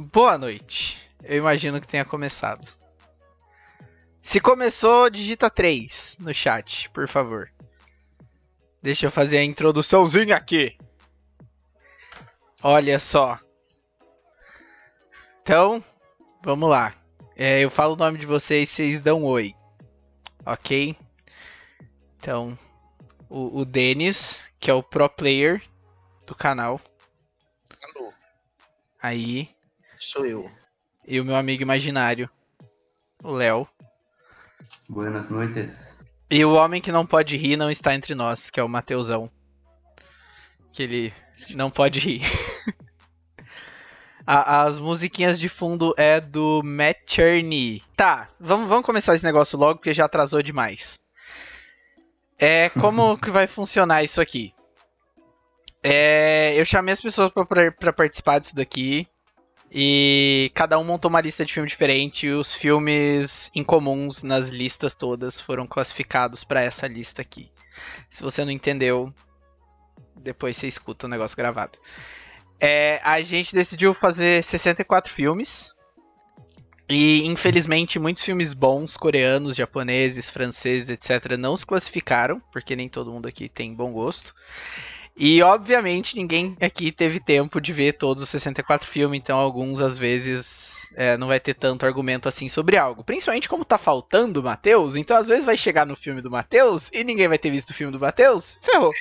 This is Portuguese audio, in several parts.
Boa noite. Eu imagino que tenha começado. Se começou, digita 3 no chat, por favor. Deixa eu fazer a introduçãozinha aqui. Olha só. Então, vamos lá. É, eu falo o nome de vocês, vocês dão oi. Ok? Então, o, o Denis, que é o pro player do canal. Alô, Aí. Sou eu. E o meu amigo imaginário, o Léo. Buenas noites. E o homem que não pode rir não está entre nós, que é o Mateusão. Que ele não pode rir. A- as musiquinhas de fundo é do Matt Cherney. Tá, vamos, vamos começar esse negócio logo, porque já atrasou demais. É, como que vai funcionar isso aqui? É, eu chamei as pessoas pra participar disso daqui. E cada um montou uma lista de filme diferente. E os filmes incomuns nas listas todas foram classificados pra essa lista aqui. Se você não entendeu, depois você escuta o negócio gravado. É, a gente decidiu fazer 64 filmes. E infelizmente muitos filmes bons, coreanos, japoneses, franceses, etc., não se classificaram, porque nem todo mundo aqui tem bom gosto. E obviamente ninguém aqui teve tempo de ver todos os 64 filmes, então alguns às vezes é, não vai ter tanto argumento assim sobre algo. Principalmente como tá faltando o Matheus, então às vezes vai chegar no filme do Matheus e ninguém vai ter visto o filme do Matheus, ferrou.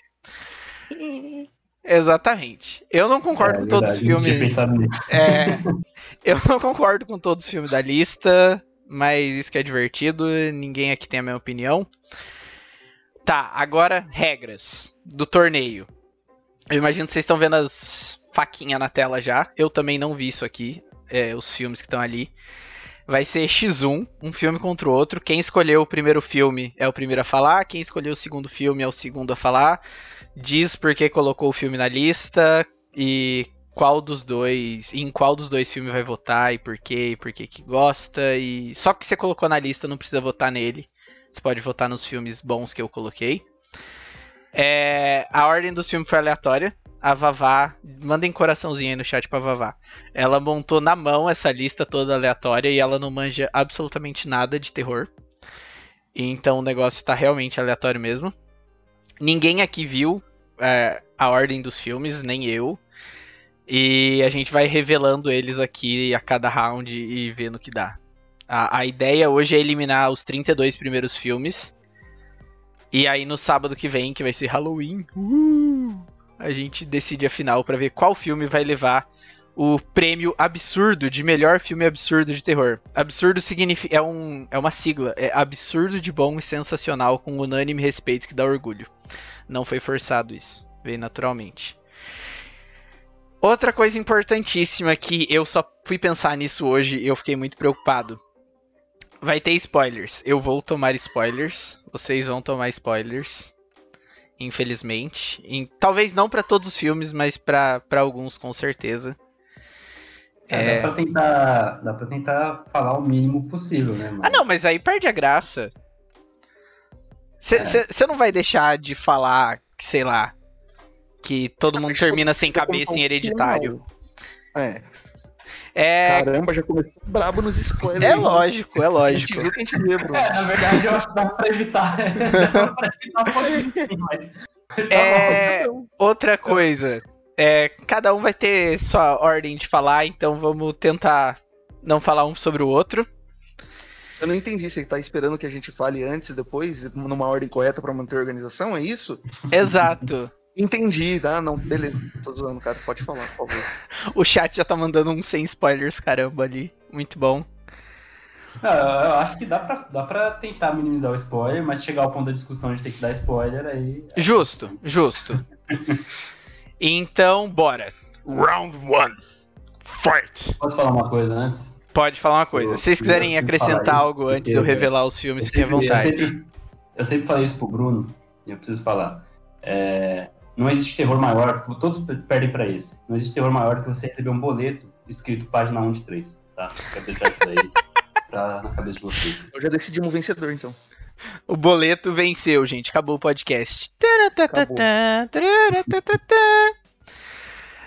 Exatamente. Eu não concordo É, com todos os verdade, tinha filmes. É, eu não concordo com todos os filmes da lista, mas isso que é divertido, ninguém aqui tem a mesma opinião. Tá, agora regras do torneio. Eu imagino que vocês estão vendo as faquinhas na tela já. Eu também não vi isso aqui, é, os filmes que estão ali. Vai ser X1, um filme contra o outro. Quem escolheu o primeiro filme é o primeiro a falar, quem escolheu o segundo filme é o segundo a falar. Diz por que colocou o filme na lista e qual dos dois, em qual dos dois filmes vai votar e por quê, e por que que gosta e só que você colocou na lista não precisa votar nele. Você pode votar nos filmes bons que eu coloquei. É, a ordem dos filmes foi aleatória. A Vavá, mandem coraçãozinho aí no chat pra Vavá. Ela montou na mão essa lista toda aleatória e ela não manja absolutamente nada de terror. Então o negócio tá realmente aleatório mesmo. Ninguém aqui viu é, a ordem dos filmes, nem eu. E a gente vai revelando eles aqui a cada round e vendo o que dá. A, a ideia hoje é eliminar os 32 primeiros filmes. E aí no sábado que vem, que vai ser Halloween, uh, a gente decide a final pra ver qual filme vai levar o prêmio absurdo de melhor filme absurdo de terror. Absurdo significa é, um, é uma sigla, é absurdo de bom e sensacional com unânime respeito que dá orgulho. Não foi forçado isso, veio naturalmente. Outra coisa importantíssima que eu só fui pensar nisso hoje e eu fiquei muito preocupado. Vai ter spoilers. Eu vou tomar spoilers. Vocês vão tomar spoilers. Infelizmente. Em- talvez não pra todos os filmes, mas pra pra alguns com certeza. É, Dá, pra tentar, dá pra tentar falar o mínimo possível, né? Ah, não, mas aí perde a graça. Você É. não vai deixar de falar, que, sei lá, que todo mundo termina sem cabeça em hereditário. É, É, caramba, já começou brabo nos spoilers. é lógico, é A gente lógico. viu que a gente vê, Bruno. É, na verdade, eu acho que dá pra evitar. dá pra evitar um pouquinho, mas. mas tá É, outra coisa. É, cada um vai ter sua ordem de falar, então vamos tentar não falar um sobre o outro. eu não entendi. Você tá esperando que a gente fale antes e depois, numa ordem correta pra manter a organização? É isso? Exato. Entendi, tá? Não, beleza. Tô zoando, cara. Pode falar, por favor. O chat já tá mandando um sem spoilers, caramba, ali. Muito bom. Não, eu eu acho que dá pra, dá pra tentar minimizar o spoiler, mas chegar ao ponto da discussão de ter que dar spoiler aí. Justo, justo. Então, bora. Round 1. Fight. Posso falar uma coisa antes? Pode falar uma coisa. Eu- Se vocês quiserem acrescentar algo antes de eu revelar os filmes, fiquem à sempre, eu, vontade. sempre, eu sempre falei isso pro Bruno, e eu preciso falar. É, não existe terror maior, todos perdem pra esse. Não existe terror maior que você receber um boleto escrito página 1 de 3, tá? Quero deixar isso daí pra, na cabeça de vocês. Eu já decidimos um vencedor, então. O boleto venceu, gente. Acabou o podcast. Taratatata.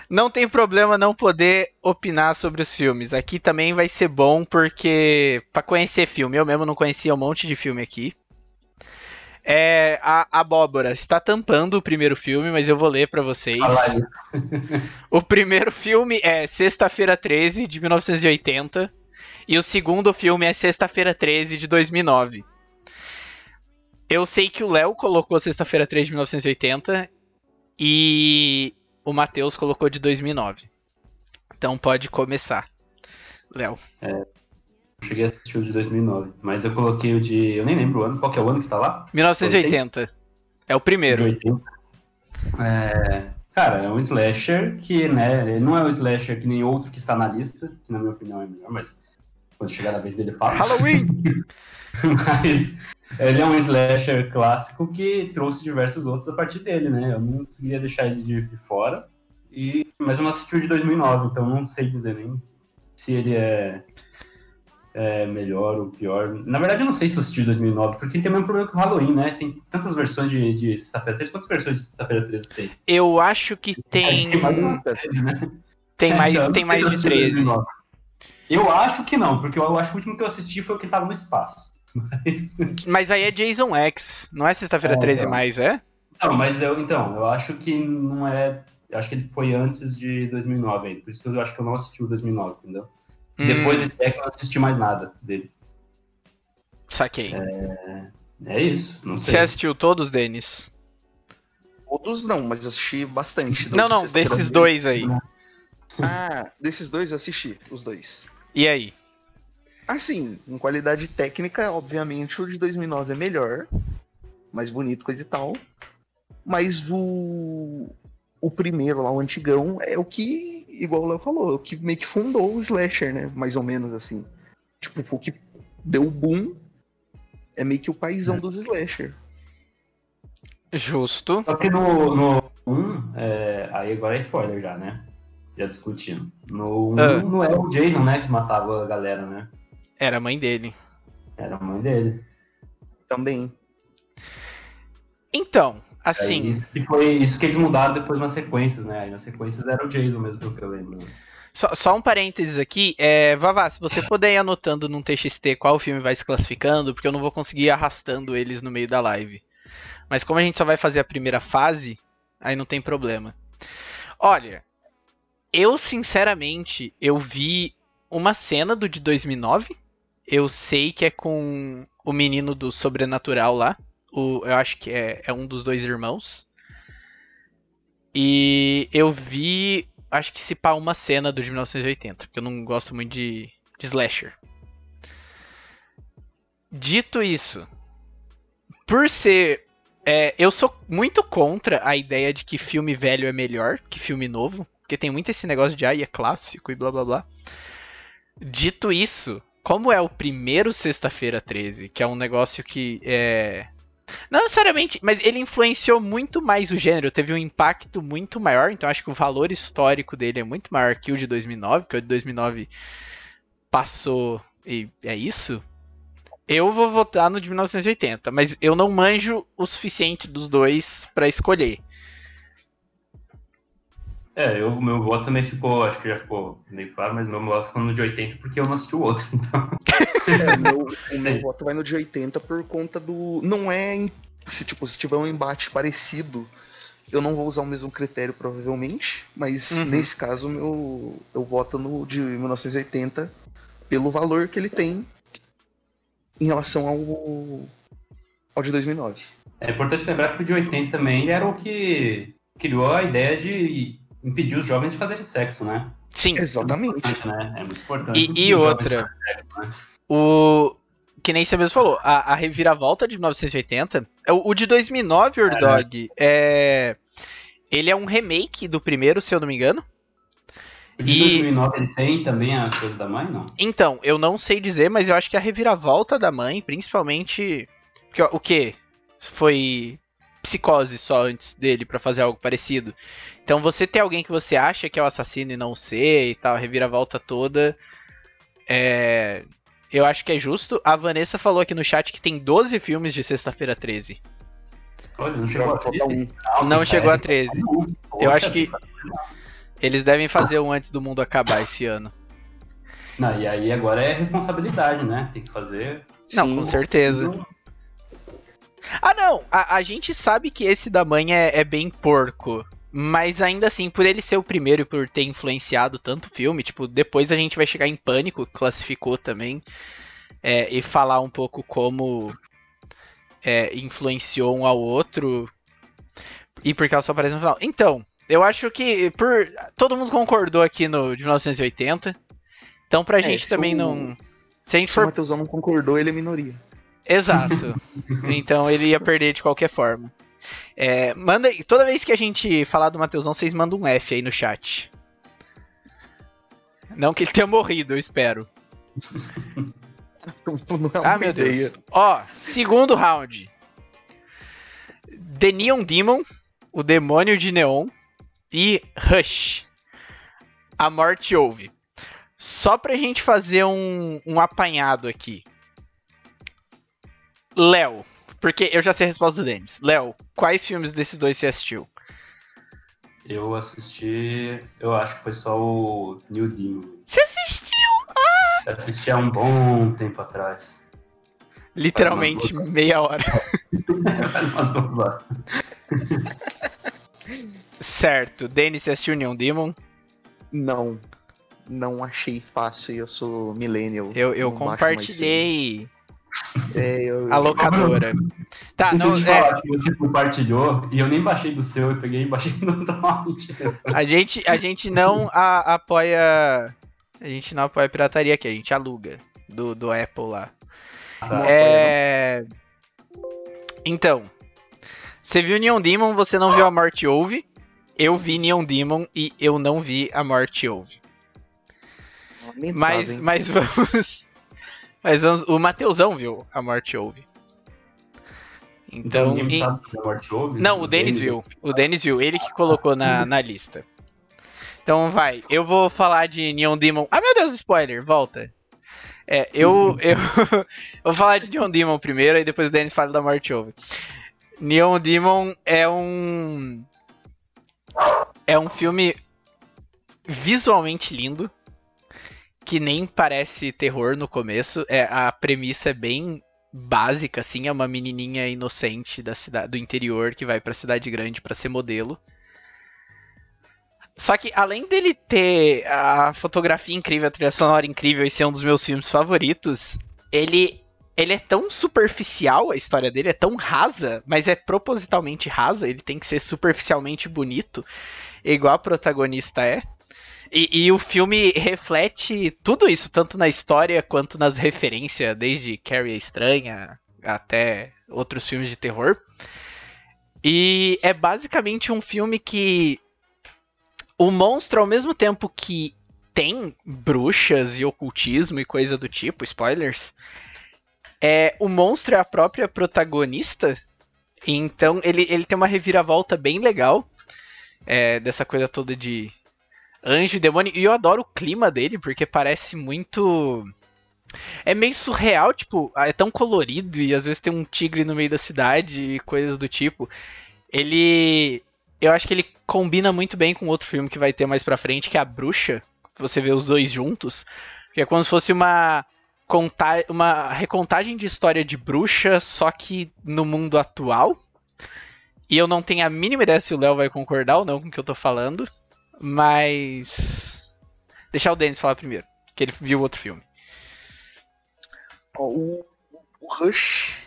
Não tem problema não poder opinar sobre os filmes. Aqui também vai ser bom porque para conhecer filme, eu mesmo não conhecia um monte de filme aqui. É, a abóbora está tampando o primeiro filme, mas eu vou ler para vocês. o primeiro filme é Sexta-feira 13 de 1980 e o segundo filme é Sexta-feira 13 de 2009. Eu sei que o Léo colocou Sexta-feira 13 de 1980 e o Matheus colocou de 2009. Então pode começar. Léo. É, cheguei a assistir o de 2009, mas eu coloquei o de. Eu nem lembro o ano. Qual que é o ano que tá lá? 1980. É o primeiro. 80. É, cara, é um slasher que, né, ele não é um slasher que nem outro que está na lista, que na minha opinião é melhor, mas quando chegar a vez dele fala. Halloween! mas ele é um slasher clássico que trouxe diversos outros a partir dele, né? Eu não conseguiria deixar ele de, de fora. E, mas eu não assisti o de 2009, então não sei dizer nem se ele é, é melhor ou pior. Na verdade, eu não sei se eu assisti de 2009, porque tem o mesmo problema que o Halloween, né? Tem tantas versões de, de Sexta-feira 13. Quantas versões de Sexta-feira 13 tem? Eu acho que tem. Acho que tem mais de umas 13, né? Tem mais, então, tem mais de 13. Eu acho que não, porque eu acho que o último que eu assisti foi o que tava no espaço. Mas, mas aí é Jason X, não é sexta-feira é, 13 então. mais, é? Não, mas eu, então, eu acho que não é. Eu acho que ele foi antes de 2009 ainda. Por isso que eu acho que eu não assisti o 2009, entendeu? Hum. Depois desse X eu não assisti mais nada dele. Saquei. É, é isso, não sei. Você assistiu todos, Denis? Todos não, mas eu assisti bastante. Não, não, desses dois aí. Ah, desses dois eu assisti, os dois. E aí? Assim, em qualidade técnica, obviamente o de 2009 é melhor, mais bonito, coisa e tal. Mas o o primeiro lá, o antigão, é o que, igual o Léo falou, é o que meio que fundou o slasher, né? Mais ou menos assim. Tipo, o que deu o boom é meio que o paizão é. dos slasher. Justo. Só que no 1, no um, é, aí agora é spoiler já, né? Já discutindo. No 1 um, ah. não é o Jason, né, que matava a galera, né? Era a mãe dele. Era a mãe dele. Também. Então, assim. É isso, que foi, isso que eles mudaram depois nas sequências, né? Aí nas sequências era o Jason mesmo, que eu lembro. Só, só, um parênteses aqui, é, Vavá, se você puder ir anotando num TXT qual filme vai se classificando, porque eu não vou conseguir ir arrastando eles no meio da live. Mas como a gente só vai fazer a primeira fase, aí não tem problema. Olha, eu sinceramente, eu vi uma cena do de 2009, eu sei que é com o menino do Sobrenatural lá. O, eu acho que é, é um dos dois irmãos. E eu vi, acho que se pá, uma cena do de 1980, porque eu não gosto muito de, de slasher. Dito isso, por ser. É, eu sou muito contra a ideia de que filme velho é melhor que filme novo. Porque tem muito esse negócio de, ah, é clássico e blá blá blá. Dito isso, como é o primeiro Sexta-feira 13, que é um negócio que é. Não necessariamente, mas ele influenciou muito mais o gênero, teve um impacto muito maior, então acho que o valor histórico dele é muito maior que o de 2009, que o de 2009 passou e é isso. Eu vou votar no de 1980, mas eu não manjo o suficiente dos dois para escolher. É, eu, meu voto também ficou, acho que já ficou meio claro, mas meu voto ficou no de 80 porque eu não assisti o outro, então. É, meu, o meu voto vai no de 80 por conta do. Não é. Se, tipo, se tiver um embate parecido, eu não vou usar o mesmo critério, provavelmente, mas uhum. nesse caso meu, eu voto no de 1980 pelo valor que ele tem em relação ao, ao de 2009. É importante lembrar que o de 80 também era o que criou a ideia de impedir os jovens de fazerem sexo, né? Sim. Exatamente. Né? É muito importante. E, e outra, sexo, né? o que nem você mesmo falou, a, a reviravolta de 1980, é o, o de 2009, Ordog, é, é, ele é um remake do primeiro, se eu não me engano. O de e... 2009 ele tem também a coisa da mãe, não? Então, eu não sei dizer, mas eu acho que a reviravolta da mãe, principalmente, porque, o que foi psicose só antes dele para fazer algo parecido. Então você ter alguém que você acha que é o assassino e não ser e tal, a reviravolta toda. É. Eu acho que é justo. A Vanessa falou aqui no chat que tem 12 filmes de Sexta-feira 13. Olha, não chegou a 13. Não chegou a 13. Eu acho que. Eles devem fazer um antes do mundo acabar esse ano. Não, e aí agora é responsabilidade, né? Tem que fazer. Não, com certeza. Ah, não! A, a gente sabe que esse da mãe é, é bem porco. Mas ainda assim, por ele ser o primeiro e por ter influenciado tanto o filme, tipo, depois a gente vai chegar em pânico, classificou também, é, e falar um pouco como é, influenciou um ao outro. E porque ela só aparece no final. Então, eu acho que por. Todo mundo concordou aqui no de 1980. Então pra É, gente também o- não. Se a gente Se o for Matheusão não concordou, ele é minoria. Exato. então ele ia perder de qualquer forma. É, manda toda vez que a gente falar do Mateusão, vocês mandam um F aí no chat. Não que ele tenha morrido, eu espero. Não é Ah, meu ideia. Deus. Ó, segundo round. The Neon Demon, o demônio de Neon e Rush. A morte ouve. Só pra gente fazer um, um apanhado aqui. Léo, porque eu já sei a resposta do Denis. Léo, quais filmes desses dois você assistiu? Eu assisti. Eu acho que foi só o New Demon. Você assistiu? Eu assisti há um bom tempo atrás. Literalmente meia hora. Faz umas duas. Certo. Denis, você assistiu Neon Demon? Não. Não achei fácil e eu sou millennial. Eu, eu compartilhei. É, eu, a locadora. Tá, não, de é, falar você compartilhou e eu nem baixei do seu, eu peguei e baixei no torrent. a gente, a gente não a- apoia. A gente não apoia pirataria aqui, a gente aluga do, do Apple lá. Tá. É. Então. Você viu Neon Demon, você não viu A Morte Ouve. Eu vi Neon Demon e eu não vi A Morte Ouve. Mas, mas vamos. Mas. O Mateusão viu A Morte Ouve. Então. ninguém em- sabe que a morte houve. Não, o Denis viu. O Denis viu. Ele que colocou na, na lista. Então vai. Eu vou falar de Neon Demon. Ah, meu Deus, spoiler. Volta. É, eu, eu, vou falar de Neon Demon primeiro, e depois o Denis fala da Morte Ouve. Neon Demon é um. É um filme visualmente lindo. Que nem parece terror no começo. É, a premissa é bem básica, assim. É uma menininha inocente da cidade, do interior que vai pra cidade grande pra ser modelo. Só que além dele ter a fotografia incrível, a trilha sonora incrível e ser um dos meus filmes favoritos, ele ele é tão superficial, a história dele é tão rasa, mas é propositalmente rasa, ele tem que ser superficialmente bonito, igual a protagonista é. E, e o filme reflete tudo isso, tanto na história quanto nas referências, desde Carrie a Estranha até outros filmes de terror. E é basicamente um filme que o monstro, ao mesmo tempo que tem bruxas e ocultismo e coisa do tipo, spoilers, é, o monstro é a própria protagonista. Então ele, ele tem uma reviravolta bem legal. é, dessa coisa toda de anjo e demônio. E eu adoro o clima dele, porque parece muito. É meio surreal, tipo, é tão colorido e às vezes tem um tigre no meio da cidade e coisas do tipo. Ele. Eu acho que ele combina muito bem com outro filme que vai ter mais pra frente, que é A Bruxa. Você vê os dois juntos. Que é como se fosse uma. Uma recontagem de história de bruxa, só que no mundo atual. E eu não tenho a mínima ideia se o Léo vai concordar ou não com o que eu tô falando. Mas. Deixar o Denis falar primeiro, que ele viu outro filme. O, o Rush,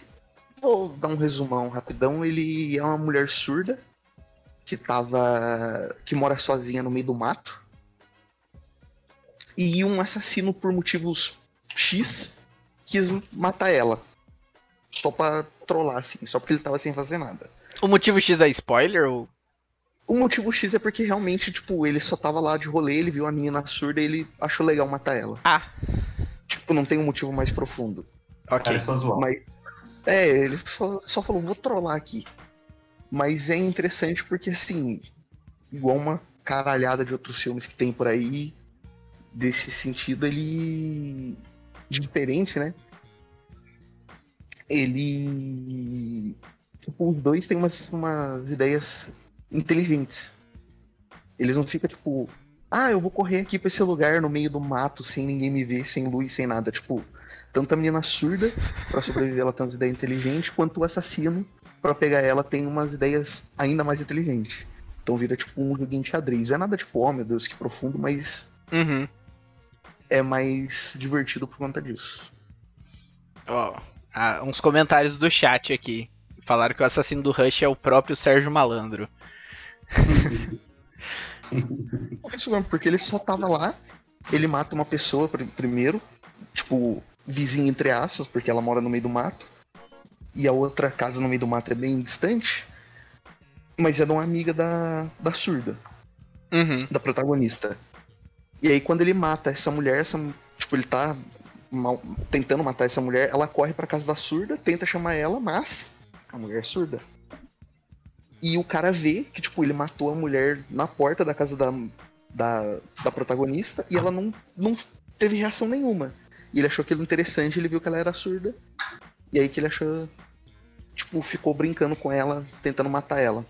vou dar um resumão rapidão. Ele é uma mulher surda que tava. que mora sozinha no meio do mato. E um assassino por motivos X quis matar ela. Só pra trollar, assim, só porque ele tava sem fazer nada. O motivo X é spoiler ou. O motivo X é porque realmente, tipo, ele só tava lá de rolê, ele viu a menina surda e ele achou legal matar ela. Ah, Tipo, não tem um motivo mais profundo. ok. Cara, é só zoar. Mas. É, ele só, só falou, vou trollar aqui. Mas é interessante porque, assim, igual uma caralhada de outros filmes que tem por aí, desse sentido, ele. diferente, né? Ele. Tipo, os dois têm umas, umas ideias inteligentes. Eles não ficam, tipo, ah, eu vou correr aqui pra esse lugar no meio do mato, sem ninguém me ver, sem luz, sem nada. Tipo, tanto a menina surda, pra sobreviver, ela tem umas ideias inteligentes, quanto o assassino, pra pegar ela, tem umas ideias ainda mais inteligentes. Então vira tipo um joguinho de xadrez. É nada tipo, oh meu Deus, que profundo, mas Uhum. é mais divertido por conta disso. Ó, ah, uns comentários do chat aqui. Falaram que o assassino do Rush é o próprio Sérgio Malandro. Isso mesmo, porque ele só tava lá, ele mata uma pessoa pr- primeiro, tipo, vizinha entre aspas, porque ela mora no meio do mato. E a outra casa no meio do mato é bem distante. Mas é de uma amiga da, da surda, Uhum. da protagonista. E aí quando ele mata essa mulher, essa, tipo, ele tá mal- tentando matar essa mulher, ela corre pra casa da surda, tenta chamar ela, mas a mulher é surda. E o cara vê que, tipo, ele matou a mulher na porta da casa da, da, da protagonista e ela não, não teve reação nenhuma. E ele achou aquilo interessante, ele viu que ela era surda. E aí que ele achou. Tipo, ficou brincando com ela, tentando matar ela.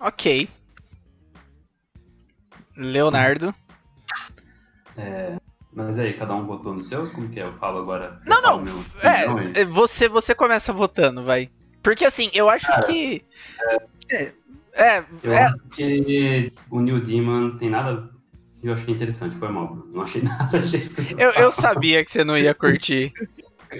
Ok. Leonardo. Mas aí, cada um votou nos seus? Como que é? Eu falo agora. eu Não, falo não. meu aí? É, você, você começa votando, vai. Porque assim, eu acho Cara, que. é. É, Eu é, acho que o Neil Demon tem nada. Eu achei interessante, foi mal. Não achei nada disso. eu, eu sabia que você não ia curtir.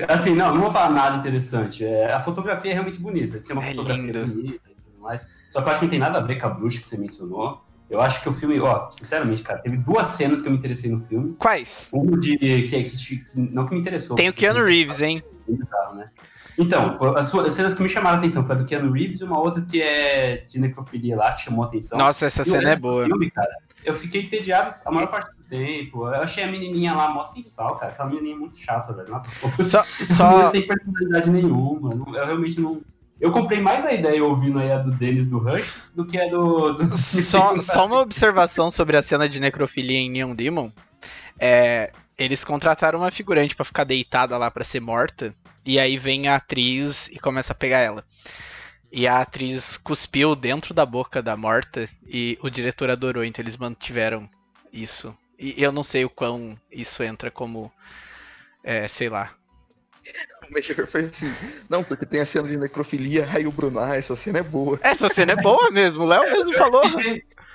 Assim, não, não vou falar nada interessante. É, a fotografia é realmente bonita. Tem uma É fotografia lindo. bonita e tudo mais. Só que eu acho que não tem nada a ver com a bruxa que você mencionou. Eu acho que o filme, ó, sinceramente, cara, teve duas cenas que eu me interessei no filme. Quais? Uma de. Que, que, que- não que me interessou. Tem o Keanu assim, Reeves, hein? bizarro, né? Então, as, suas- as cenas que me chamaram a atenção foi a do Keanu Reeves e uma outra que é de necrofilia lá, que chamou a atenção. Nossa, essa E cena é boa. Filme, cara, eu fiquei entediado a maior parte do tempo. Eu achei a menininha lá mó sem sal, cara. Aquela menininha muito chata, velho. Só, Não só, sem personalidade nenhuma. Eu realmente não. Eu comprei mais a ideia ouvindo aí a do Dennis do Rush do que a do. do... só, só uma observação sobre a cena de necrofilia em Neon Demon. É, eles contrataram uma figurante pra ficar deitada lá pra ser morta. E aí vem a atriz e começa a pegar ela. E a atriz cuspiu dentro da boca da morta e o diretor adorou, então eles mantiveram isso. E eu não sei o quão isso entra como. É, sei lá. O Mexer foi assim. Não, porque tem a cena de necrofilia, aí o Bruno, ah, essa cena é boa. Essa cena é boa mesmo, o Léo mesmo falou.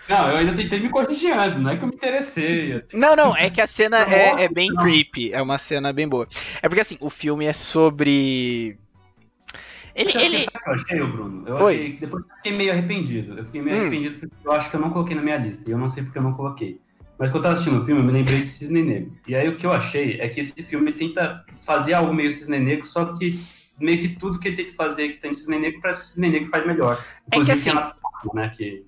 Não, eu ainda tentei me corrigir antes, não é que eu me interessei. assim. Não, não, é que a cena é, é bem não. creepy. É uma cena bem boa. É porque assim, o filme é sobre. Ele. Sabe ele... que eu achei, Bruno? Eu Oi. achei que depois eu fiquei meio arrependido. Eu fiquei meio Hum. arrependido porque eu acho que eu não coloquei na minha lista. E eu não sei porque eu não coloquei. Mas quando eu tava assistindo o filme, eu me lembrei de Cisne Negro. E aí o que eu achei é que esse filme tenta fazer algo meio Cisne Negro, só que meio que tudo que ele tenta fazer que tem Cisne Negro, parece que o Cisne Negro faz melhor. É que Inclusive assim- tem né? Que...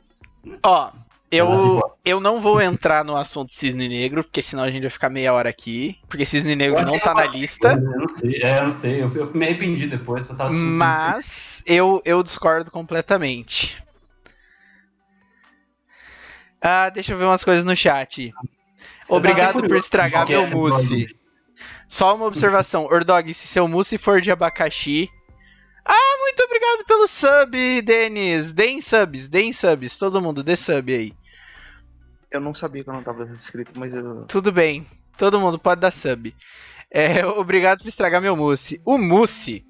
Ó, eu, Ela eu não vou entrar no assunto Cisne Negro, porque senão a gente vai ficar meia hora aqui. Porque Cisne Negro Eu não tá na lista. Eu não sei, é, eu não sei. Eu, eu me arrependi depois, que eu tava assistindo. Mas eu, eu discordo completamente. Ah, deixa eu ver umas coisas no chat. Obrigado por estragar meu mousse. Só uma observação. Ordog, se seu mousse for de abacaxi. Ah, muito obrigado pelo sub, Denis. Deem subs, deem subs. Todo mundo, dê sub aí. Eu não sabia que eu não tava escrito, mas eu. Tudo bem. Todo mundo pode dar sub. É, obrigado por estragar meu mousse. O mousse,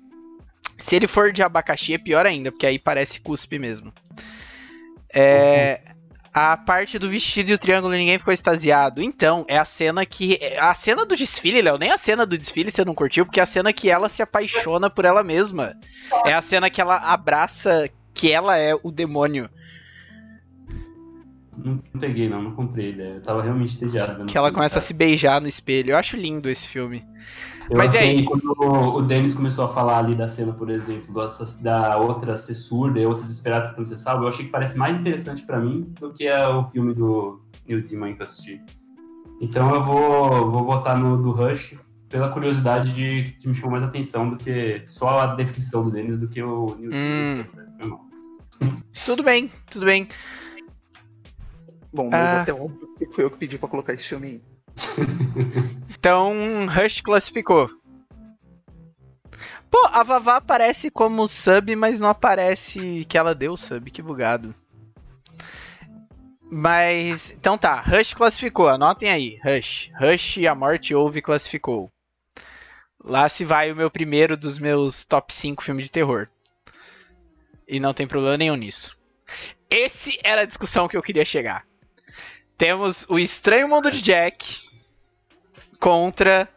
se ele for de abacaxi, é pior ainda, porque aí parece cuspe mesmo. É, a parte do vestido e o triângulo ninguém ficou extasiado. Então, é a cena que. A cena do desfile, Léo, nem a cena do desfile você não curtiu, porque é a cena que ela se apaixona por ela mesma. É a cena que ela abraça que ela é o demônio. Não, não peguei, não, não comprei a ideia. Eu tava realmente entediado. Que ela começa a cara. se beijar no espelho. Eu acho lindo esse filme. Eu Mas e achei aí? Quando o Dennis começou a falar ali da cena, por exemplo, do da outra ser surda e outra desesperada tentando ser salva, eu achei que parece mais interessante pra mim do que é o filme do Neil Demon que eu assisti. Então eu vou, vou votar no do Rush pela curiosidade de que me chamou mais atenção do que só a descrição do Dennis do que o Neil Hum. Tudo bem, tudo bem. Bom, mas Ah. até óbvio que foi eu que pedi pra colocar esse filme aí. Então, Rush classificou. Pô, a Vavá aparece como sub, mas não aparece que ela deu sub. Que bugado. Mas, então tá, Rush classificou, anotem aí, Rush. Rush, A Morte Ouve classificou. Lá se vai o meu primeiro dos meus top 5 filmes de terror. E não tem problema nenhum nisso. Esse era a discussão que eu queria chegar. Temos o Estranho Mundo de Jack contra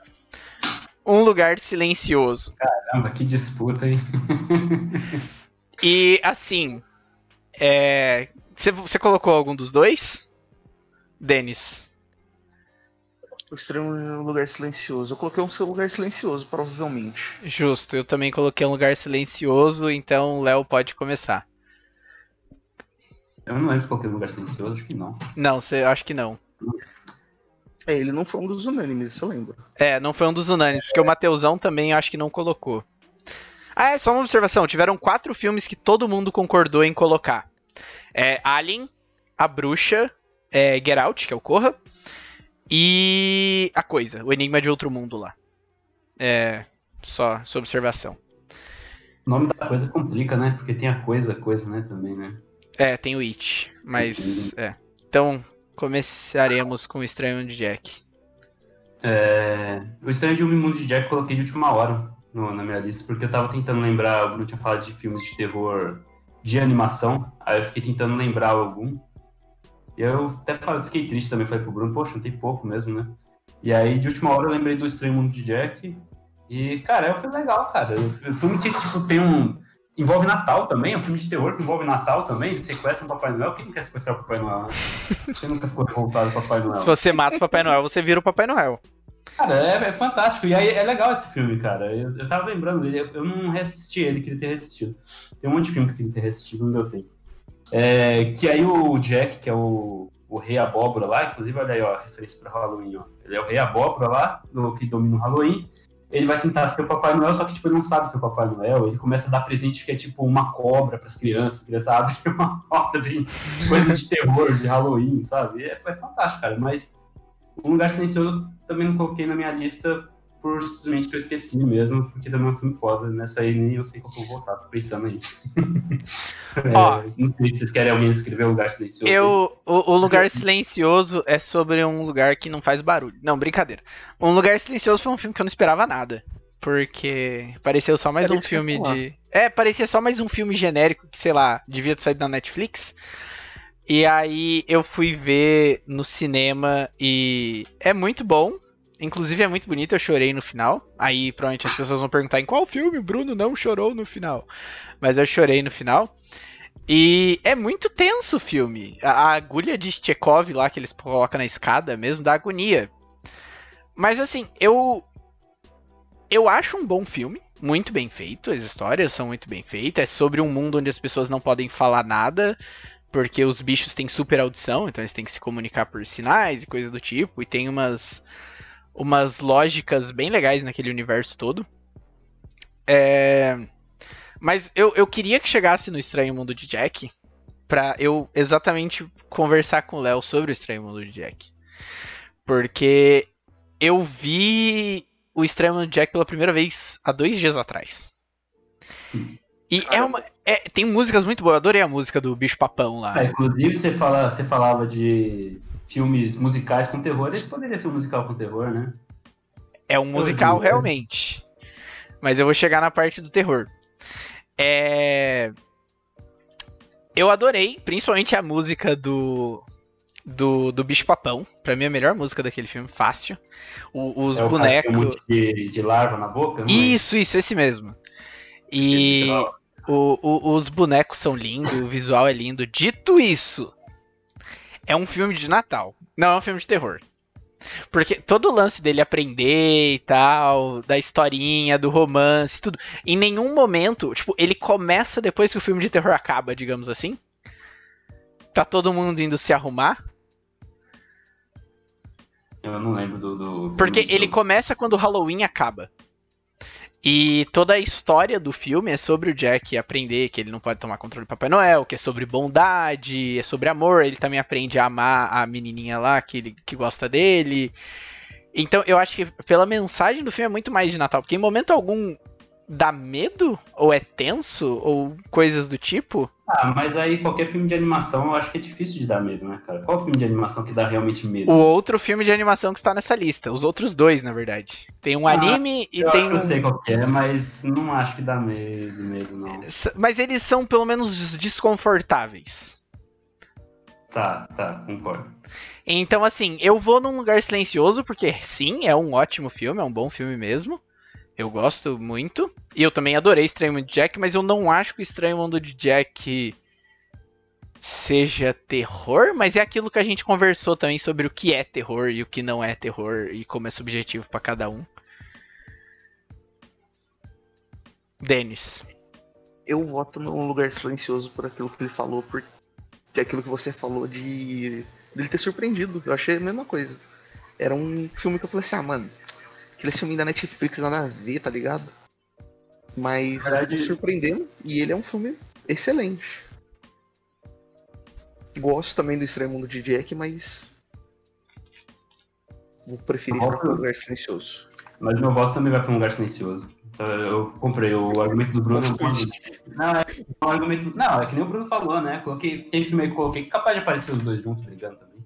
Um Lugar Silencioso. Caramba, que disputa, hein? e assim, é... você colocou algum dos dois? Denis? O Estranho Lugar Silencioso. Eu coloquei um Lugar Silencioso, provavelmente. Justo, eu também coloquei um Lugar Silencioso, então Léo pode começar. Eu não lembro se coloquei um Lugar Silencioso, acho que não. Não, você, acho que não. É, ele não foi um dos unânimes, isso eu lembro. É, não foi um dos unânimes, porque o Mateusão também acho que não colocou. Ah, é só uma observação. Tiveram quatro filmes que todo mundo concordou em colocar. É Alien, A Bruxa, é Get Out, que é o Corra, e A Coisa, o Enigma de Outro Mundo lá. É, só sua observação. O nome da coisa complica, né? Porque tem a coisa, coisa, né, também, né? É, tem o It, mas é. Então, começaremos com o Estranho de Jack. É... O Estranho de um Mundo de Jack eu coloquei de última hora no, na minha lista, porque eu tava tentando lembrar, o Bruno tinha falado de filmes de terror de animação, aí eu fiquei tentando lembrar algum. E eu até fiquei triste também, falei pro Bruno, poxa, não tem pouco mesmo, né? E aí, de última hora, eu lembrei do Estranho Mundo de Jack. E, cara, é um filme legal, cara. O filme que, tipo, tem um. Envolve Natal também, é um filme de terror que envolve Natal também. Sequestra um Papai Noel. Quem não quer sequestrar o Papai Noel? Né? Você nunca ficou revoltado com o Papai Noel. Se você mata o Papai Noel, você vira o Papai Noel. Cara, é, é fantástico. E aí é legal esse filme, cara. Eu, eu tava lembrando dele, eu, eu não reassisti ele, queria ter reassistido. Tem um monte de filme que eu queria ter reassistido, não deu tempo. É, que aí o Jack, que é o o Rei Abóbora lá, inclusive, olha aí, ó, referência para Halloween, ó. Ele é o Rei Abóbora lá, do, que domina o Halloween. Ele vai tentar ser o Papai Noel, só que tipo, ele não sabe ser o Papai Noel. Ele começa a dar presente que é tipo uma cobra para as crianças. As crianças abrem uma de coisas de terror, de Halloween, sabe? É, fantástico, cara. Mas Um Lugar Silencioso também não coloquei na minha lista por simplesmente que eu esqueci mesmo, porque também é um filme foda. Nessa aí nem eu sei como vou voltar, tô pensando aí. é, Ó, não sei se vocês querem alguém escrever um lugar silencioso. Eu, o, o, lugar silencioso é sobre um lugar que não faz barulho. Não, brincadeira. Um lugar silencioso foi um filme que eu não esperava nada. Porque pareceu só mais um filme de. É, parecia só mais um filme genérico que, sei lá, devia ter saído na Netflix. E aí eu fui ver no cinema e é muito bom. Inclusive é muito bonito, eu chorei no final. Aí provavelmente as pessoas vão perguntar em qual filme Bruno não chorou no final. Mas eu chorei no final. E é muito tenso o filme. A, agulha de Chekhov lá que eles colocam na escada mesmo dá agonia. Mas assim, eu. Eu acho um bom filme. Muito bem feito. As histórias são muito bem feitas. É sobre um mundo onde as pessoas não podem falar nada. Porque os bichos têm super audição. Então eles têm que se comunicar por sinais e coisas do tipo. E tem umas umas lógicas bem legais naquele universo todo. É... Mas eu, eu queria que chegasse no Estranho Mundo de Jack pra eu exatamente conversar com o Léo sobre o Estranho Mundo de Jack. Porque eu vi o Estranho Mundo de Jack pela primeira vez há dois dias atrás. E é uma. É, tem músicas muito boas. Eu adorei a música do Bicho Papão lá. É, inclusive, você, fala, você falava de filmes musicais com terror, esse poderia ser um musical com terror, né? É um musical, realmente. Mas eu vou chegar na parte do terror. É... Eu adorei, principalmente a música do do, do Bicho Papão. Pra mim, é a melhor música daquele filme, fácil. O, os é bonecos. De, de larva na boca? Isso, é? isso, esse mesmo. E o, o, os bonecos são lindos, o visual é lindo. Dito isso, é um filme de Natal. Não é um filme de terror. Porque todo o lance dele aprender e tal, da historinha, do romance, tudo. Em nenhum momento, tipo, ele começa depois que o filme de terror acaba, digamos assim. Tá todo mundo indo se arrumar. Eu não lembro do. do Porque ele começa quando o Halloween acaba. E toda a história do filme é sobre o Jack aprender que ele não pode tomar controle do Papai Noel, que é sobre bondade, é sobre amor. Ele também aprende a amar a menininha lá que, ele, que gosta dele. Então eu acho que pela mensagem do filme é muito mais de Natal, porque em momento algum dá medo? Ou é tenso? Ou coisas do tipo? Ah, mas aí qualquer filme de animação eu acho que é difícil de dar medo, né, cara? Qual filme de animação que dá realmente medo? O outro filme de animação que está nessa lista. Os outros dois, na verdade. Tem um Ah, anime e eu tem acho que eu sei qual que é, mas não acho que dá medo, medo, não. Mas eles são pelo menos desconfortáveis. Tá, tá, concordo. Então, assim, eu vou num lugar silencioso, porque sim, é um ótimo filme, é um bom filme mesmo. Eu gosto muito. E eu também adorei Estranho Mundo de Jack, mas eu não acho que o Estranho Mundo de Jack seja terror, mas é aquilo que a gente conversou também sobre o que é terror e o que não é terror e como é subjetivo pra cada um. Denis. Eu voto num lugar silencioso por aquilo que ele falou, porque é aquilo que você falou de dele ter surpreendido. Eu achei a mesma coisa. Era um filme que eu falei assim, ah, mano, aquele filme da Netflix nada a ver, tá ligado? Mas verdade- me surpreendendo e ele é um filme excelente. Gosto também do Estranho Mundo de Jack, mas vou preferir Volta. ficar no lugar silencioso. Mas meu voto também vai pra um lugar silencioso. Então, Eu comprei o argumento do Bruno. Não, é um argumento. Não, é que nem o Bruno falou, né? Coloquei, tem filme aí que coloquei que é capaz de aparecer os dois juntos brigando também.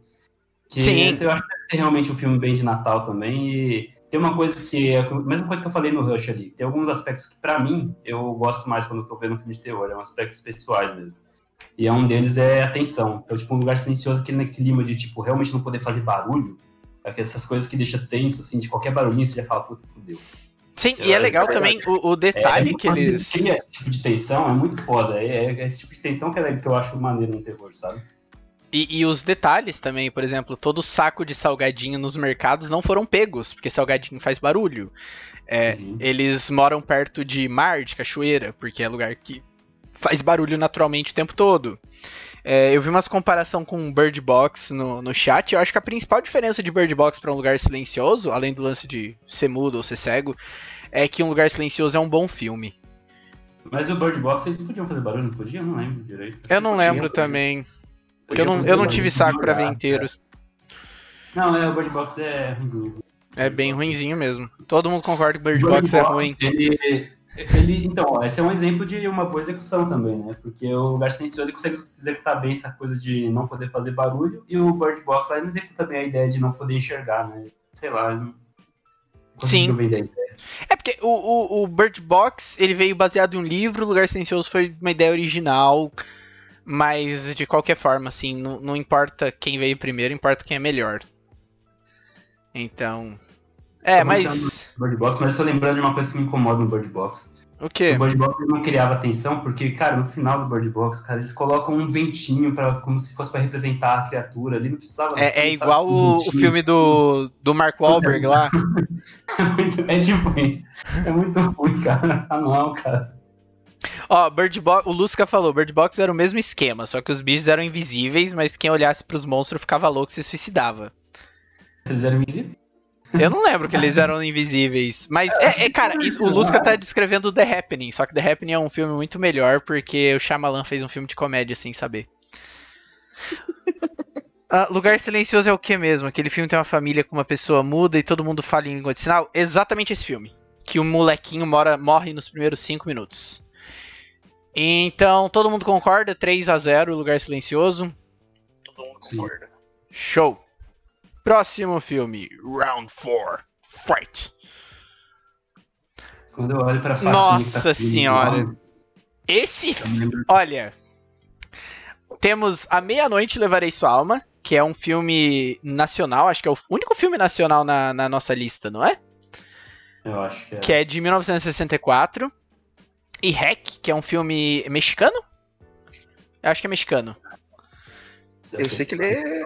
Que Sim. Eu acho que deve ser realmente um filme bem de Natal também. E tem uma coisa que é a mesma coisa que eu falei no Rush ali. Tem alguns aspectos que, pra mim, eu gosto mais quando eu tô vendo um filme de terror. É um aspectos pessoais mesmo. E é um deles é a tensão. Então, tipo, um lugar silencioso aquele clima de, tipo, realmente não poder fazer barulho. É essas coisas que deixa tenso, assim, de qualquer barulhinho você já fala, puta, fudeu. Sim, e é É, legal é também o, o detalhe que quando eles. Tinha esse tipo de tensão, é muito foda. É, é esse tipo de tensão que, é, que eu acho maneiro no terror, sabe? E, e os detalhes também, por exemplo, todo saco de salgadinho nos mercados não foram pegos, porque salgadinho faz barulho. É, Uhum. Eles moram perto de mar, de cachoeira, porque é lugar que faz barulho naturalmente o tempo todo. É, eu vi umas comparação com Bird Box no, no chat. Eu acho que a principal diferença de Bird Box para um lugar silencioso, além do lance de ser mudo ou ser cego, é que um lugar silencioso é um bom filme. Mas o Bird Box, eles podiam fazer barulho, não podiam? Eu não lembro direito. Eu não lembro podia. também, Podia eu não, eu não tive saco pra ver inteiros. Não, é, o Bird Box é ruimzinho. É bem ruinzinho mesmo. Todo mundo concorda que Bird O Box é ruim. Ele, ele, então, esse é um exemplo de uma boa execução também, né? Porque o lugar silencioso ele consegue executar bem essa coisa de não poder fazer barulho, e o Bird Box lá ele não executa bem a ideia de não poder enxergar, né? Sei lá, não Sim. vender. É porque o, o, o Bird Box ele veio baseado em um livro, o Lugar Silencioso foi uma ideia original, mas de qualquer forma, assim, não, não importa quem veio primeiro, importa quem é melhor. Então. É, Tô mas. Bird Box, mas tô lembrando de uma coisa que me incomoda no Bird Box. O quê? O Bird Box não criava tensão, porque, cara, no final do Bird Box, cara, eles colocam um ventinho para como se fosse pra representar a criatura ali, não precisava. É, é igual o, o filme do, do Mark Wahlberg lá. É, muito, é tipo isso. É muito ruim, cara. Ah, não, cara. Ó, Bird Box, o Lusca falou, Bird Box era o mesmo esquema, só que os bichos eram invisíveis, mas quem olhasse pros monstros ficava louco e se suicidava. Vocês eram invisíveis? Eu não lembro que eles eram invisíveis. Mas, é, é, cara, isso- o Lusca tá descrevendo The Happening. Só que The Happening é um filme muito melhor porque o Shyamalan fez um filme de comédia sem saber. Ah, Lugar Silencioso é o que mesmo? Aquele filme tem uma família com uma pessoa muda e todo mundo fala em língua de sinal? Exatamente esse filme. Que o molequinho mora, morre nos primeiros 5 minutos. Então, todo mundo concorda? 3 a 0 Lugar Silencioso. Todo mundo Sim. concorda. Show. Próximo filme, Round 4, Fight. Quando eu olho pra faquinha Nossa que tá senhora. eu Esse, olha, temos A Meia-Noite Levarei Sua Alma, que é um filme nacional, acho que é o único filme nacional na, na nossa lista, não é? Eu acho que é. Que é de 1964. E Hack, que é um filme mexicano? Eu acho que é mexicano. Eu sei que ele é.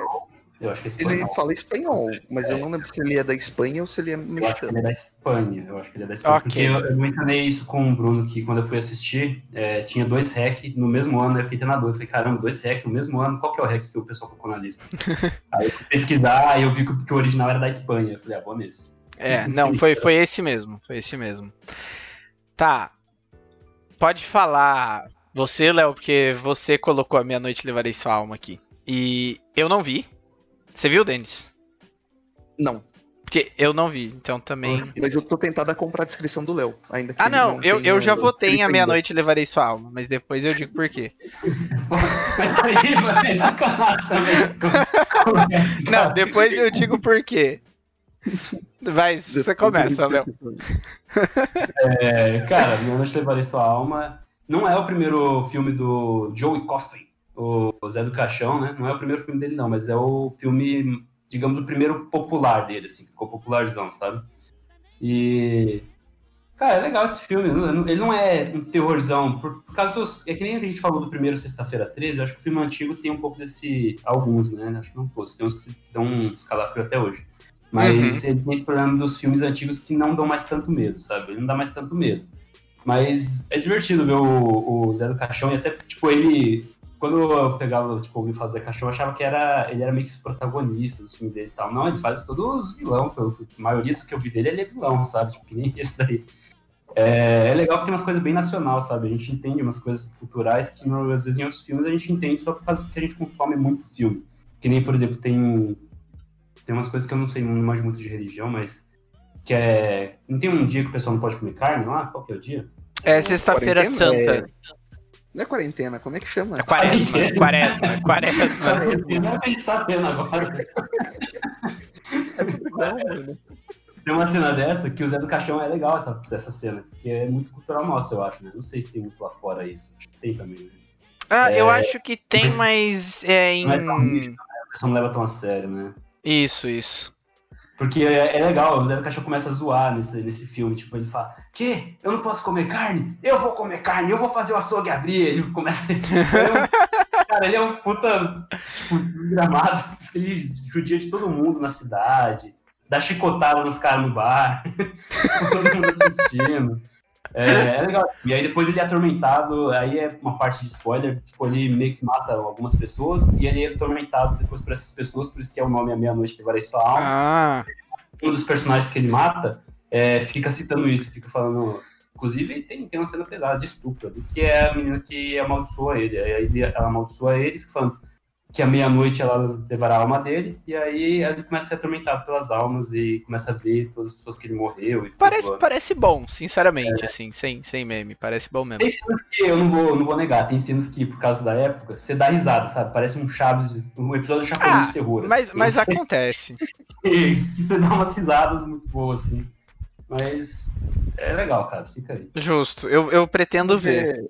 Eu acho que é Ele espanhol. fala espanhol, mas eu É. não lembro se ele é da Espanha ou se ele é Eu acho que mexicano. ele é da Espanha. Eu acho que ele é da Espanha. Ok. Porque eu, eu mencionei isso com o Bruno, que quando eu fui assistir, é, tinha dois hack no mesmo ano. Eu fiquei tendo dúvida. Eu falei, caramba, dois hack no mesmo ano. Qual que é o hack que o pessoal colocou na lista? aí eu fui pesquisar, aí eu vi que, que o original era da Espanha. Eu falei, ah, vou nesse. É, não, foi, foi esse mesmo, foi esse mesmo. Tá. Pode falar você, Léo, porque você colocou a Meia-Noite Levarei Sua Alma aqui. E eu não vi. Você viu, Denis? Não. Porque eu não vi, então também. Mas eu tô tentado a comprar a descrição do Léo, ainda que Ah, ele não, eu, eu já votei em A. Meia-Noite Levarei Sua Alma, mas depois eu digo por quê. Mas é sacanagem também. Não, depois eu digo por quê. Vai, você começa, Léo. É, cara, Minha Noite Levarei Sua Alma não é o primeiro filme do Joey Coffin, o Zé do Caixão, né? Não é o primeiro filme dele, não, mas é o filme, digamos, o primeiro popular dele, assim, que ficou popularzão, sabe? E. Cara, é legal esse filme. Ele não é um terrorzão, por, por causa dos. É que nem a gente falou do primeiro Sexta-feira 13, eu acho que o filme antigo tem um pouco desse. Alguns, né? Acho que não todos. Tem uns que se dão um escalafrio até hoje. Mas ele tem esse problema dos filmes antigos que não dão mais tanto medo, sabe? Ele não dá mais tanto medo. Mas é divertido ver o, o Zé do Caixão e até, tipo, ele. Quando eu pegava, tipo, ouvi falar do Zé Caixão, eu achava que era, ele era meio que os protagonistas do filme dele e tal. Não, ele faz todos os vilão. pelo- A maioria do que eu vi dele, ele é vilão, sabe? Tipo, que nem esse daí. É, é legal porque tem umas coisas bem nacional, sabe? A gente entende umas coisas culturais que às vezes em outros filmes a gente entende só por causa que a gente consome muito filme. Que nem, por exemplo, tem tem umas coisas que eu não sei, não manjo muito de religião, mas que é não tem um dia que o pessoal não pode comer carne lá? Qual que é o dia? É Sexta-feira Quarentena? Santa. Não é quarentena, como é que chama? É quaresma, quaresma, quaresma. Não é que a gente tá tendo agora. Mano. Tem uma cena dessa que o Zé do Caixão é legal essa, essa cena, porque é muito cultural nossa, eu acho, né? Não sei se tem muito lá fora isso. Acho que tem também, né? Ah, eu É, acho que tem, mas- mas é em. Não é tão místico, né? O pessoal não leva tão a sério, né? Isso, isso. Porque é, é legal, o Zé do Caixão começa a zoar nesse, nesse filme. Tipo, ele fala: Que? Eu não posso comer carne? Eu vou comer carne, eu vou fazer o açougue abrir. Ele começa. Cara, ele é um puta, tipo, gramado. Ele judia de todo mundo na cidade, dá chicotada nos caras no bar, todo mundo assistindo. É, é legal. E aí depois ele é atormentado, aí é uma parte de spoiler, tipo, ele meio que mata algumas pessoas e ele é atormentado depois por essas pessoas, por isso que é o nome A Meia-Noite Levarei Sua Alma Ah, um dos personagens que ele mata é, fica citando isso, fica falando. Inclusive, tem, tem uma cena pesada de estupro que é a menina que amaldiçoa ele. Aí ele, ela amaldiçoa ele e fica falando que à meia-noite ela levará a alma dele, e aí ele começa a ser atormentado pelas almas e começa a ver todas as pessoas que ele morreu. E parece, parece bom, sinceramente, assim, sem, sem meme. Parece bom mesmo. Tem cenas que eu não vou, não vou negar, tem cenas que, por causa da época, você dá risada, sabe? Parece um Chaves, um episódio de Chapolin Ah, de terror. assim. Mas, mas Você- acontece. que você dá umas risadas muito boas, assim. Mas é legal, cara. Fica aí. Justo. Eu, eu pretendo ver.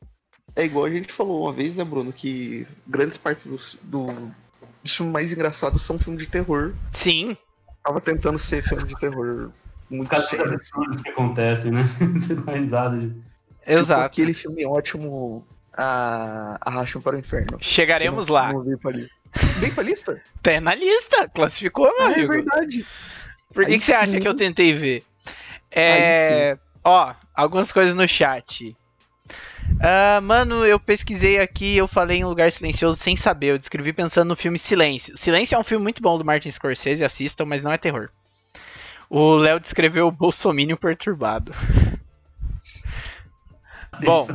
É, é igual a gente falou uma vez, né, Bruno, que grandes partes dos, do, dos filmes mais engraçados são filmes de terror. Sim. Tava tentando ser filme de terror muito causa das sério. absurdas que acontecem, né? Você dá risada. de- Tipo Exato. aquele filme ótimo, a Arrastam para o Inferno. Chegaremos não- lá. não veio pra lista. Veio pra lista? Tá na lista. Classificou, meu Ah, é amigo. verdade. Por que, que você acha que eu tentei ver? É. Ó, algumas coisas no chat. Ah, mano, eu pesquisei aqui, eu falei em Lugar Silencioso sem saber. Eu descrevi pensando no filme Silêncio. Silêncio é um filme muito bom do Martin Scorsese, assistam, mas não é terror. O Léo descreveu o Bolsomínio perturbado. Bom,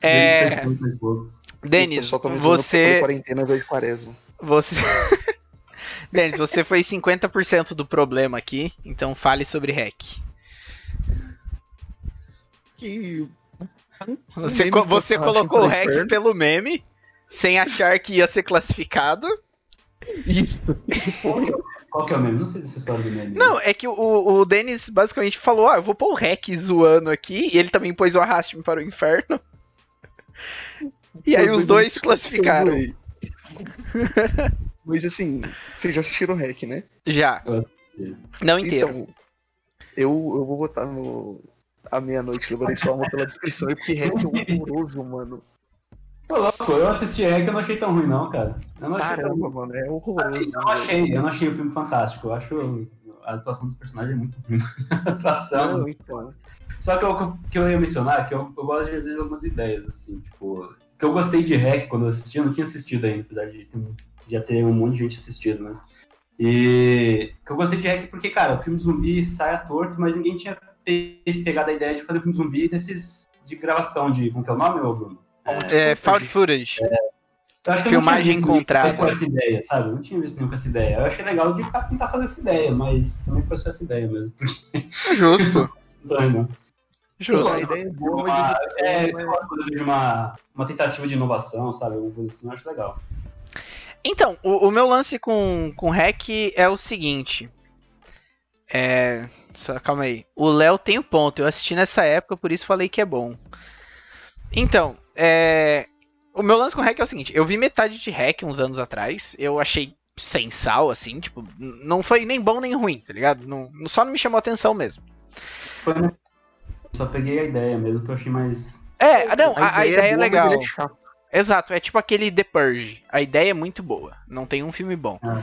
É. 60 poucos. Eu Denis, você. quarentena ao invés de quaresma. Você. Denis, você foi 50% do problema aqui, então fale sobre hack. Que. Você, co- você colocou o hack inferno. pelo meme, sem achar que ia ser classificado. Isso. Qual que é o meme? Não sei dessa história do meme. Não, é que o, o Denis basicamente falou: Ah, eu vou pôr o hack zoando aqui, e ele também pôs o arraste-me para o inferno. E aí os dois classificaram. Mas assim, vocês já assistiram o Hack, né? Já. Não inteiro. Então, eu, eu vou botar no. A meia-noite, levarei sua alma pela descrição, é porque Hack é horroroso, mano. Ô, louco, eu assisti Hack e eu não achei tão ruim, não, cara. Eu não achei tão Caramba, mano, é horroroso. Assim, eu não achei, eu não achei o filme fantástico. Eu acho a atuação dos personagens é muito ruim. a atuação. Não, então. Só que eu, que eu ia mencionar que eu, eu gosto de, às vezes, algumas ideias, assim, tipo. Que eu gostei de Hack quando eu assisti, eu não tinha assistido ainda, apesar de já ter um monte de gente assistido, né? E que eu gostei de Hack porque, cara, o filme zumbi sai a torto, mas ninguém tinha pe- pegado a ideia de fazer um filme zumbi desses de gravação de. Como que é o nome, Bruno? É, found footage. Eu acho que eu não Filmagem tinha visto nenhum encontrada. com essa ideia, sabe? Eu não tinha visto nenhum com essa ideia. Eu achei legal de tentar fazer essa ideia, mas também foi só essa ideia mesmo. Justo. Estranho, não. Justo. A ideia é boa, Uma- é, é- quando eu vejo uma, uma tentativa de inovação, sabe? Alguma coisa assim, eu acho legal. Então, o, o meu lance com, com hack é o seguinte. É. Só, calma aí. O Léo tem o ponto. Eu assisti nessa época, por isso falei que é bom. Então, é. O meu lance com hack é o seguinte: eu vi metade de hack uns anos atrás. Eu achei sem sal, assim. Tipo, não foi nem bom nem ruim, tá ligado? Não, só não me chamou atenção mesmo. Foi, né? Só peguei a ideia mesmo, que eu achei mais. É, não, a, a ideia é boa, mas legal. ele é chato. Exato, é tipo aquele The Purge. A ideia é muito boa. Não tem um filme bom. É.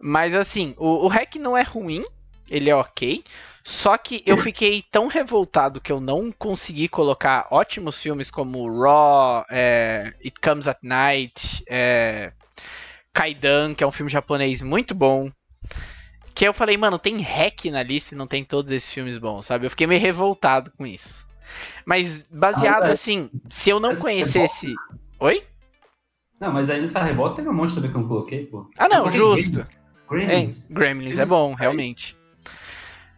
Mas assim, o, o hack não é ruim, ele é ok. Só que eu fiquei tão revoltado que eu não consegui colocar ótimos filmes como Raw, é, It Comes at Night, é, Kaidan, que é um filme japonês muito bom. Que eu falei, mano, tem hack na lista e não tem todos esses filmes bons, sabe? Eu fiquei meio revoltado com isso. Mas baseado Ah, é. assim, se eu não é conhecesse. Oi? Não, mas aí nessa revolta teve um monte também que eu não coloquei, pô. Ah, não, justo. É, Gremlins. Gremlins é bom, realmente.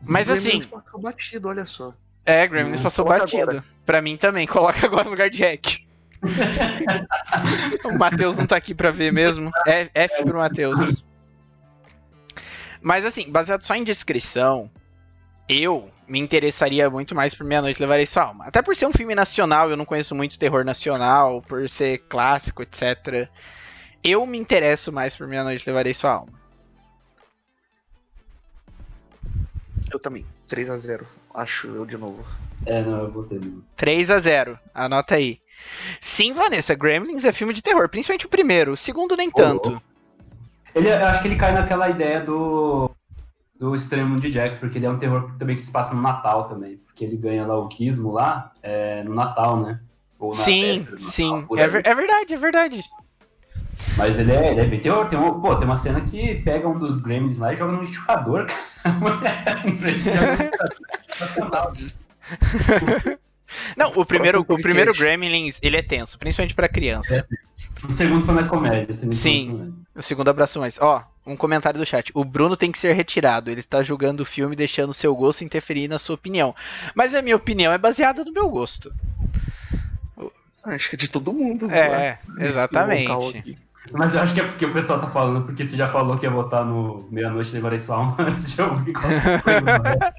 Mas Gremlins assim, passou batido, olha só. é, Gremlins Hum, passou batido. agora. Pra mim também, coloca agora no lugar de hack. o Matheus não tá aqui pra ver mesmo. É F pro Matheus. Mas assim, baseado só em descrição, eu me interessaria muito mais por Meia Noite Levarei Sua Alma. Até por ser um filme nacional, eu não conheço muito terror nacional, por ser clássico, etc. Eu me interesso mais por Meia Noite Levarei Sua Alma. Eu também. 3x0. Acho eu de novo. É, não, eu botei. não. 3 a 0 Anota aí. Sim, Vanessa, Gremlins é filme de terror, principalmente o primeiro. O segundo, nem tanto. Ele, eu acho que ele cai naquela ideia do, do extremo de Jack, porque ele é um terror também que se passa no Natal também. Porque ele ganha lá o Gizmo lá é, no Natal, né? Ou na Sim, véspera sim. É, ver- é verdade, é verdade. Mas ele é, ele é bem terror. Tem, um, pô, tem uma cena que pega um dos Gremlins lá e joga no liquidificador, cara. Não, o primeiro, o primeiro. Gremlins, ele é tenso, principalmente pra criança. o segundo foi mais comédia. Sim. mais. O segundo abraço mais. Ó, um comentário do chat. O Bruno tem que ser retirado. Ele está julgando o filme, deixando seu gosto interferir na sua opinião. Mas a minha opinião é baseada no meu gosto. Acho que é de todo mundo. É, lá, nesse exatamente. Mas eu acho que é porque o pessoal tá falando, porque você já falou que ia votar no Meia-Noite Levarei Sua Alma antes de ouvir qualquer coisa.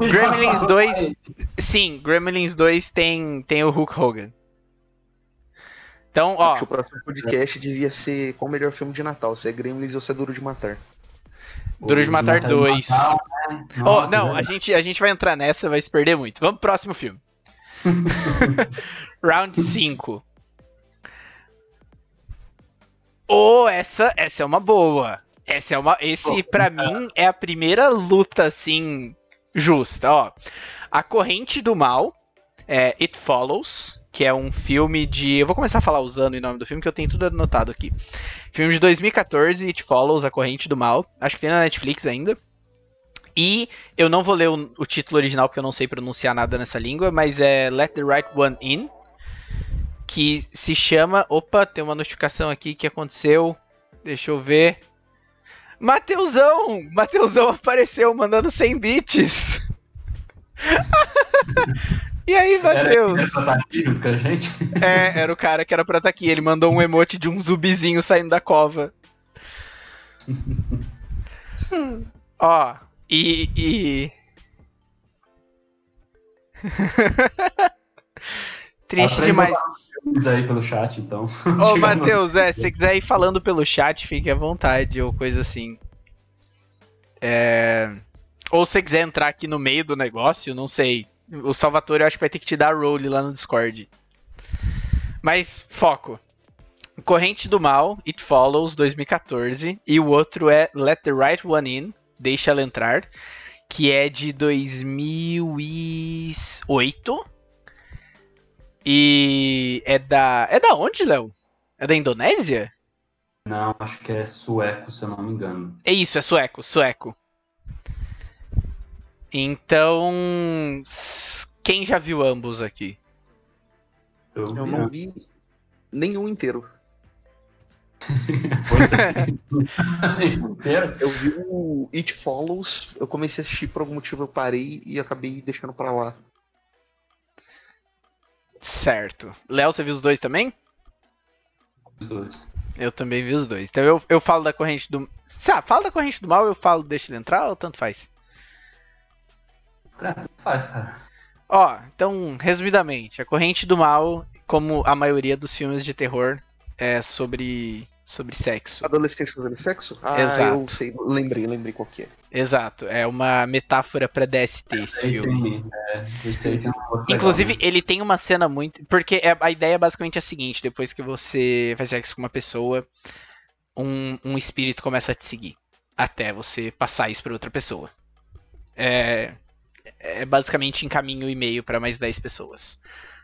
Gremlins 2 Sim, Gremlins 2 tem, tem o Hulk Hogan. Então, Acho ó, que o próximo podcast devia ser qual o melhor filme de Natal, se é Gremlins ou se é Duro de Matar. Duro de Matar 2. Natal, né? Nossa, não, velho. a gente, a gente vai entrar nessa, vai se perder muito. Vamos pro próximo filme. Round 5. Oh, essa, essa é uma boa. Essa é uma, esse pra mim é a primeira luta assim justa, ó. A Corrente do Mal, é It Follows, que é um filme de, eu vou começar a falar usando o nome do filme que eu tenho tudo anotado aqui. Filme de 2014, It Follows, A Corrente do Mal. Acho que tem na Netflix ainda. E eu não vou ler o, o título original porque eu não sei pronunciar nada nessa língua, mas é Let the Right One In, que se chama. Opa, tem uma notificação aqui que aconteceu. Deixa eu ver. Mateusão! Mateusão apareceu mandando 100 bits. e aí, Era Mateus? essa tá aqui junto com a gente? É, era o cara que era pra estar aqui. Ele mandou um emote de um zumbizinho saindo da cova. Ó, e. e... Triste demais. Diz aí pelo chat, então. Ô, Matheus, é, se você quiser ir falando pelo chat, fique à vontade, ou coisa assim. É... Ou se você quiser entrar aqui no meio do negócio, não sei. O Salvatore eu acho que vai ter que te dar role lá no Discord. Mas, foco. Corrente do Mal, It Follows, 2014. E o outro é Let the Right One In, Deixa Ela Entrar. Que é de 2008. E é da. É da onde, Léo? É da Indonésia? Não, acho que é sueco, se eu não me engano. É isso, é sueco, sueco. Então. Quem já viu ambos aqui? Eu não vi nenhum inteiro. É. Inteiro. Eu vi o It Follows, eu comecei a assistir por algum motivo, eu parei e acabei deixando pra lá. Certo. Léo, você viu os dois também? Os dois. Eu também vi os dois. Então eu, eu falo da corrente do. Ah, fala da corrente do mal, eu falo, deixa ele entrar ou tanto faz? Tanto faz, cara. Ó, então, resumidamente, a corrente do mal, como a maioria dos filmes de terror, é sobre sobre sexo. Adolescente fazendo sexo? Ah, Exato. eu sei, lembrei, lembrei qual que é. Exato, é uma metáfora pra DST esse Aí filme. é, esse outra Inclusive, né? ele tem uma cena muito. Porque é- a ideia basicamente é a seguinte: depois que você faz sexo com uma pessoa, um, um espírito começa a te seguir. Até você passar isso pra outra pessoa. É, é basicamente encaminho o e-mail pra mais 10 pessoas.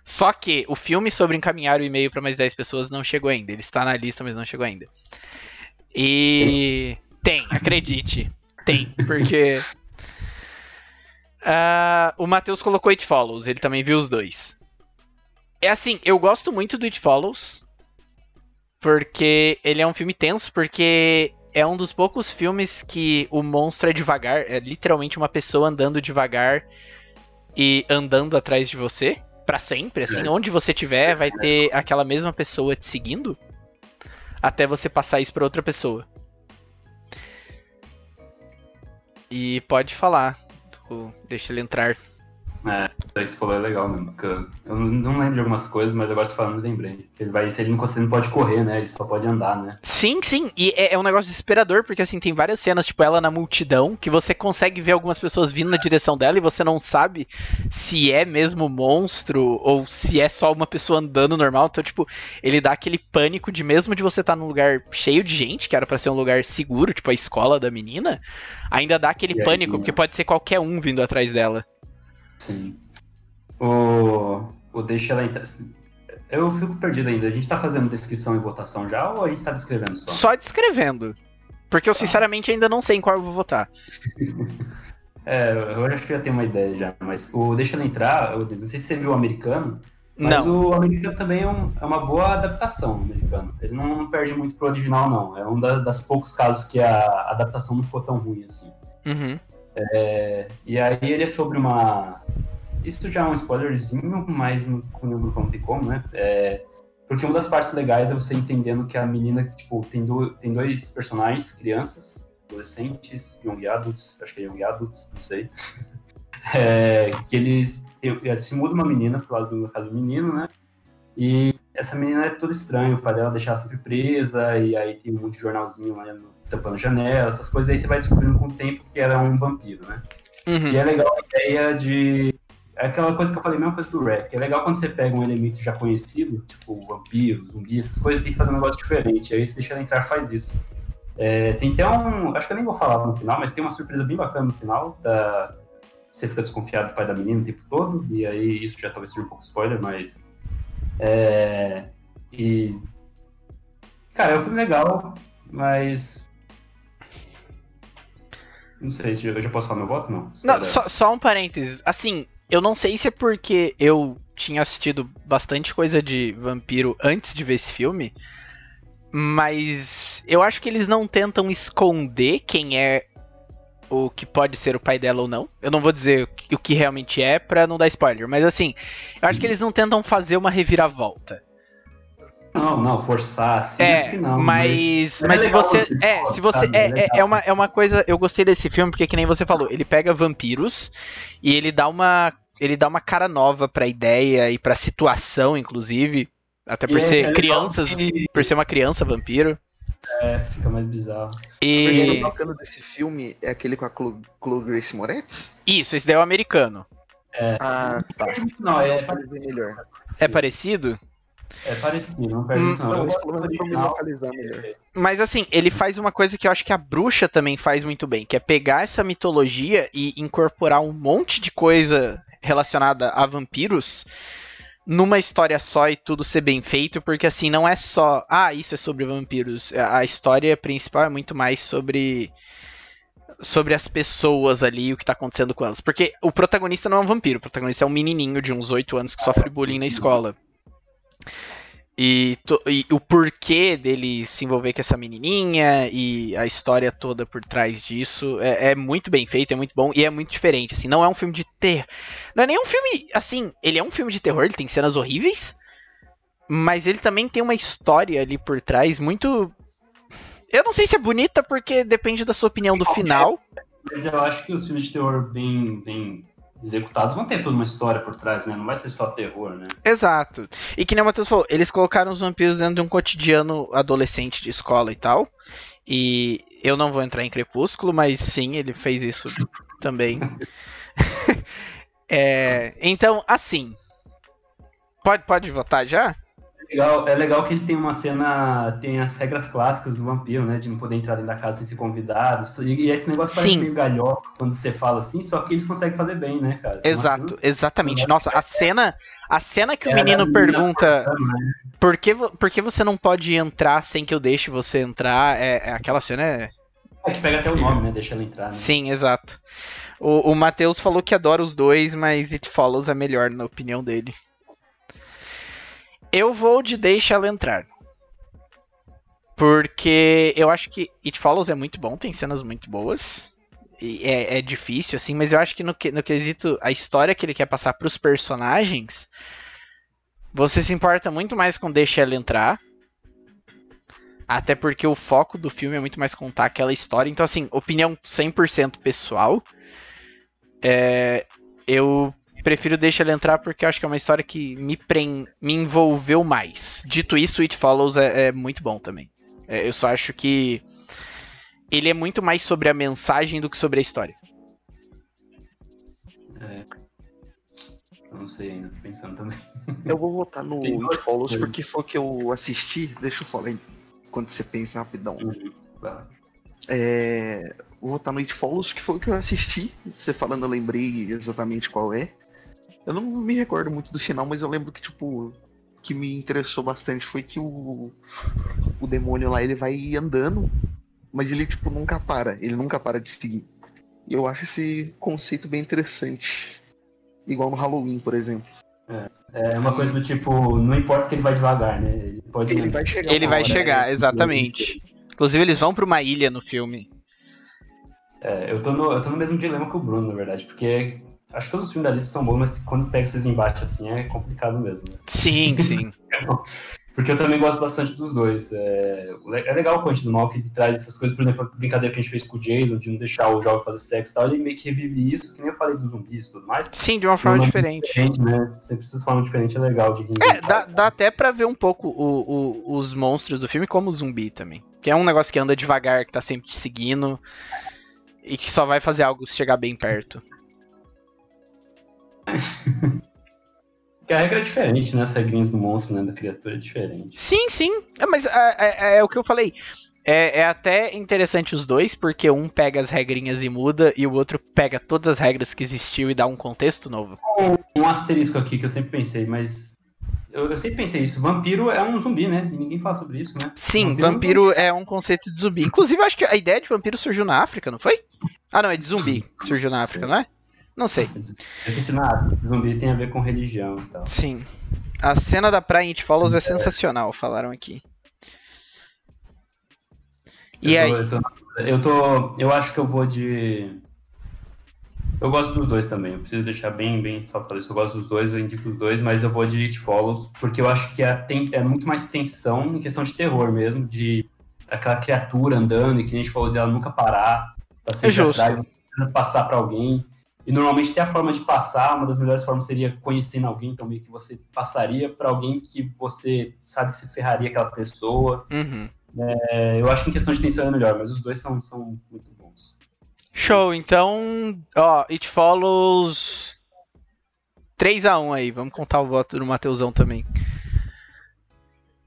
Só que o filme sobre encaminhar o e-mail pra mais 10 pessoas não chegou ainda. Ele está na lista, mas não chegou ainda. E. Tem, acredite. Tem, porque. Ah, o Matheus colocou It Follows, ele também viu os dois. É assim, eu gosto muito do It Follows, porque ele é um filme tenso, porque é um dos poucos filmes que o monstro é devagar, é literalmente uma pessoa andando devagar e andando atrás de você, pra sempre, assim, É. onde você tiver, vai ter aquela mesma pessoa te seguindo, até você passar isso pra outra pessoa. E pode falar, deixa ele entrar. É, isso aí que você falou é legal mesmo. Porque eu, não lembro de algumas coisas, mas agora você falando, eu lembrei. Ele vai, se ele não conseguir, não pode correr, né? Ele só pode andar, né? Sim, sim, e é, é um negócio desesperador, porque assim, tem várias cenas, tipo, ela na multidão, que você consegue ver algumas pessoas vindo na direção dela e você não sabe se é mesmo monstro ou se é só uma pessoa andando normal. Então, tipo, ele dá aquele pânico de mesmo de você estar num lugar cheio de gente, que era pra ser um lugar seguro, tipo a escola da menina, ainda dá aquele aí, pânico, né? porque pode ser qualquer um vindo atrás dela. Sim. O, o Deixa Ela Entrar. Eu fico perdido ainda. A gente tá fazendo descrição e votação já ou a gente tá descrevendo só? Só descrevendo. Porque eu, sinceramente, ainda não sei em qual eu vou votar. É, eu acho que já tenho uma ideia já. Mas o Deixa Ela Entrar, eu não sei se você viu o americano, mas Não. o americano também é, um- é uma boa adaptação, americano. Ele não, não perde muito pro original, não. É um da- das poucos casos que a adaptação não ficou tão ruim assim. Uhum. É, e aí ele é sobre uma. Isso já é um spoilerzinho, mas no, com o grupo não tem como, né? É, porque uma das partes legais é você entendendo que a menina, tipo, tem, do, tem dois personagens, crianças, adolescentes, young adults, acho que é young adults, não sei. É, que eles. Se muda uma menina pro lado do caso do menino, né? E essa menina é toda estranha, o pai dela deixa ela sempre presa, e aí tem um monte de jornalzinho lá no, tampando janela, essas coisas aí você vai descobrindo com o tempo que ela é um vampiro, né? Uhum. E é legal a ideia de. É aquela coisa que eu falei, a mesma coisa do rap. É legal quando você pega um elemento já conhecido, tipo vampiro, zumbi, essas coisas, tem que fazer um negócio diferente. Aí você deixa ela entrar faz isso. É, tem até um. Acho que eu nem vou falar no final, mas tem uma surpresa bem bacana no final. Da, você fica desconfiado do pai da menina o tempo todo, e aí isso já talvez seja um pouco spoiler, mas. É, e. Cara, é um filme legal, mas. Não sei, se eu já posso falar meu voto? Não. Não, só, só um parênteses. Assim, eu não sei se é porque eu tinha assistido bastante coisa de vampiro antes de ver esse filme, mas eu acho que eles não tentam esconder quem é o que pode ser o pai dela ou não. Eu não vou dizer o que- o que realmente é pra não dar spoiler, mas assim, eu acho que eles não tentam fazer uma reviravolta. Não, não, forçar, assim, É, acho que não. mas, é mas se legal você. É, força, se você. sabe? É, é, é uma, é uma coisa. Eu gostei desse filme porque, que nem você falou, ele pega vampiros e ele dá uma. Ele dá uma cara nova pra ideia e pra situação, inclusive. Até por E é- ser é crianças. que- Por ser uma criança vampiro. É, fica mais bizarro. O versão E. bacana desse filme é aquele com a Chloe, Chloe Grace Moretz? Isso, esse daí é o americano. Ah, tá. Não, é, dizer melhor. É parecido? É parecido, não perde Hum, não. Eu melhor. Mas assim, ele faz uma coisa que eu acho que a bruxa também faz muito bem, que é pegar essa mitologia e incorporar um monte de coisa relacionada a vampiros numa história só e tudo ser bem feito, porque assim, não é só, ah, isso é sobre vampiros. A história principal é muito mais sobre sobre as pessoas ali, e o que tá acontecendo com elas. Porque o protagonista não é um vampiro, o protagonista é um menininho de uns 8 anos que sofre bullying na escola. E, e o porquê dele se envolver com essa menininha e a história toda por trás disso é, é muito bem feito, é muito bom e é muito diferente. Assim, não é um filme de terror. Não é nem um filme. Assim, ele é um filme de terror, ele tem cenas horríveis, mas ele também tem uma história ali por trás muito. Eu não sei se é bonita, porque depende da sua opinião do final. Mas eu acho que os filmes de terror bem, bem executados vão ter toda uma história por trás, né? Não vai ser só terror, né? Exato. E que nem o Matheus falou, eles colocaram os vampiros dentro de um cotidiano adolescente de escola e tal. E eu não vou entrar em Crepúsculo, mas sim, ele fez isso também. É, então, assim. Pode, pode votar já? É legal, é legal que ele tem uma cena, tem as regras clássicas do vampiro, né? De não poder entrar dentro da casa sem ser convidado. E, e esse negócio parece Sim. meio galhofa quando você fala assim, só que eles conseguem fazer bem, né, cara? Exato, cena- exatamente. Nossa, a cena, a cena que o É, menino a menina pergunta né? por que, por que você não pode entrar sem que eu deixe você entrar, é, é- aquela cena é É que pega até o nome, né? Deixa ela entrar, né? Sim, exato. O, o Matheus falou que adora os dois, mas It Follows é melhor, na opinião dele. Eu vou de Deixa Ela Entrar. Porque eu acho que It Follows é muito bom, tem cenas muito boas. É, é difícil, assim, mas eu acho que no, no quesito, a história que ele quer passar pros personagens, você se importa muito mais com Deixa Ela Entrar. Até porque o foco do filme é muito mais contar aquela história. Então, assim, opinião 100% pessoal. É, eu prefiro deixar ele entrar porque eu acho que é uma história que me, pren... me envolveu mais. Dito isso, It Follows é, é muito bom também. É, eu só acho que ele é muito mais sobre a mensagem do que sobre a história. Eu não sei ainda, tô pensando também. Eu vou votar no Tem It Follows porque foi o que eu assisti. Deixa eu falar aí, quando você pensa rapidão. Vai lá. É, vou votar no It Follows, que foi o que eu assisti. Você falando, eu lembrei exatamente qual é. Eu não me recordo muito do final, mas eu lembro que, tipo, o que me interessou bastante foi que o, o demônio lá, ele vai andando, mas ele, tipo, nunca para. Ele nunca para de seguir. E eu acho esse conceito bem interessante. Igual no Halloween, por exemplo. É uma coisa do tipo, não importa que ele vai devagar, né? Ele pode. Ele vai chegar Ele vai hora, chegar, né? exatamente. Inclusive, eles vão pra uma ilha no filme. É, eu tô, no, eu tô no mesmo dilema que o Bruno, na verdade, porque acho que todos os filmes da lista são bons, mas quando pega esses embates assim é complicado mesmo, né? Sim, sim. Porque eu também gosto bastante dos dois. É, é legal o Corrente do Mal que ele traz essas coisas, por exemplo, a brincadeira que a gente fez com o Jason, de não deixar o jovem fazer sexo e tal, ele meio que revive isso, que nem eu falei dos zumbis e tudo mais. Sim, de uma forma Uma diferente. Diferente, né? Sempre essas formas diferentes é legal de É, dá, dá até pra ver um pouco o- o- os monstros do filme como zumbi também. Que é um negócio que anda devagar, que tá sempre te seguindo. E que só vai fazer algo se chegar bem perto. Porque a regra é diferente, né? As regrinhas do monstro, né? Da criatura é diferente. Sim, sim. É, mas é, é- é o que eu falei. É, é até interessante os dois, porque um pega as regrinhas e muda, e o outro pega todas as regras que existiu e dá um contexto novo. Um asterisco aqui que eu sempre pensei, mas. Eu, eu sempre pensei isso. Vampiro é um zumbi, né? E ninguém fala sobre isso, né? Sim, vampiro é um conceito de zumbi. Inclusive, eu acho que a ideia de vampiro surgiu na África, não foi? Ah, não, é de zumbi que surgiu na África, não é? Não sei. Eu disse nada. Zumbi tem a ver com religião e tal. Sim. A cena da praia em It Follows é sensacional, falaram aqui. E eu aí? Tô, eu, tô, eu tô- eu acho que eu vou de. Eu gosto dos dois também. Eu preciso deixar bem, bem saltado isso. Eu gosto dos dois, eu indico os dois, mas eu vou de It Follows, porque eu acho que é, tem, é muito mais tensão em questão de terror mesmo, de aquela criatura andando e que nem a gente falou dela nunca parar, tá sempre É justo. atrás, precisa passar pra alguém. E normalmente tem a forma de passar, uma das melhores formas seria conhecendo alguém, então meio que você passaria pra alguém que você sabe que você ferraria aquela pessoa. Uhum. É, eu acho que em questão de tensão é melhor, mas os dois são, são muito bons. Show, então, ó, It Follows 3x1 aí, vamos contar o voto do Mateusão também.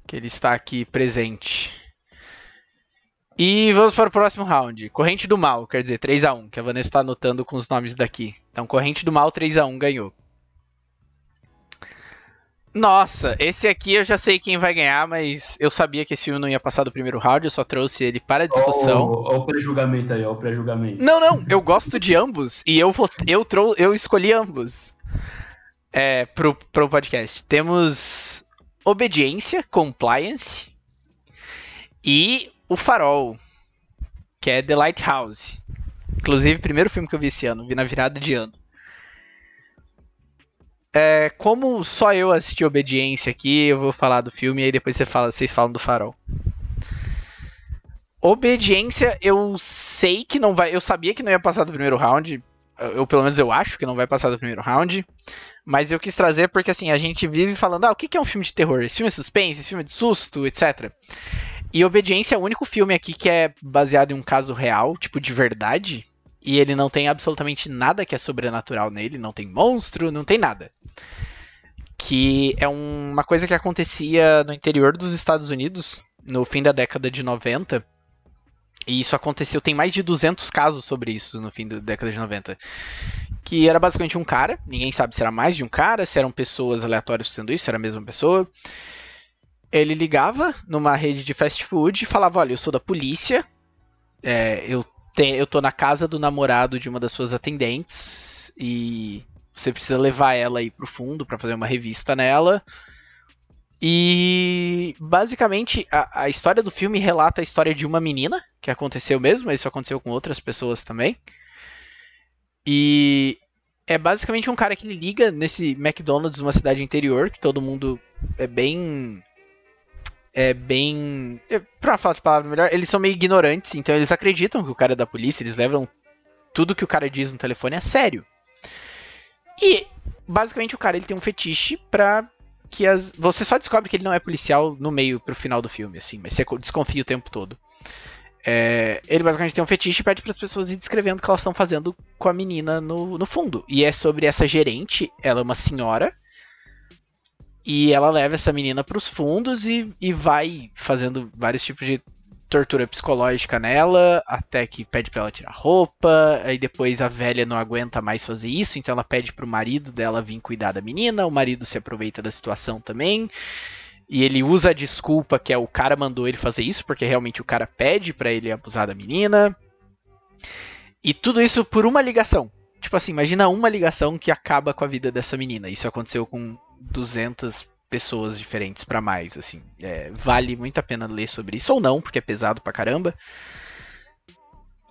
Que ele está aqui presente. E vamos para o próximo round. Corrente do Mal, quer dizer, 3x1, que a Vanessa está anotando com os nomes daqui. Então, Corrente do Mal 3x1 ganhou. Nossa, esse aqui eu já sei quem vai ganhar, mas eu sabia que esse filme não ia passar do primeiro round, eu só trouxe ele para discussão. Olha o pré-julgamento aí, ó, o pré-julgamento. Não, não, eu gosto de ambos e eu vou, eu trou, eu escolhi ambos. É, pro, pro podcast. Temos Obediência, Compliance e O Farol, que é The Lighthouse. Inclusive, primeiro filme que eu vi esse ano, vi na virada de ano. É, como só eu assisti Obediência aqui, eu vou falar do filme e aí depois você fala, vocês falam do Farol. Obediência, eu sei que não vai. Eu sabia que não ia passar do primeiro round. Eu, pelo menos, eu acho que não vai passar do primeiro round. Mas eu quis trazer porque, assim, a gente vive falando, ah, o que é um filme de terror? Esse filme é suspense, esse filme é de susto, etc. E Obediência é o único filme aqui que é baseado em um caso real, tipo, de verdade. E ele não tem absolutamente nada que é sobrenatural nele, não tem monstro, não tem nada. Que é um, uma coisa que acontecia no interior dos Estados Unidos, no fim da década de 90. E isso aconteceu, tem mais de 200 casos sobre isso no fim da década de 90 que era basicamente um cara, ninguém sabe se era mais de um cara, se eram pessoas aleatórias fazendo isso, se era a mesma pessoa. Ele ligava numa rede de fast food e falava: Olha, eu sou da polícia, é, eu, te, eu tô na casa do namorado de uma das suas atendentes e você precisa levar ela aí pro fundo para fazer uma revista nela. E basicamente a, a história do filme relata a história de uma menina, que aconteceu mesmo, isso aconteceu com outras pessoas também e é basicamente um cara que liga nesse McDonald's, uma cidade interior, que todo mundo é bem. É bem. É, pra falar de palavra melhor, eles são meio ignorantes, então eles acreditam que o cara é da polícia, eles levam tudo que o cara diz no telefone a sério. E basicamente o cara ele tem um fetiche pra que as. Você só descobre que ele não é policial no meio pro final do filme, assim, mas você desconfia o tempo todo. É, ele basicamente tem um fetiche e pede para as pessoas ir descrevendo o que elas estão fazendo com a menina no, no fundo. E é sobre essa gerente, ela é uma senhora, e ela leva essa menina para os fundos e, e vai fazendo vários tipos de tortura psicológica nela, até que pede para ela tirar roupa, aí depois a velha não aguenta mais fazer isso, então ela pede pro marido dela vir cuidar da menina, o marido se aproveita da situação também. E ele usa a desculpa que é o cara mandou ele fazer isso, porque realmente o cara pede para ele abusar da menina. E tudo isso por uma ligação. Tipo assim, imagina uma ligação que acaba com a vida dessa menina. Isso aconteceu com 200 pessoas diferentes para mais, assim. É, vale muito a pena ler sobre isso ou não, porque é pesado pra caramba.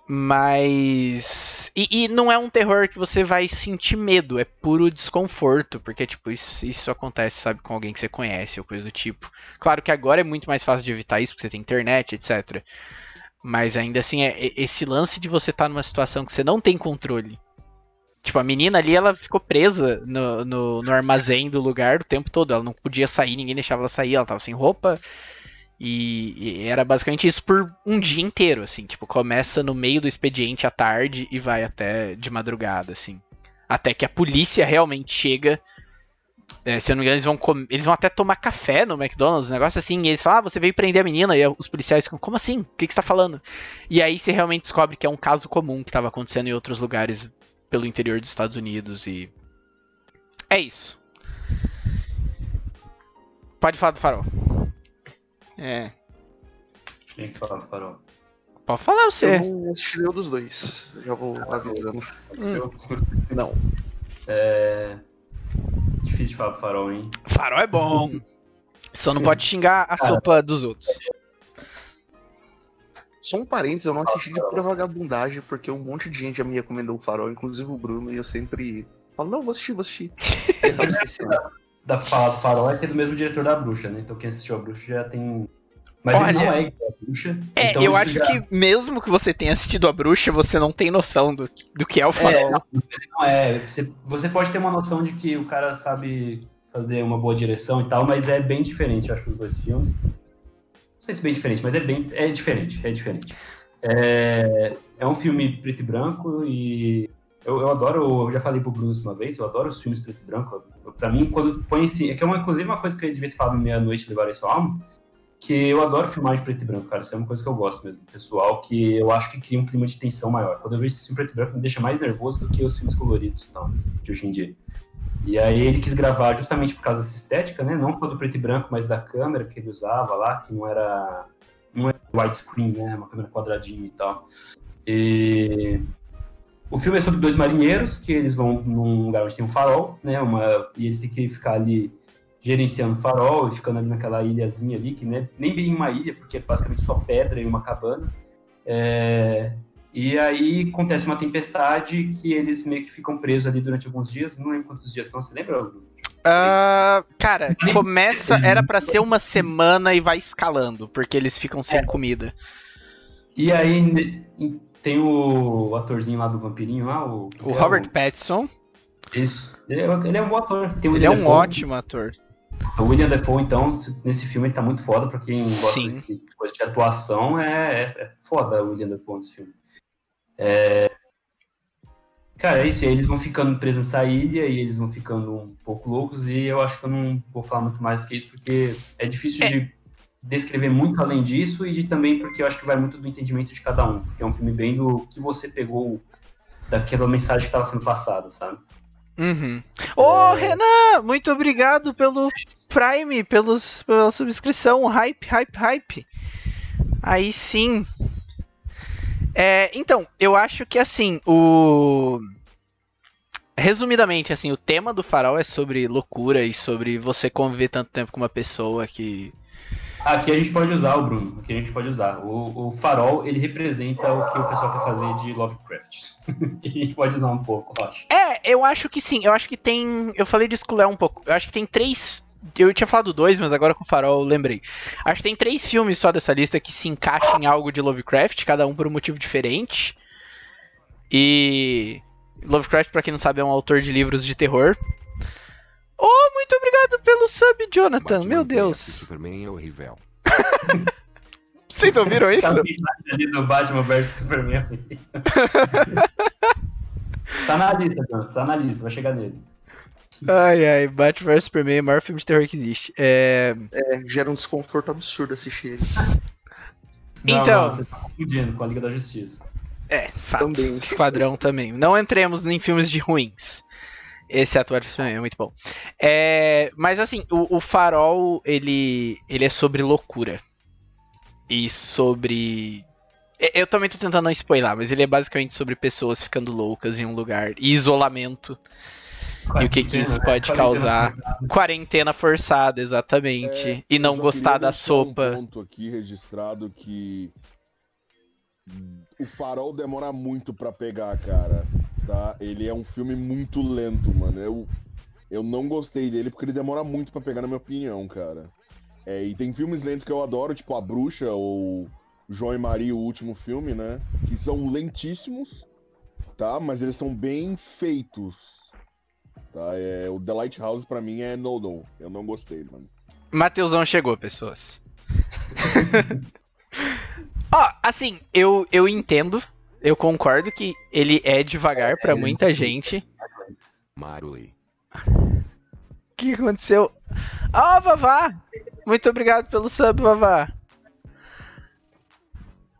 Mas. E, e, não é um terror que você vai sentir medo, é puro desconforto, porque, tipo, isso, isso acontece, sabe, com alguém que você conhece ou coisa do tipo. Claro que agora é muito mais fácil de evitar isso, porque você tem internet, etc. Mas ainda assim, é, é esse lance de você estar tá numa situação que você não tem controle. Tipo, a menina ali, ela ficou presa no, no, no armazém do lugar o tempo todo. Ela não podia sair, ninguém deixava ela sair, ela tava sem roupa. E, e, era basicamente isso por um dia inteiro, assim. Tipo, começa no meio do expediente à tarde e vai até de madrugada, assim. Até que a polícia realmente chega. É, se eu não me engano, eles vão, eles vão até tomar café no McDonald's, um negócio assim. E eles falam, ah, você veio prender a menina. E os policiais ficam, como assim? O que, que você tá falando? E aí você realmente descobre que é um caso comum que estava acontecendo em outros lugares pelo interior dos Estados Unidos. E. É isso. Pode falar do farol. É. Quem que fala do farol? Pode falar você. Eu não assisti nenhum dos dois. Já vou avisando. Hum. Não. É. Difícil de falar do farol, hein? Farol é bom. Só não pode xingar a sopa dos outros. Só um parênteses, eu não assisti de pura vagabundagem, porque um monte de gente já me recomendou o farol, inclusive o Bruno, e eu sempre falo, não, vou assistir, vou assistir. Eu acabo esquecendo dá pra falar do Farol é que é do mesmo diretor da Bruxa, né? Então quem assistiu a Bruxa já tem. Mas Olha, ele não é igual a Bruxa. É, então eu acho já... que mesmo que você tenha assistido a Bruxa, você não tem noção do, do que é o Farol. É, não, não é. Você, você pode ter uma noção de que o cara sabe fazer uma boa direção e tal, mas é bem diferente, acho, os dois filmes. Sei se bem diferente, mas é bem. É diferente, é diferente. É, é um filme preto e branco e eu, eu adoro, eu já falei pro Bruno uma vez, eu adoro os filmes preto e branco. Pra mim, quando põe esse. É que é uma, inclusive uma coisa que eu devia ter falado meia-noite levar isso alma, que eu adoro filmagem preto e branco, cara. Isso é uma coisa que eu gosto mesmo, pessoal, que eu acho que cria um clima de tensão maior. Quando eu vejo esse filme preto e branco, me deixa mais nervoso do que os filmes coloridos então, de hoje em dia. E aí ele quis gravar justamente por causa dessa estética, né? Não só do preto e branco, mas da câmera que ele usava lá, que não era. Não é widescreen, né? Uma câmera quadradinha e tal. E o filme é sobre dois marinheiros que eles vão num lugar onde tem um farol, né? Uma, e eles têm que ficar ali gerenciando o farol e ficando ali naquela ilhazinha ali, que né, nem bem uma ilha, porque é basicamente só pedra e uma cabana. É, e aí acontece uma tempestade que eles meio que ficam presos ali durante alguns dias. Não lembro quantos dias são, você lembra? Uh, cara, começa. Era para ser uma semana e vai escalando, porque eles ficam sem é. comida. E aí tem o atorzinho lá do vampirinho lá, o. O Robert o... Pattinson. Isso. Ele é, ele é, um bom ator. ele é um ótimo ator. O William Defoe, então, nesse filme ele tá muito foda, pra quem gosta de, de coisa de atuação, é, é, é foda o William Defoe nesse filme. É... Cara, é isso, eles vão ficando presos nessa ilha e eles vão ficando um pouco loucos, e eu acho que eu não vou falar muito mais do que isso, porque é difícil é. de descrever muito além disso, e de também porque eu acho que vai muito do entendimento de cada um, porque é um filme bem do que você pegou daquela mensagem que estava sendo passada, sabe? Uhum. Ô, oh, é... Renan, muito obrigado pelo Prime, pelos, pela subscrição. Hype, hype, hype. Aí sim. É, então, eu acho que assim, o. Resumidamente, assim, o tema do farol é sobre loucura e sobre você conviver tanto tempo com uma pessoa que Aqui a gente pode usar, o Bruno, aqui a gente pode usar. O, o farol, ele representa o que o pessoal quer fazer de Lovecraft. a gente pode usar um pouco, eu acho. É, eu acho que sim. Eu acho que tem. Eu falei disso com o Léo um pouco. Eu acho que tem três. Eu tinha falado dois, mas agora com o Farol eu lembrei. Acho que tem três filmes só dessa lista que se encaixam em algo de Lovecraft, cada um por um motivo diferente. E. Lovecraft, para quem não sabe, é um autor de livros de terror. Oh, muito obrigado pelo sub, Jonathan. Batman Meu Deus. Superman é horrível. Vocês ouviram isso? ali do Batman vs Superman. tá na lista, Jonathan. Tá na lista, vai chegar nele. Ai, ai, Batman vs Superman é o maior filme de terror que existe. É... é gera um desconforto absurdo assistir ele. Não, então. Não, você tá confundindo com a Liga da Justiça. É, fato. Também. Esquadrão também. Não entremos em filmes de ruins. Esse ator é muito bom. É, mas assim, o, o, Farol, ele, ele é sobre loucura. E sobre. Eu também tô tentando não spoiler, mas ele é basicamente sobre pessoas ficando loucas em um lugar. E isolamento. Quarentena, e o que, que isso né? pode causar. Forçada. Quarentena forçada, exatamente. É, e não gostar da sopa. Um ponto aqui registrado que o farol demora muito para pegar, cara tá? Ele é um filme muito lento, mano. Eu, eu não gostei dele porque ele demora muito para pegar, na minha opinião, cara. É, e tem filmes lentos que eu adoro, tipo A Bruxa ou João e Maria, o último filme, né? Que são lentíssimos, tá? Mas eles são bem feitos. Tá? É, o The Lighthouse para mim é no-no. Eu não gostei, mano. Mateusão chegou, pessoas. Ó, oh, assim, eu, eu entendo eu concordo que ele é devagar para muita gente. Marui. O que aconteceu? Ah, oh, Vavá! Muito obrigado pelo sub, Vavá.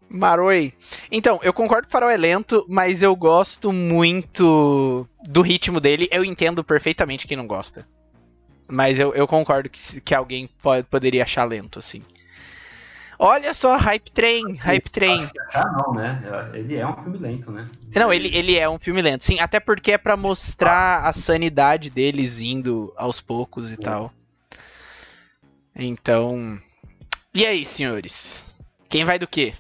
Maroi. Então, eu concordo que o Farol é lento, mas eu gosto muito do ritmo dele. Eu entendo perfeitamente quem não gosta. Mas eu, eu concordo que, que alguém pode, poderia achar lento, assim. Olha só, Hype Train, Hype Train. Ah, não, né? Ele é um filme lento, né? Não, ele, ele é um filme lento, sim. Até porque é para mostrar a sanidade deles indo aos poucos e tal. Então. E aí, senhores? Quem vai do quê?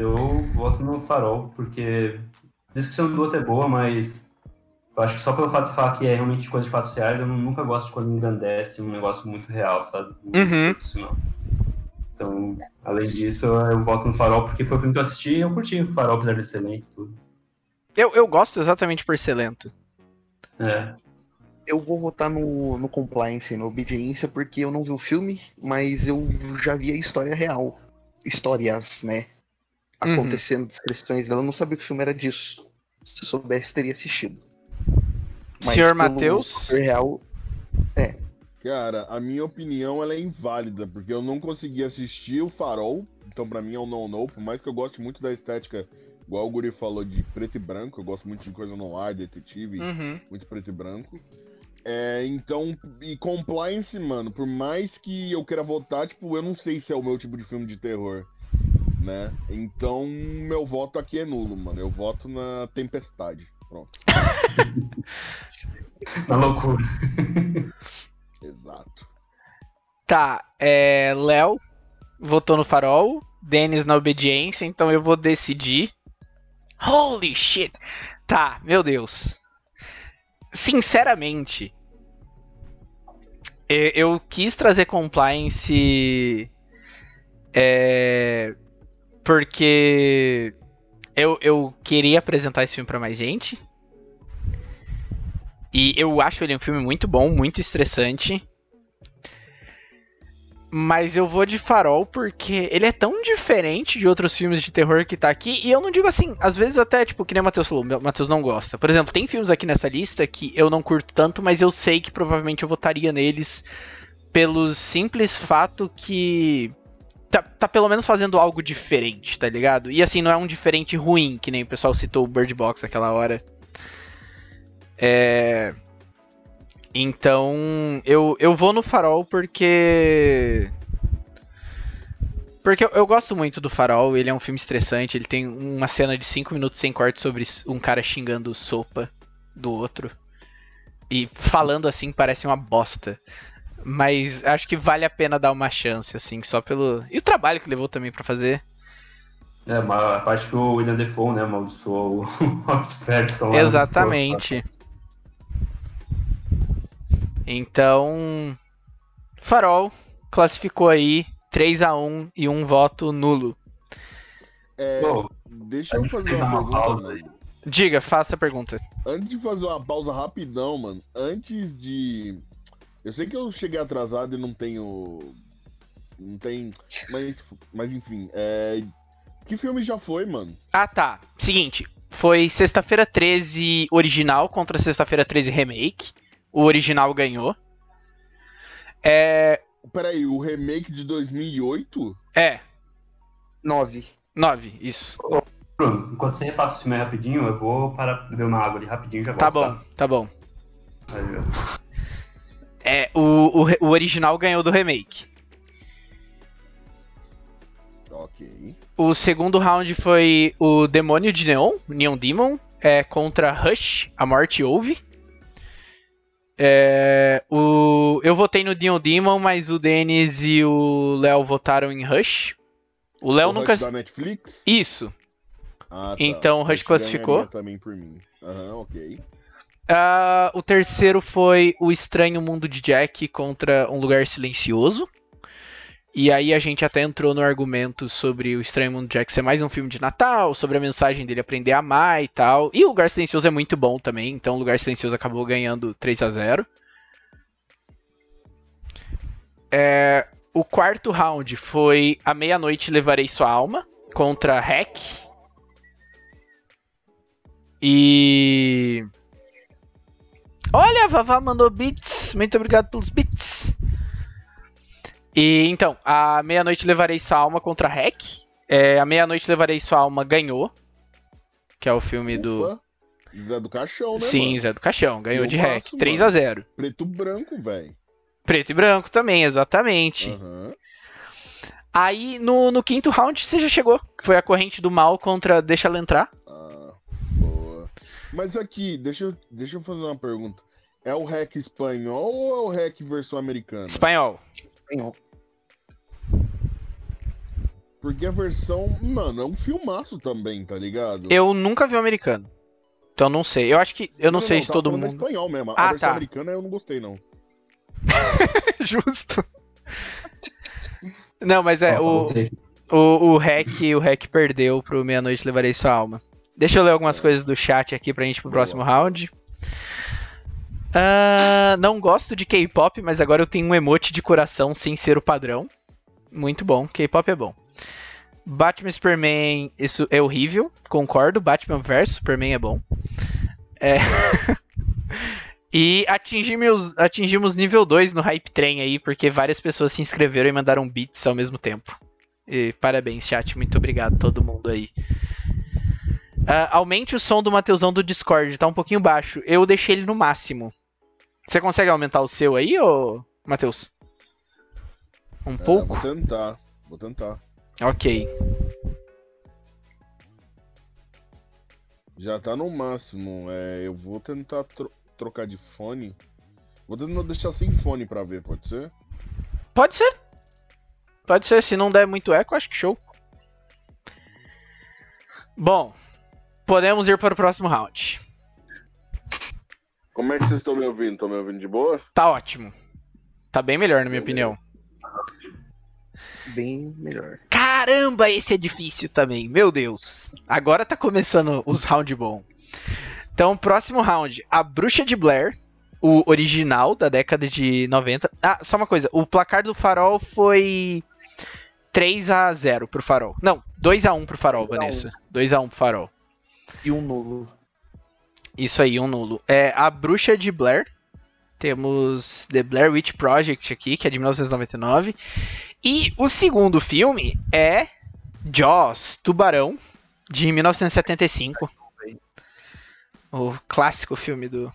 Eu voto no Farol, porque a descrição do outro é boa, mas eu acho que só pelo fato de falar que é realmente coisa de fatos reais, eu nunca gosto de quando engrandece um negócio muito real, sabe? Uhum. Então, além disso, eu voto no Farol porque foi o filme que eu assisti e eu curti o Farol, apesar de ser lento tudo. Eu, eu gosto exatamente por ser lento. É. Eu vou votar no, no Compliance, na Obediência, porque eu não vi o filme, mas eu já vi a história real. Histórias, né? Uhum. Acontecendo, uhum. descrições dela. Eu não sabia que o filme era disso. Se eu soubesse, teria assistido. Mas Senhor Matheus? real. É, Cara, a minha opinião ela é inválida, porque eu não consegui assistir o Farol, então para mim é um não-no, por mais que eu goste muito da estética, igual o Guri falou, de preto e branco, eu gosto muito de coisa no ar, detetive, uhum. muito preto e branco. É, então, e Compliance, mano, por mais que eu queira votar, tipo, eu não sei se é o meu tipo de filme de terror, né? Então, meu voto aqui é nulo, mano. Eu voto na Tempestade. Pronto. na loucura. Exato. Tá, é. Léo votou no farol, Denis na obediência, então eu vou decidir. Holy shit! Tá, meu Deus. Sinceramente, e- eu quis trazer compliance. É. Porque. Eu, eu queria apresentar esse filme pra mais gente. E eu acho ele um filme muito bom, muito estressante. Mas eu vou de Farol porque ele é tão diferente de outros filmes de terror que tá aqui. E eu não digo assim, às vezes até, tipo, que nem o Matheus falou, o Matheus não gosta. Por exemplo, tem filmes aqui nessa lista que eu não curto tanto, mas eu sei que provavelmente eu votaria neles pelo simples fato que. Tá, tá pelo menos fazendo algo diferente, tá ligado? E assim, não é um diferente ruim, que nem o pessoal citou o Bird Box aquela hora. É. Então, eu, eu vou no Farol porque. Porque eu, eu gosto muito do Farol, ele é um filme estressante, ele tem uma cena de 5 minutos sem corte sobre um cara xingando sopa do outro. E falando assim parece uma bosta. Mas acho que vale a pena dar uma chance, assim, só pelo. E o trabalho que levou também pra fazer. É, uma a parte que o William Defoe, né, amaldiçoou o Robert Pattinson. Exatamente. Então, Farol classificou aí 3 a 1 e um voto nulo. É, Bom, deixa eu fazer uma uma pergunta, pausa. Diga, faça a pergunta. Antes de fazer uma pausa rapidão, mano. Antes de. Eu sei que eu cheguei atrasado e não tenho. Não tem. Mas, mas enfim, é. Que filme já foi, mano? Ah, tá. Seguinte, foi Sexta-feira 13 original contra Sexta-feira 13 remake. O original ganhou. É. Peraí, o remake de 2008? É, 9. 9, isso. Bruno, enquanto você repassa o filme rapidinho, eu vou para beber uma água ali rapidinho e já volto. Tá bom, tá bom. Aí. É, o, o, o original ganhou do remake. Ok. O segundo round foi o Demônio de Neon, Neon Demon, é, contra Rush, A Morte Ouve. É, o, eu votei no Neon Demon, mas o Denis e o Léo votaram em Rush. O Léo nunca. Rush da Netflix? Isso. Ah, Então, o Rush classificou? também por mim. Aham, ok. Ah, o terceiro foi O Estranho Mundo de Jack contra Um Lugar Silencioso. E aí a gente até entrou no argumento sobre O Estranho Mundo de Jack ser mais um filme de Natal, sobre a mensagem dele aprender a amar e tal. E O Lugar Silencioso é muito bom também, então O Lugar Silencioso acabou ganhando 3 a 0 É, O quarto round foi A Meia-Noite Levarei Sua Alma contra Hack. E. A Vavá mandou bits. Muito obrigado pelos bits. E então, a Meia-Noite Levarei Sua Alma contra Hack. É, a Meia-Noite Levarei Sua Alma ganhou. Que é o filme do. Zé do Caixão, né, Sim, mano? Zé do Caixão. Ganhou de Filmaço, Hack. 3 mano. a 0 Preto branco, velho. Preto e branco também, exatamente. Aham. Aí no, no quinto round você já chegou. Que foi a corrente do mal contra Deixa ela entrar. Ah, boa. Mas aqui, deixa eu, deixa eu fazer uma pergunta. É o hack espanhol ou é o hack versão americana? Espanhol. Espanhol. Porque a versão, mano, é um filmaço também, tá ligado? Eu nunca vi o americano. Então não sei. Eu acho que. Eu não, sei se tava todo mundo. espanhol mesmo. Ah, a versão tá. americana eu não gostei, não. Justo. Não, mas é, Ó, o, o, o hack, o hack perdeu pro Meia-Noite Levarei Sua Alma. Deixa eu ler algumas coisas do chat aqui pra gente pro Boa. próximo round. Ah, não gosto de K-pop, mas agora eu tenho um emote de coração sem ser o padrão. Muito bom, K-pop é bom. Batman Superman, isso é horrível, concordo. Batman vs Superman é bom. É. e atingimos, atingimos nível 2 no Hype Train aí, porque várias pessoas se inscreveram e mandaram beats ao mesmo tempo. E parabéns, chat. Muito obrigado a todo mundo aí. Ah, aumente o som do Mateusão do Discord, tá um pouquinho baixo. Eu deixei ele no máximo. Você consegue aumentar o seu aí, ô Matheus? Um É, pouco? vou tentar, vou tentar. Ok. Já tá no máximo. É, eu vou tentar tro- trocar de fone. Vou tentar deixar sem fone pra ver, pode ser? Pode ser. Pode ser, se não der muito eco, acho que show. Bom, podemos ir para o próximo round. Como é que vocês estão me ouvindo? Estão me ouvindo de boa? Tá ótimo. Tá bem melhor, na minha opinião. Bem melhor. Caramba, esse é difícil também. Meu Deus. Agora tá começando os round bom. Então, próximo round. A Bruxa de Blair. O original da década de 90. Ah, só uma coisa. O placar do Farol foi 3 a 0 pro Farol. Não, 2 a 1 pro Farol, 2 a 1. Vanessa. 2 a 1 pro Farol. E um nulo. Isso aí, um nulo. É a Bruxa de Blair. Temos The Blair Witch Project aqui, que é de 1999. E o segundo filme é Jaws, Tubarão, de 1975. O clássico filme do,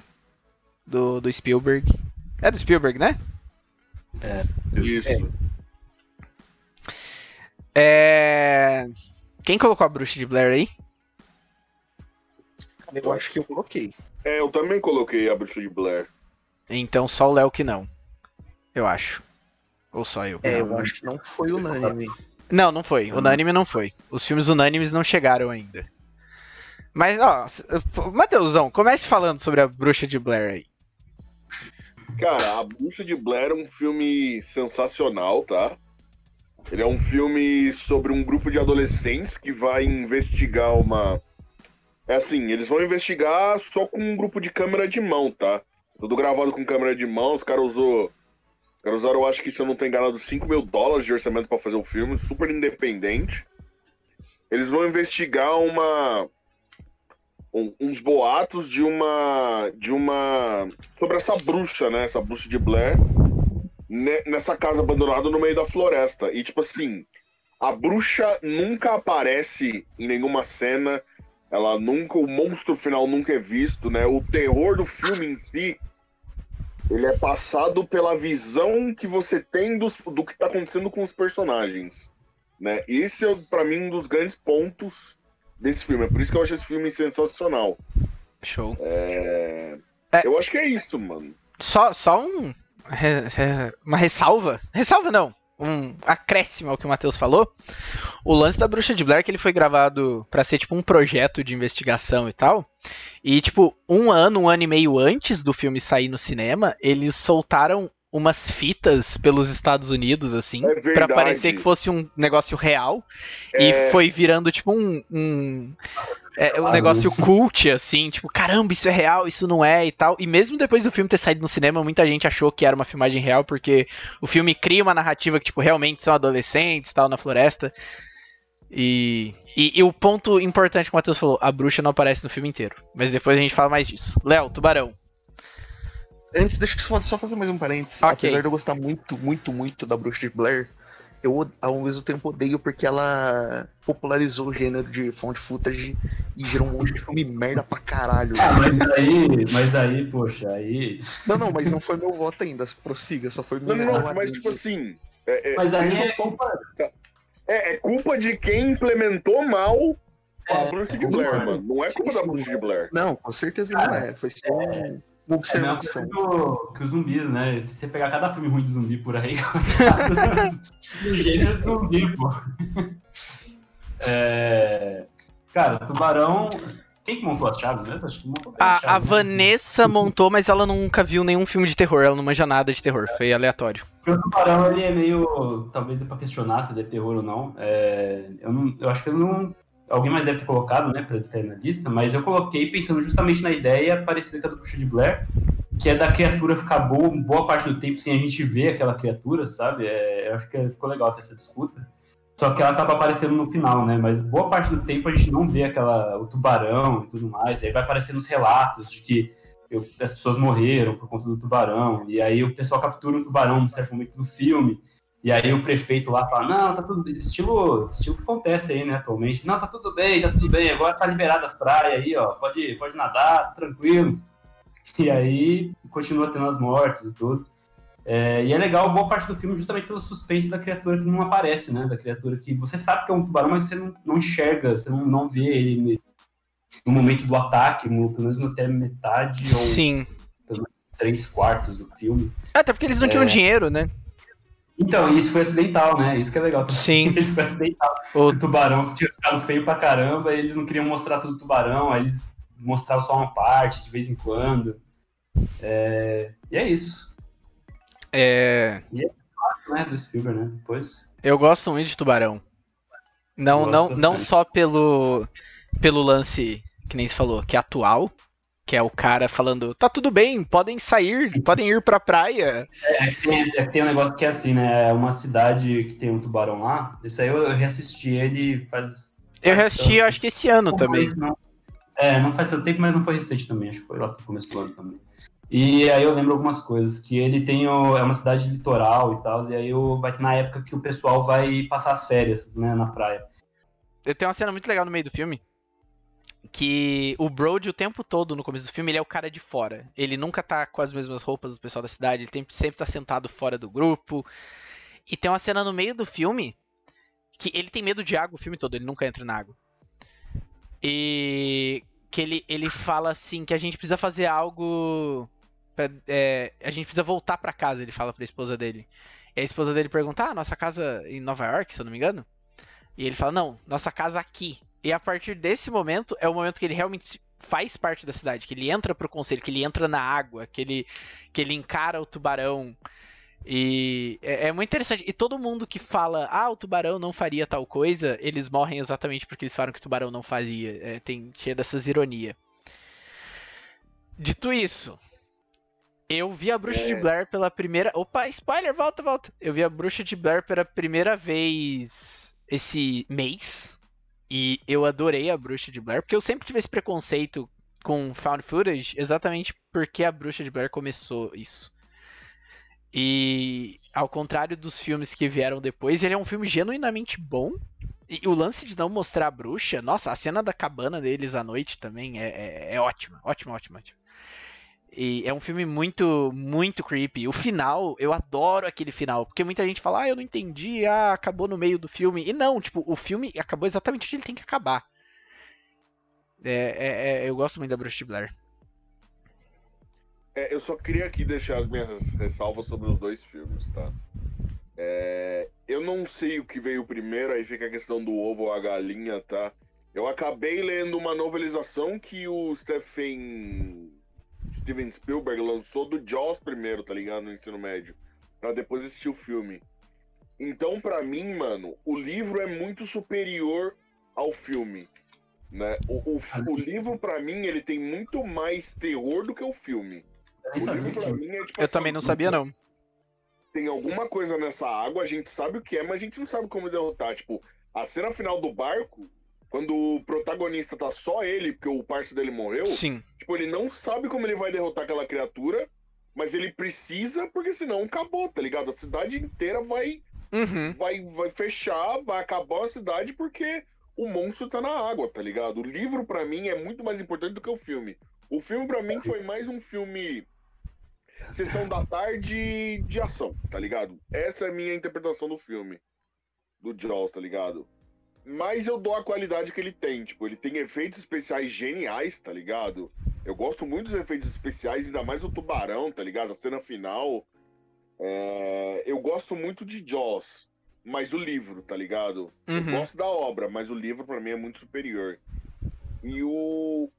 do, do Spielberg. É do Spielberg, né? Isso. É... Quem colocou a Bruxa de Blair aí? Eu acho que eu coloquei. É, eu também coloquei a bruxa de Blair. Então só o Léo que não. Eu acho. Ou só eu. É, eu acho que não foi unânime. Não, não foi. Unânime não foi. Os filmes unânimes não chegaram ainda. Mas, ó, Matheusão, comece falando sobre a Bruxa de Blair aí. Cara, A Bruxa de Blair é um filme sensacional, tá? Ele é um filme sobre um grupo de adolescentes que vai investigar uma. É assim, eles vão investigar só com um grupo de câmera de mão, tá? Tudo gravado com câmera de mão, os caras usou. Os caras usaram, eu acho que se eu não tô enganado, 5 mil dólares de orçamento pra fazer o filme, super independente. Eles vão investigar uma. um- uns boatos de uma. de uma. sobre essa bruxa, né? Essa bruxa de Blair. ne- nessa casa abandonada no meio da floresta. E tipo assim, a bruxa nunca aparece em nenhuma cena. Ela nunca. O monstro final nunca é visto, né? O terror do filme em si. Ele é passado pela visão que você tem dos, do que tá acontecendo com os personagens. Né? Esse é, pra mim, um dos grandes pontos desse filme. É por isso que eu acho esse filme sensacional. Show. É... É. Eu acho que é isso, mano. Só, só um. uma ressalva. Ressalva não. Um acréscimo ao que o Matheus falou. O lance da Bruxa de Blair que ele foi gravado pra ser tipo um projeto de investigação e tal. E, tipo, um ano, um ano e meio antes do filme sair no cinema, eles soltaram umas fitas pelos Estados Unidos, assim, É pra verdade. parecer que fosse um negócio real. É. E foi virando, tipo, um. um é, um negócio cult, assim, tipo, caramba, isso é real, isso não é e tal. E mesmo depois do filme ter saído no cinema, muita gente achou que era uma filmagem real, porque o filme cria uma narrativa que, tipo, realmente são adolescentes tal, na floresta. E, e, e o ponto importante que o Matheus falou, a bruxa não aparece no filme inteiro. Mas depois a gente fala mais disso. Léo, Tubarão. Antes, deixa eu só- fazer mais um parênteses. Ok. Apesar de eu gostar muito, muito, muito da Bruxa de Blair, eu ao mesmo tempo odeio porque ela popularizou o gênero de found footage e gerou um monte de filme merda pra caralho. Ah, mas aí, mas aí, poxa, aí. Não, não, mas não foi meu voto ainda. Prossiga, só foi Não, minha. não, não, mas tipo assim. É, é, Mas aí é só- culpa. é, é culpa de quem implementou mal a É, Bruxa de é Blair, culpa- mano. Não é culpa da. Bruxa de Blair. Não, com certeza não é. Foi só uma É a observação. do- que os zumbis, né? Se você pegar cada filme ruim de zumbi por aí, o gênero de zumbi, pô. É, Cara, Tubarão. Quem que montou as chaves mesmo? Acho que montou A, a chaves, né? Vanessa montou, mas ela nunca viu nenhum filme de terror. Ela não manja nada de terror. Foi aleatório. O Tubarão, ele é meio. Talvez dê pra questionar se é terror ou não. É, Eu, não, eu acho que eu não. Alguém mais deve ter colocado, né, pra ter na lista, mas eu coloquei pensando justamente na ideia parecida com a do Bruxa de Blair, que é da criatura ficar boa, boa parte do tempo sem a gente ver aquela criatura, sabe? É, eu acho que ficou legal ter essa disputa. Só que ela acaba aparecendo no final, né? Mas boa parte do tempo a gente não vê aquela, o tubarão e tudo mais. Aí vai aparecendo os relatos de que eu- as pessoas morreram por conta do tubarão. E aí o pessoal captura o tubarão num certo momento do filme. E aí o prefeito lá fala, não, tá tudo bem. Estilo, estilo que acontece aí, né, atualmente. Não, tá tudo bem, tá tudo bem. Agora tá liberado as praias aí, ó. Pode, pode nadar, tá tranquilo. E aí continua tendo as mortes e tudo. É, e é legal boa parte do filme justamente pelo suspense da criatura que não aparece, né? Da criatura que você sabe que é um tubarão, mas você não, não enxerga, você não, não vê ele no momento do ataque, no- pelo menos até metade ou Sim. três quartos do filme. Até porque eles não tinham É. dinheiro, né? Então, isso foi acidental, né? Isso que é legal. Sim. Isso foi acidental. O- O tubarão tinha ficado feio pra caramba, e eles não queriam mostrar todo o tubarão, aí eles mostravam só uma parte de vez em quando. É, E é isso, É, né? Do Spielberg, né? Depois. eu gosto muito de Tubarão. Não, não, não só pelo, pelo lance, que nem se falou, que é atual, que é o cara falando, tá tudo bem, podem sair, podem ir pra praia. É que, tem, é tem um negócio que é assim, né? É uma cidade que tem um tubarão lá. Esse aí eu, eu reassisti ele faz. Eu reassisti, acho que esse ano Não também. não. É, não faz tanto tempo, mas não foi recente também. Acho que foi lá pro começo do ano também. E aí eu lembro algumas coisas, que ele tem o, é uma cidade litoral e tal, e aí o, vai ter na época que o pessoal vai passar as férias, né, na praia. Tem uma cena muito legal no meio do filme. Que o Brody, o tempo todo no começo do filme, ele é o cara de fora. Ele nunca tá com as mesmas roupas do pessoal da cidade, ele sempre tá sentado fora do grupo. E tem uma cena no meio do filme que ele tem medo de água o filme todo, ele nunca entra na água. E que ele, ele fala assim que a gente precisa fazer algo. pra- é, a gente precisa voltar pra casa, ele fala pra esposa dele. E a esposa dele pergunta: Ah, nossa casa em Nova York, se eu não me engano? E ele fala: Não, nossa casa aqui. E a partir desse momento é o momento que ele realmente faz parte da cidade, que ele entra pro conselho, que ele entra na água, que ele, que ele encara o tubarão. E é, é muito interessante. E todo mundo que fala, ah, o tubarão não faria tal coisa, eles morrem exatamente porque eles falaram que o tubarão não fazia. É, tem cheio dessas ironias. Dito isso, eu vi a Bruxa de É. Blair pela primeira. Opa, spoiler, volta, volta. Eu vi a Bruxa de Blair pela primeira vez esse mês. E eu adorei a Bruxa de Blair, porque eu sempre tive esse preconceito com found footage, exatamente porque a Bruxa de Blair começou isso. E ao contrário dos filmes que vieram depois, ele é um filme genuinamente bom. E o lance de não mostrar a bruxa, nossa, a cena da cabana deles à noite também é, é, é ótima, ótima, ótima, ótima. E é um filme muito, muito creepy. O final, eu adoro aquele final, porque muita gente fala, ah, eu não entendi, ah, acabou no meio do filme. E não, tipo, o filme acabou exatamente onde ele tem que acabar. É, é- é- eu gosto muito da Bruxa de Blair. É, eu só queria aqui deixar as minhas ressalvas sobre os dois filmes, tá? É, eu não sei o que veio primeiro, aí fica a questão do ovo ou a galinha, tá? Eu acabei lendo uma novelização que o Stephen Steven Spielberg lançou do Jaws primeiro, tá ligado? No ensino médio. Pra depois assistir o filme. Então, pra mim, mano, o livro é muito superior ao filme. Né? O, o, o livro, pra mim, ele tem muito mais terror do que o filme. Eu nem O livro, mim, é tipo Eu assim, também não sabia, não. tem alguma coisa nessa água, a gente sabe o que é, mas a gente não sabe como derrotar. Tipo, a cena final do barco, quando o protagonista tá só ele, porque o parceiro dele morreu, Sim. tipo, ele não sabe como ele vai derrotar aquela criatura, mas ele precisa, porque senão acabou, tá ligado? A cidade inteira vai, Uhum. vai, vai fechar, vai acabar a cidade porque o monstro tá na água, tá ligado? O livro, pra mim, é muito mais importante do que o filme. O filme, pra mim, foi mais um filme. Sessão da tarde de ação, tá ligado? Essa é a minha interpretação do filme. Do Jaws, tá ligado? Mas eu dou a qualidade que ele tem. Tipo, ele tem efeitos especiais geniais, tá ligado? Eu gosto muito dos efeitos especiais, ainda mais o tubarão, tá ligado? A cena final. É, Eu gosto muito de Jaws, mas o livro, tá ligado? Eu Uhum. gosto da obra, mas o livro pra mim é muito superior. E o,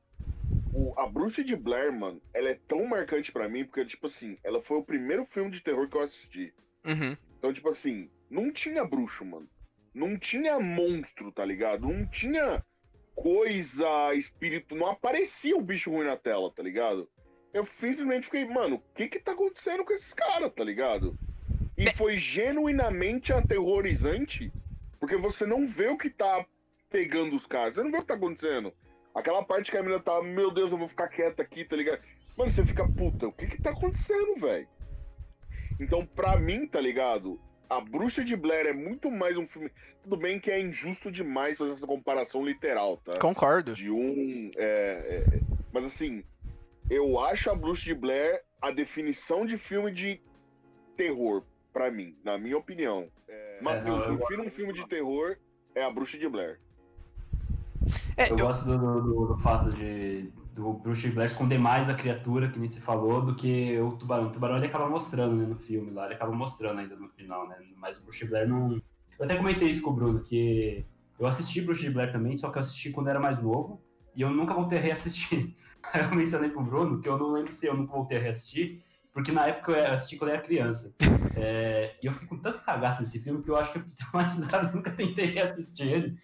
o- a Bruxa de Blair, mano, ela é tão marcante pra mim porque tipo assim, ela foi o primeiro filme de terror que eu assisti. Uhum. Então tipo assim, não tinha bruxo, mano. Não tinha monstro, tá ligado? Não tinha coisa, espírito, não aparecia o bicho ruim na tela, tá ligado? Eu simplesmente fiquei, mano, o que que tá acontecendo com esses caras, tá ligado? E foi genuinamente aterrorizante, porque você não vê o que tá pegando os caras, você não vê o que tá acontecendo. Aquela parte que a menina tá, meu Deus, eu vou ficar quieta aqui, tá ligado? Mano, você fica, puta, o que que tá acontecendo, velho? Então, pra mim, tá ligado? A Bruxa de Blair é muito mais um filme. Tudo bem que é injusto demais fazer essa comparação literal, tá? Concordo. de um. é, é, mas assim, eu acho a Bruxa de Blair a definição de filme de terror, pra mim, na minha opinião. É, Matheus, não, eu- defina um filme de terror, é a Bruxa de Blair. É, Eu eu- gosto do, do- do fato de, do Bruce Blair esconder mais a criatura, que nem se falou, do que o tubarão. O tubarão ele acaba mostrando né, no filme lá, ele acaba mostrando ainda no final, né? Mas o Bruce Blair não. Eu até comentei isso com o Bruno, que eu assisti Bruce Blair também, só que eu assisti quando era mais novo, e eu nunca voltei a reassistir. eu mencionei pro Bruno que eu não lembro se eu nunca voltei a reassistir, porque na época eu assisti quando eu era criança. É, e eu fiquei com tanto cagaço nesse filme que eu acho que eu fiquei traumatizado, nunca tentei reassistir ele.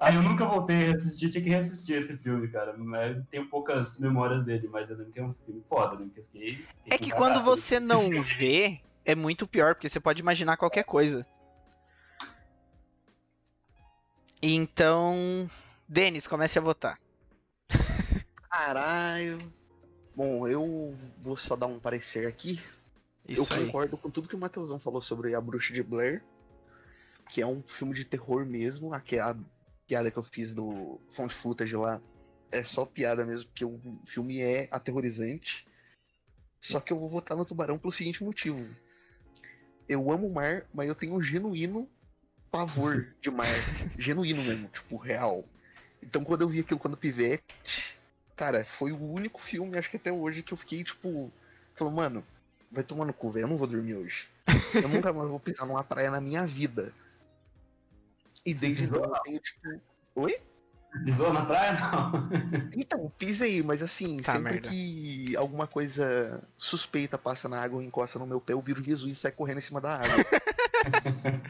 Aí eu nunca voltei a assistir, tinha que reassistir esse filme, cara. Eu tenho poucas memórias dele, mas eu lembro que é um filme foda, né? Que eu fiquei, é que quando você não filme. vê, é muito pior, porque você pode imaginar qualquer coisa. Então, Denis, comece a votar. Caralho. Bom, eu vou só dar um parecer aqui. Isso eu aí. concordo com tudo que o Matheusão falou sobre A Bruxa de Blair, que é um filme de terror mesmo. Aqui é a piada que eu fiz do Found Footage lá é só piada mesmo, porque o filme é aterrorizante. Só que eu vou votar no Tubarão pelo seguinte motivo. Eu amo o mar, mas eu tenho um genuíno pavor de mar. genuíno mesmo, tipo, real. Então quando eu vi aquilo quando pivete, cara, foi o único filme, acho que até hoje, que eu fiquei, tipo, falando, mano, vai tomar no cu, velho, eu não vou dormir hoje. Eu nunca mais vou pisar numa praia na minha vida. E desde então eu tenho, tipo. Oi? Pisou na praia, não? Então, pisei, mas assim, tá, sempre merda. que alguma coisa suspeita passa na água e encosta no meu pé, eu viro Jesus e sai correndo em cima da água.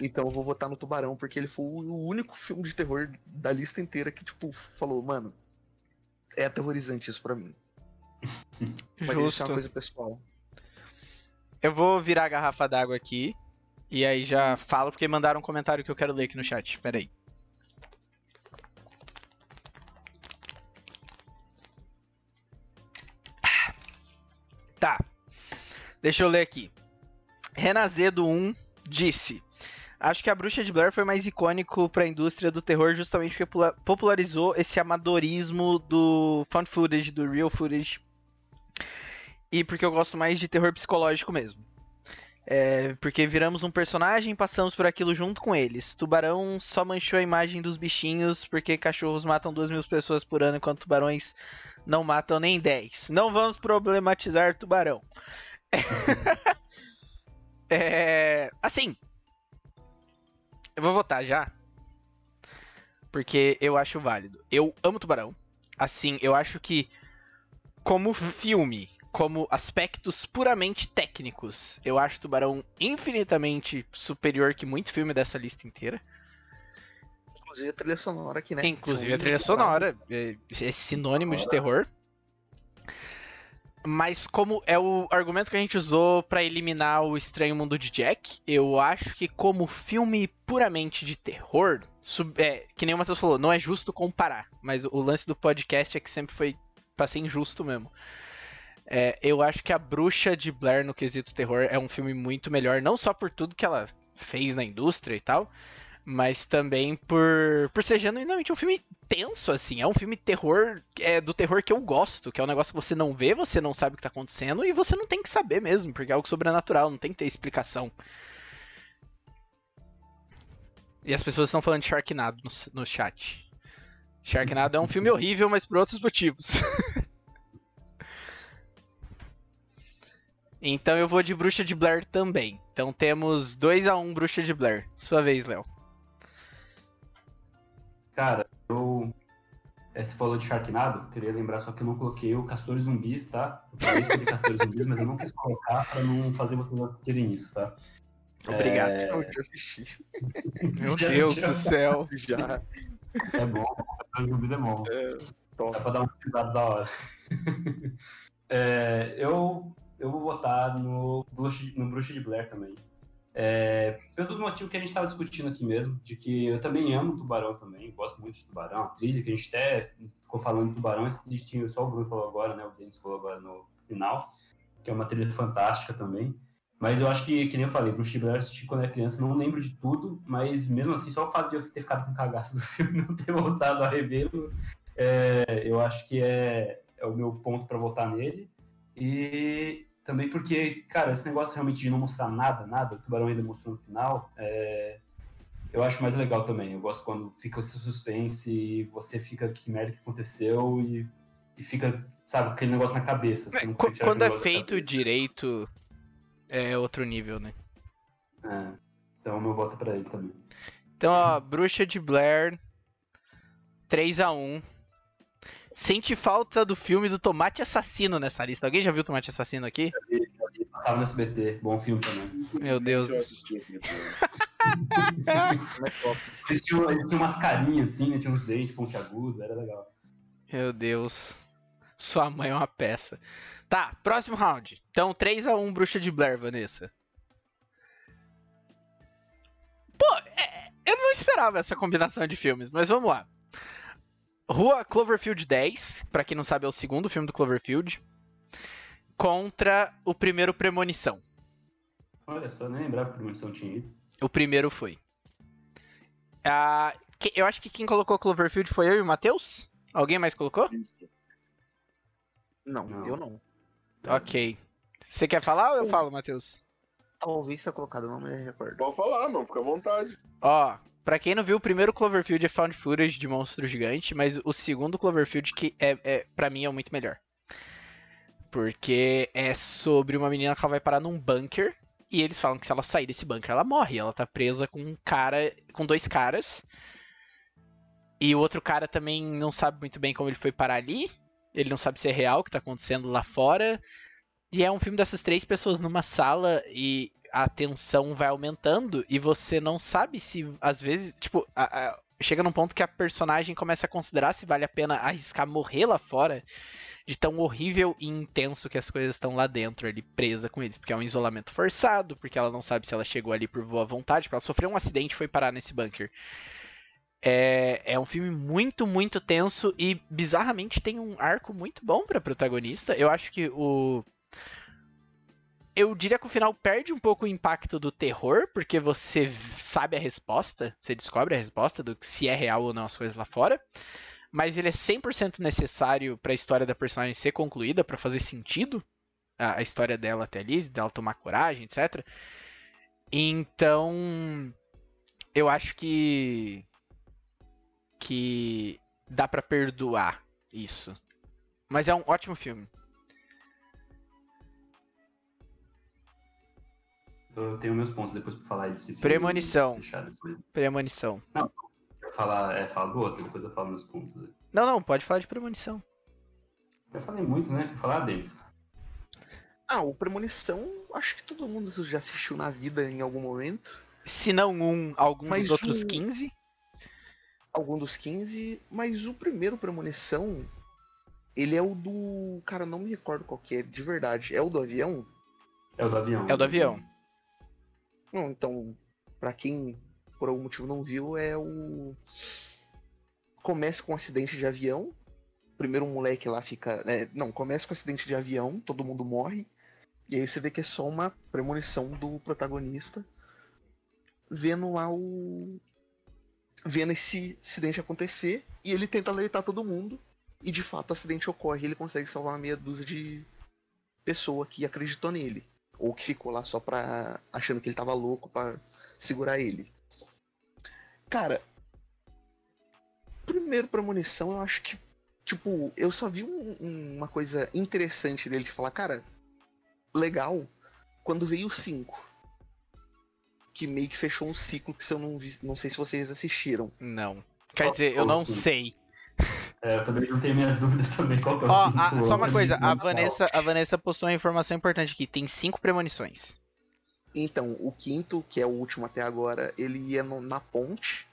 então eu vou votar no Tubarão, porque ele foi o único filme de terror da lista inteira que, tipo, falou, mano, é aterrorizante isso pra mim. Mas Justo. isso é uma coisa pessoal. Eu vou virar a garrafa d'água aqui e aí já falo porque mandaram um comentário que eu quero ler aqui no chat. Pera aí. Tá. Deixa eu ler aqui. Renazedo 1 disse: Acho que a Bruxa de Blair foi mais icônico para a indústria do terror justamente porque popularizou esse amadorismo do fan footage, do real footage. E porque eu gosto mais de terror psicológico mesmo. É, porque viramos um personagem e passamos por aquilo junto com eles. Tubarão só manchou a imagem dos bichinhos porque cachorros matam duas mil pessoas por ano enquanto tubarões não matam nem 10. Não vamos problematizar tubarão. é, assim, eu vou votar já. Porque eu acho válido. Eu amo tubarão. Assim, eu acho que como filme, como aspectos puramente técnicos, eu acho Tubarão infinitamente superior que muito filme dessa lista inteira. Inclusive a trilha sonora aqui, né? Inclusive a trilha sonora, é, é sinônimo de terror. Mas como é o argumento que a gente usou para eliminar o Estranho Mundo de Jack, eu acho que como filme puramente de terror, sub, é, que nem o Matheus falou, não é justo comparar. Mas o lance do podcast é que sempre foi pra ser injusto mesmo. É, eu acho que a Bruxa de Blair no quesito terror é um filme muito melhor, não só por tudo que ela fez na indústria e tal, mas também por, por ser genuinamente um filme tenso, assim. É um filme terror, é do terror que eu gosto, que é um negócio que você não vê, você não sabe o que tá acontecendo, e você não tem que saber mesmo, porque é algo sobrenatural, não tem que ter explicação. E as pessoas estão falando de Sharknado no, no chat. Sharknado é um filme horrível, mas por outros motivos. Então eu vou de Bruxa de Blair também. Então temos 2 a 1 um Bruxa de Blair. Sua vez, Léo. Cara, eu. É, você falou de Sharknado, queria lembrar só que eu não coloquei o Castores Zumbis, tá? Eu falei sobre Castores Zumbis, mas eu não quis colocar pra não fazer vocês assistirem isso, tá? Obrigado. É... Eu já assisti. Meu Deus do céu. Já. É bom, Castores Zumbis é bom. É, Dá pra dar uma risada da hora. é, eu eu vou votar no Bruxa, no Bruxa de Blair também. É, pelos motivos que a gente estava discutindo aqui mesmo, de que eu também amo Tubarão também, gosto muito de Tubarão, a trilha que a gente até ficou falando de Tubarão, esse tinha, só o Bruno falou agora, né, o Denis falou agora no final, que é uma trilha fantástica também. Mas eu acho que, que nem eu falei, Bruxa de Blair assisti quando era criança, não lembro de tudo, mas mesmo assim, só o fato de eu ter ficado com cagaço do filme não ter voltado a revê-lo, é, eu acho que é, é o meu ponto para votar nele. E também porque, cara, esse negócio realmente de não mostrar nada, nada, o Tubarão ainda mostrou no final, é... eu acho mais legal também. Eu gosto quando fica esse suspense e você fica, que merda que aconteceu e e fica, sabe, aquele negócio na cabeça. tirar Quando é feito direito, é outro nível, né? É. Então meu voto é pra ele também. Então, ó, Bruxa de Blair 3x1. Sente falta do filme do Tomate Assassino nessa lista. Alguém já viu Tomate Assassino aqui? Passava no SBT, bom filme também. Meu Deus. Eu assisti aqui, pô. Eles tinham, eles tinham umas carinhas assim, né? Tinha uns dentes pontiagudos, era legal. Meu Deus. Sua mãe é uma peça. Tá, próximo round. Então, 3x1 Bruxa de Blair, Vanessa. Pô, é- eu não esperava essa combinação de filmes, mas vamos lá. Rua Cloverfield 10, pra quem não sabe, é o segundo filme do Cloverfield. Contra o primeiro Premonição. Olha só, nem lembrava que a Premonição tinha ido. O primeiro foi. Ah, que- eu acho que quem colocou Cloverfield foi eu e o Matheus? Alguém mais colocou? Não, Não. eu não. Ok. Você quer falar ou eu falo, Matheus? Talvez tenha colocado, não me recordo. Pode falar, mano, fica à vontade. Ó, pra quem não viu, o primeiro Cloverfield é found footage de monstro gigante, mas o segundo Cloverfield que é, é para mim é muito melhor. Porque é sobre uma menina que ela vai parar num bunker e eles falam que se ela sair desse bunker ela morre. Ela tá presa com um cara, com dois caras. E o outro cara também não sabe muito bem como ele foi parar ali. Ele não sabe se é real o que tá acontecendo lá fora. E é um filme dessas três pessoas numa sala e a tensão vai aumentando e você não sabe se, às vezes, tipo, a- a- chega num ponto que a personagem começa a considerar se vale a pena arriscar morrer lá fora de tão horrível e intenso que as coisas estão lá dentro, ali presa com eles, porque é um isolamento forçado, porque ela não sabe se ela chegou ali por boa vontade, porque ela sofreu um acidente e foi parar nesse bunker. É, é um filme muito, muito tenso e bizarramente tem um arco muito bom pra protagonista. Eu acho que o eu diria que o final perde um pouco o impacto do terror, porque você sabe a resposta, você descobre a resposta do se é real ou não as coisas lá fora. Mas ele é 100% necessário pra história da personagem ser concluída, pra fazer sentido a, a história dela até ali, dela tomar coragem, etc. Então, eu acho que que dá pra perdoar isso. Mas é um ótimo filme. Eu tenho meus pontos depois pra falar desse filme. Premonição. Premonição. Eu falar, é, falo do outro, depois eu falo meus pontos. Não, não, pode falar de premonição. Eu falei muito, né? Vou falar deles. Ah, o Premonição, acho que todo mundo já assistiu na vida em algum momento. Se não um, algum Mas dos outros o- 15. Algum dos 15, mas o primeiro Premonição, ele é o do. Cara, não me recordo qual que é, de verdade. É o do avião? É o do avião. É o do avião. Não, então, pra quem por algum motivo não viu, é o. Começa com um acidente de avião. Primeiro um moleque lá fica. né, não, começa com um acidente de avião, todo mundo morre. E aí você vê que é só uma premonição do protagonista vendo lá o. Vendo esse acidente acontecer. E ele tenta alertar todo mundo. E de fato o acidente ocorre ele consegue salvar uma meia dúzia de pessoa que acreditou nele. Ou que ficou lá só pra. achando que ele tava louco pra segurar ele. Cara. Primeiro premonição, eu acho que. Tipo, eu só vi um- um- uma coisa interessante dele de falar, cara, legal, quando veio o 5. Que meio que fechou um ciclo que se eu não vi. Não sei se vocês assistiram. Não. Quer dizer, eu não sei. É, eu também não tenho minhas dúvidas também. Qual que é o Ó, cinco a- só uma coisa, a? Vanessa, a Vanessa postou uma informação importante aqui. Tem cinco premonições. Então, o quinto, que é o último até agora, ele ia no- na ponte.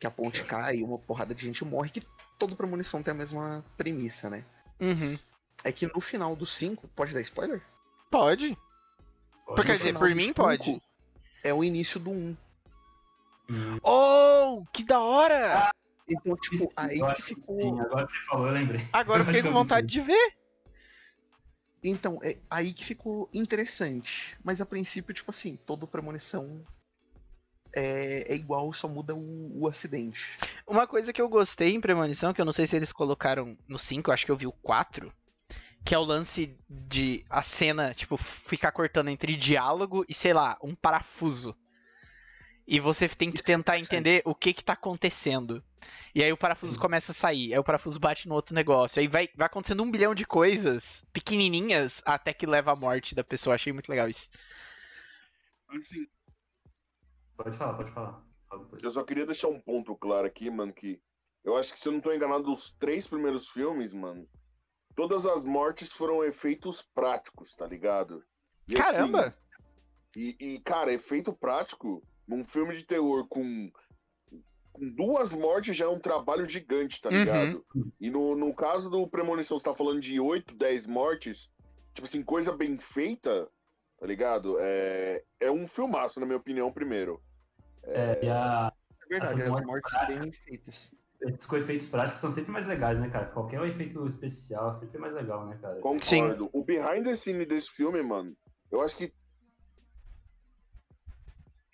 Que a ponte cai, uma porrada de gente morre, que toda premonição tem a mesma premissa, né? Uhum. É que no final do 5, pode dar spoiler? Pode. Pode Porque- Quer dizer, final por mim cinco, pode. É o início do 1. Um. Hum, Oh, que da hora! Então, tipo, aí que ficou. Sim, agora você falou, eu lembrei. Agora eu fiquei com vontade de ver. Então, é aí que ficou interessante. Mas a princípio, tipo assim, toda premonição é, é igual, só muda o, o acidente. Uma coisa que eu gostei em Premonição, que eu não sei se eles colocaram no 5, eu acho que eu vi o 4, que é o lance de a cena, tipo, ficar cortando entre diálogo e, sei lá, um parafuso. E você tem que tentar entender o que que tá acontecendo. E aí o parafuso começa a sair, aí o parafuso bate no outro negócio, aí vai, vai acontecendo um bilhão de coisas pequenininhas até que leva à morte da pessoa. Achei muito legal isso. Assim, Pode falar, pode falar. Eu só queria deixar um ponto claro aqui, mano, que eu acho que se eu não tô enganado, dos três primeiros filmes, mano, todas as mortes foram efeitos práticos, tá ligado? E, assim, Caramba! E, e, cara, efeito prático num filme de terror com, com duas mortes já é um trabalho gigante, tá Uhum. ligado? E no, no caso do Premonição, você tá falando de 8, 10 mortes, tipo assim, coisa bem feita, tá ligado? É, é um filmaço, na minha opinião, primeiro. É, e a, É verdade, Essas as mortes mortes práticas. bem feitas. esses com efeitos práticos são sempre mais legais, né, cara? Qualquer efeito especial sempre é mais legal, né, cara? Concordo. O behind the scene desse filme, mano, eu acho que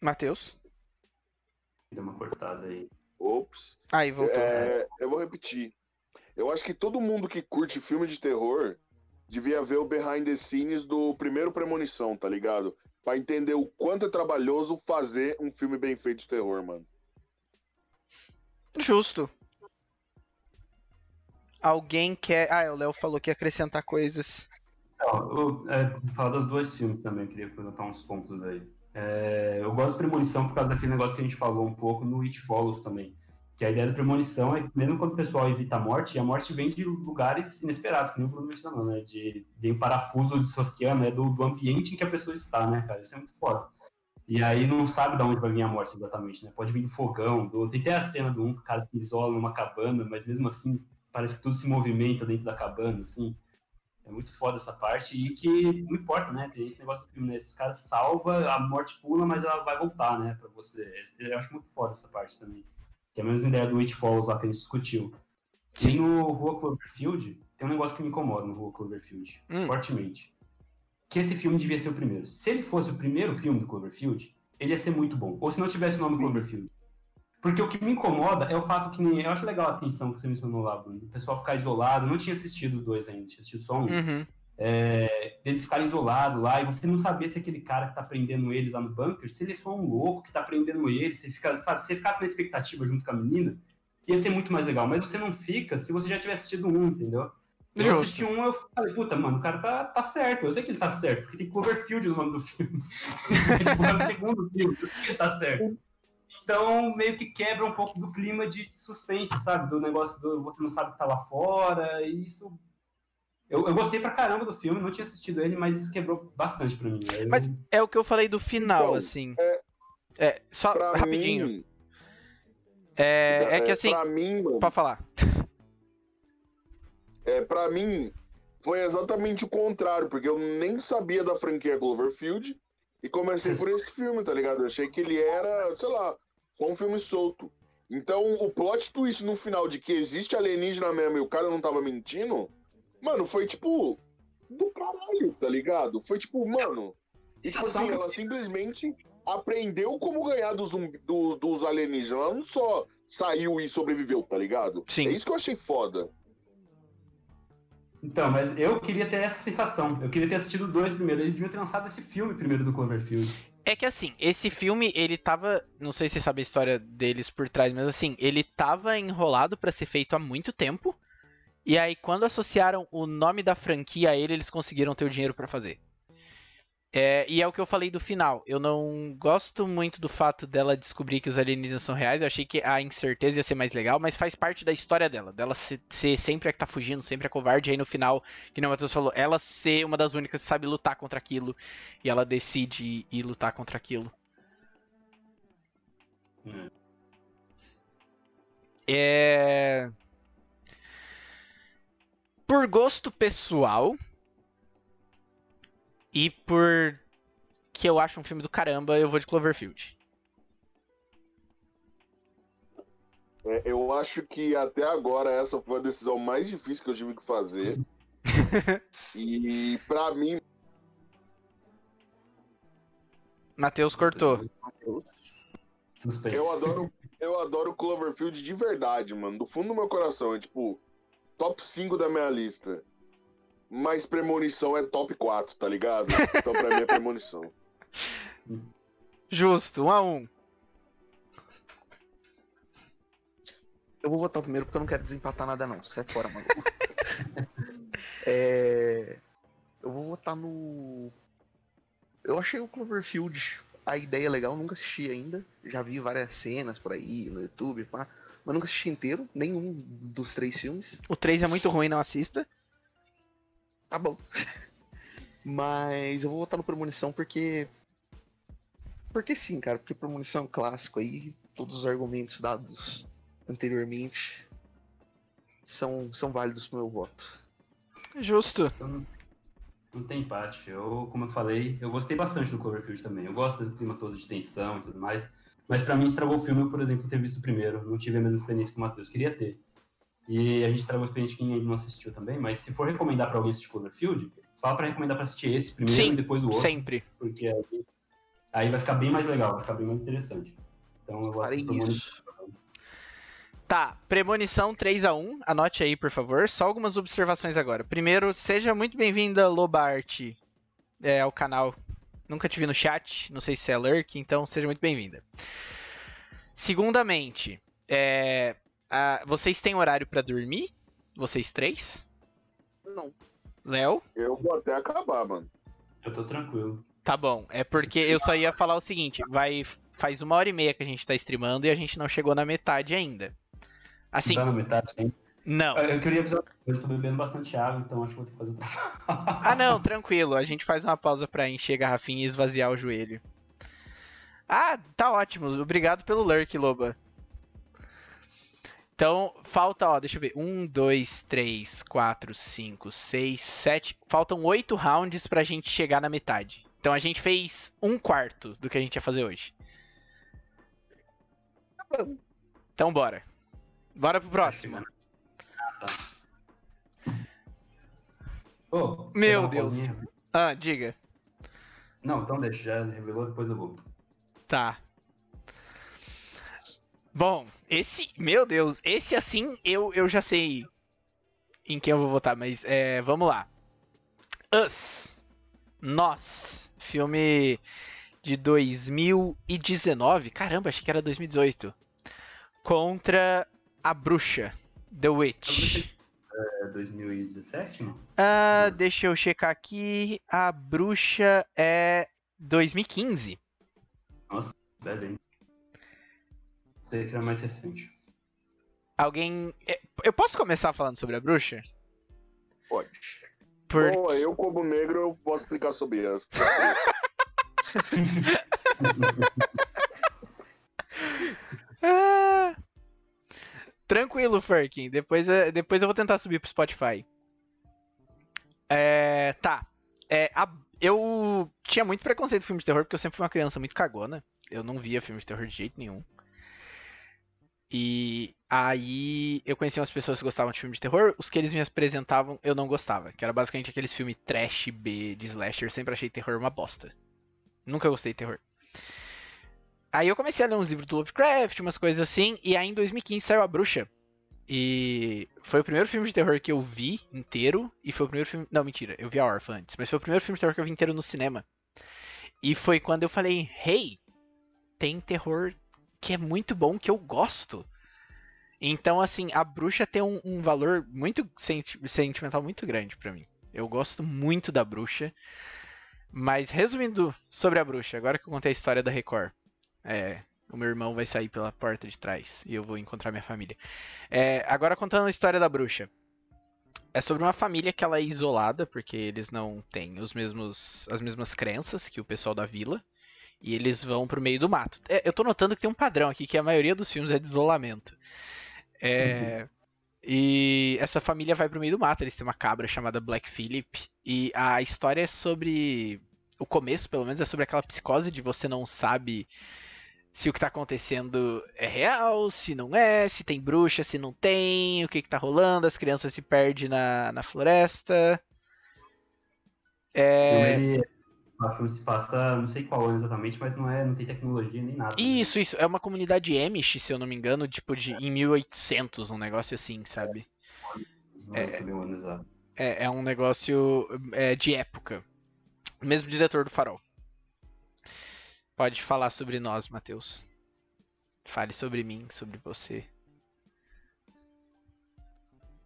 Matheus? Deu uma cortada aí. Ops. Aí, voltou. É, eu vou repetir. Eu acho que todo mundo que curte filme de terror devia ver o behind the scenes do primeiro Premonição, tá ligado? Pra entender o quanto é trabalhoso fazer um filme bem feito de terror, mano. Justo. Alguém quer. Ah, o Léo falou que ia acrescentar coisas. Não, eu, é, vou falar dos dois filmes também, queria perguntar uns pontos aí. É, eu gosto de Premonição por causa daquele negócio que a gente falou um pouco no It Follows também. Que a ideia da premonição é que mesmo quando o pessoal evita a morte, a morte vem de lugares inesperados, que nem o Bruno mencionou, né? De, de um parafuso dissociando, né? Do, do ambiente em que a pessoa está, né, cara? Isso é muito foda. E aí não sabe de onde vai vir a morte exatamente, né? Pode vir do fogão, do... tem até a cena do um que cara se isola numa cabana, mas mesmo assim parece que tudo se movimenta dentro da cabana, assim. É muito foda essa parte e que não importa, né? Tem esse negócio do filme, né? Esse cara salva, a morte pula, mas ela vai voltar, né? Pra você. Eu acho muito foda essa parte também. Que é a mesma ideia do It Follows lá que a gente discutiu. E no Rua Cloverfield, tem um negócio que me incomoda no Rua Cloverfield, Hum. fortemente. Que esse filme devia ser o primeiro. Se ele fosse o primeiro filme do Cloverfield, ele ia ser muito bom. Ou se não tivesse o nome Cloverfield. Porque o que me incomoda é o fato que nem. Eu acho legal a atenção que você mencionou lá, Bruno. O pessoal ficar isolado. Eu não tinha assistido dois ainda, tinha assistido só um. Uhum. É, eles ficarem isolados lá e você não saber se aquele cara que tá prendendo eles lá no bunker, se ele é só um louco que tá prendendo eles, você fica, sabe, se você ficasse na expectativa junto com a menina, ia ser muito mais legal. Mas você não fica se você já tiver assistido um, entendeu? Eu Justo. assisti um, eu falei, puta, mano, o cara tá, tá certo. Eu sei que ele tá certo, porque tem Cloverfield no nome do filme. tipo, é o segundo filme, ele tá certo? Então, meio que quebra um pouco do clima de suspense, sabe? Do negócio do você não sabe o que tá lá fora, e isso. Eu, eu gostei pra caramba do filme, não tinha assistido ele, mas isso quebrou bastante pra mim. Eu- Mas é o que eu falei do final, Então, assim. é- É, só Pra rapidinho. mim. É, é que assim. Pra mim, mano, Pode falar. é, pra mim, foi exatamente o contrário, porque eu nem sabia da franquia Cloverfield e comecei por esse filme, tá ligado? Eu achei que ele era, sei lá, só um filme solto. Então, o plot twist no final de que existe alienígena mesmo e o cara não tava mentindo, mano, foi tipo. Do caralho, tá ligado? Foi tipo, mano. E tipo assim, ela simplesmente aprendeu como ganhar dos, zumbi- do- dos alienígenas. Ela não só saiu e sobreviveu, tá ligado? Sim. É isso que eu achei foda. Então, mas eu queria ter essa sensação. Eu queria ter assistido dois primeiro. Eles deviam ter lançado esse filme primeiro do Cloverfield. É que assim, esse filme, ele tava. Não sei se você sabe a história deles por trás, mas assim, ele tava enrolado pra ser feito há muito tempo. E aí, quando associaram o nome da franquia a ele, eles conseguiram ter o dinheiro pra fazer. É, e é o que eu falei do final. Eu não gosto muito do fato dela descobrir que os alienígenas são reais. Eu achei que a incerteza ia ser mais legal, mas faz parte da história dela. Dela ser, ser sempre a que tá fugindo, sempre a covarde. E aí no final, que nem o Matheus falou, ela ser uma das únicas que sabe lutar contra aquilo. E ela decide ir, ir lutar contra aquilo. Hum. É. Por gosto pessoal. E por que eu acho um filme do caramba, eu vou de Cloverfield. É, eu acho que até agora essa foi a decisão mais difícil que eu tive que fazer. e pra mim, Matheus cortou. Suspense. eu adoro, eu adoro Cloverfield de verdade, mano. Do fundo do meu coração. É tipo, top 5 da minha lista. Mas premonição é top 4, tá ligado? Então pra mim é premonição. Justo, 1 um a 1 um. Eu vou votar primeiro porque eu não quero desempatar nada não. Sai é fora, maluco. é... Eu vou votar no. Eu achei o Cloverfield a ideia legal, nunca assisti ainda. Já vi várias cenas por aí no YouTube, pá. Mas nunca assisti inteiro, nenhum dos três filmes. O 3 é muito ruim, não assista. Tá bom. mas eu vou votar no Premonição porque. Porque sim, cara, porque Premonição é um clássico aí, todos os argumentos dados anteriormente são, são válidos pro meu voto. Justo. Então, não tem empate. Eu, como eu falei, eu gostei bastante do Cloverfield também. Eu gosto do clima todo de tensão e tudo mais. Mas pra mim estragou o filme, por exemplo, ter visto o primeiro. Não tive a mesma experiência que o Matheus queria ter. E a gente estragou a experiência ainda não assistiu também. Mas se for recomendar pra alguém assistir Cloverfield, fala pra recomendar pra assistir esse primeiro Sim, e depois o outro. Sempre. Porque aí, aí vai ficar bem mais legal, vai ficar bem mais interessante. Então eu gosto isso. Tá, premonição 3 a 1 anote aí, por favor. Só algumas observações agora. Primeiro, seja muito bem-vinda, Lobart, é, ao canal. Nunca te vi no chat, não sei se é lurk, então seja muito bem-vinda. Segundamente, é, a- vocês têm horário pra dormir? Vocês três? Não. Léo? Eu vou até acabar, mano. Eu tô tranquilo. Tá bom, é porque eu só ia falar o seguinte, vai faz uma hora e meia que a gente tá streamando e a gente não chegou na metade ainda. Assim, Tá na metade, hein? não. Eu queria avisar, eu estou bebendo bastante água, então acho que vou ter que fazer outra. Ah, não, tranquilo. A gente faz uma pausa pra encher a garrafinha e esvaziar o joelho. Ah, tá ótimo. Obrigado pelo lurk, Loba. Então, falta, ó, deixa eu ver. Um, dois, três, quatro, cinco, seis, sete. Faltam oito rounds pra gente chegar na metade. Então a gente fez um quarto do que a gente ia fazer hoje. Então bora. Bora pro próximo. Ô, Meu Deus. Ah, diga. Não, então deixa, já revelou, depois eu vou. Tá. Bom, esse. Meu Deus, esse assim eu, eu já sei em quem eu vou votar, mas é, vamos lá. Us. Nós. Filme de 2019. Caramba, achei que era 2018. Contra a bruxa. The Witch. É 2017, não? Ah, deixa eu checar aqui. A bruxa é 2015. Nossa, velho, hein? Sei que era mais recente. Alguém. é, Eu posso começar falando sobre a bruxa? Pode. Por... Bom, eu, como negro, eu posso explicar sobre as. Ah! Tranquilo, Furkin. Depois, eh, depois eu vou tentar subir pro Spotify. É, tá. É, a- eu tinha muito preconceito com filme de terror, porque eu sempre fui uma criança muito cagona. Eu não via filme de terror de jeito nenhum. E aí eu conheci umas pessoas que gostavam de filme de terror. Os que eles me apresentavam, eu não gostava. Que era basicamente aqueles filmes trash B de slasher. Sempre achei terror uma bosta. Nunca gostei de terror. Aí eu comecei a ler uns livros do Lovecraft, umas coisas assim, e aí em 2015 saiu A Bruxa. E foi o primeiro filme de terror que eu vi inteiro, e foi o primeiro filme... Não, mentira, eu vi A Orphan antes, mas foi o primeiro filme de terror que eu vi inteiro no cinema. E foi quando eu falei, hey, tem terror que é muito bom, que eu gosto. Então, assim, A Bruxa tem um, um valor muito senti- sentimental muito grande pra mim. Eu gosto muito da Bruxa. Mas resumindo sobre a Bruxa, agora que eu contei a história da Record. É, o meu irmão vai sair pela porta de trás e eu vou encontrar minha família. É, agora contando a história da bruxa. É sobre uma família que ela é isolada, porque eles não têm os mesmos, as mesmas crenças que o pessoal da vila. E eles vão pro meio do mato. É, eu tô notando que tem um padrão aqui, que a maioria dos filmes é de isolamento. É, E essa família vai pro meio do mato, eles têm uma cabra chamada Black Phillip. E a história é sobre. O começo, pelo menos, é sobre aquela psicose de você não sabe se o que tá acontecendo é real, se não é, se tem bruxa, se não tem, o que que tá rolando, as crianças se perdem na, na floresta. É. ele, o filme se passa, não sei qual ano exatamente, mas não, é, não tem tecnologia nem nada. né? Isso, isso. É uma comunidade Amish, se eu não me engano, tipo de em 1800, um negócio assim, sabe? Exato. É, é um negócio é, de época. Mesmo diretor do Farol. Pode falar sobre nós, Matheus. Fale sobre mim, sobre você.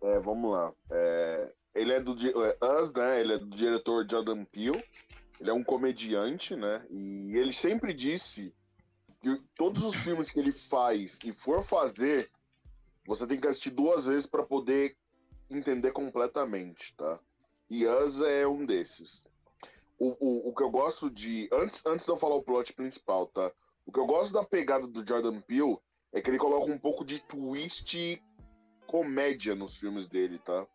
É, vamos lá. É, ele é do é, Us, né? Ele é do diretor Jordan Peele. Ele é um comediante, né? E ele sempre disse que todos os filmes que ele faz e for fazer, você tem que assistir duas vezes para poder entender completamente, tá? E Us é um desses. O, o, o que eu gosto de. Antes, antes de eu falar o plot principal, tá? O que eu gosto da pegada do Jordan Peele é que ele coloca um pouco de twist comédia nos filmes dele, tá?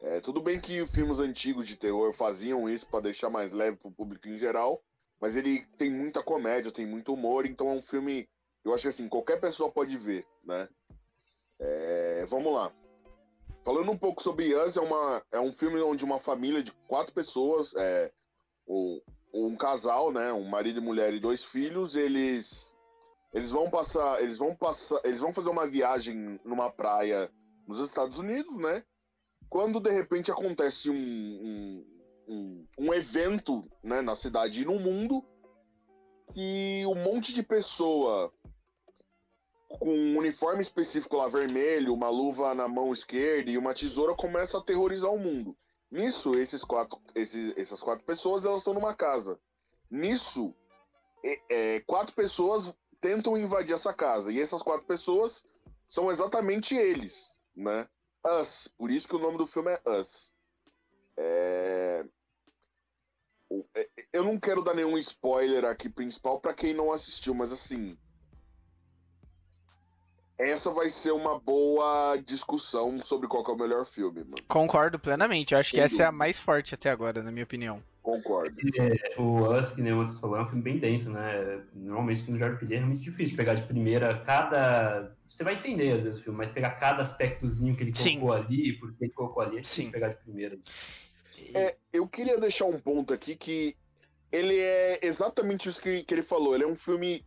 É, tudo bem que filmes antigos de terror faziam isso pra deixar mais leve pro público em geral, mas ele tem muita comédia, tem muito humor, então é um filme, eu acho que assim, qualquer pessoa pode ver, né? É, vamos lá. Falando um pouco sobre Us, é, uma, é um filme onde uma família de quatro pessoas, é, um, um casal, né, um marido e mulher e dois filhos, eles eles vão passar, eles vão passar, eles vão fazer uma viagem numa praia nos Estados Unidos, né? Quando de repente acontece um, um, um, um evento né, na cidade e no mundo que um monte de pessoa com um uniforme específico lá vermelho, uma luva na mão esquerda e uma tesoura começa a aterrorizar o mundo. Nisso, esses quatro, esses, essas quatro pessoas elas estão numa casa. Nisso, é, é, quatro pessoas tentam invadir essa casa e essas quatro pessoas são exatamente eles, né? Us. Por isso que o nome do filme é Us. É... é- Eu não quero dar nenhum spoiler aqui principal pra quem não assistiu, mas assim. Essa vai ser uma boa discussão sobre qual é o melhor filme, mano. Concordo plenamente. Eu acho que essa é a mais forte até agora, na minha opinião. Concordo. É, o Us, que nem o outro falou, é um filme bem denso, né? Normalmente o filme do Jordan Peele é realmente difícil de pegar de primeira cada... Você vai entender, às vezes, o filme, mas pegar cada aspectozinho que ele Sim. colocou ali, por que ele colocou ali, é difícil Sim. de pegar de primeira. É, eu queria deixar um ponto aqui que ele é exatamente isso que, que ele falou. Ele é um filme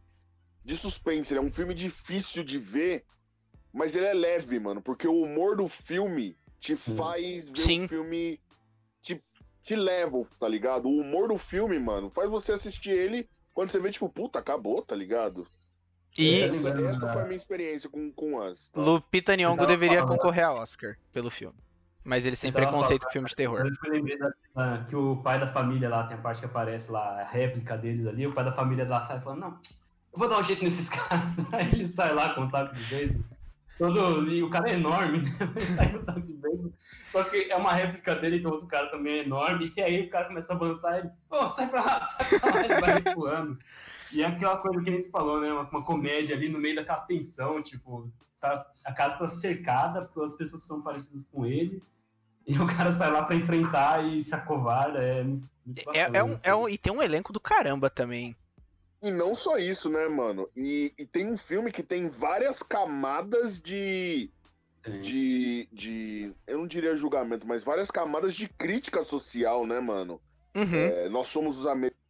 de suspense, ele é um filme difícil de ver, mas ele é leve, mano, porque o humor do filme te faz ver Sim. o filme. Te, te leva, tá ligado? O humor do filme, mano, faz você assistir ele quando você vê, tipo, puta, acabou, tá ligado? E É, essa, foi a minha experiência com, com Us. tá? Lupita Nyong'o deveria falando- concorrer ao Oscar pelo filme. Mas ele tava preconceito com filme de terror. Eu lembrei da, da- que o pai da família lá, tem a parte que aparece lá, a réplica deles ali, o pai da família lá sai falando, não, eu vou dar um jeito nesses caras. Aí ele sai lá com o taco de beisebol. Todo, e o cara é enorme, né? Ele sai com o taco de Só que é uma réplica dele, então o outro cara também é enorme. E aí o cara começa a avançar e ele, ô, sai pra lá, sai pra lá, ele vai recuando. E é aquela coisa que nem se falou, né? Uma, uma comédia ali no meio daquela tensão, tipo, tá, a casa tá cercada pelas pessoas que são parecidas com ele. E o cara sai lá pra enfrentar e se acovarda. É, muito É, é um, é um, e tem um elenco do caramba também. E não só isso, né, mano? E, e tem um filme que tem várias camadas de. De, de. Eu não diria julgamento, mas várias camadas de crítica social, né, mano? Uhum. É, nós somos os americanos.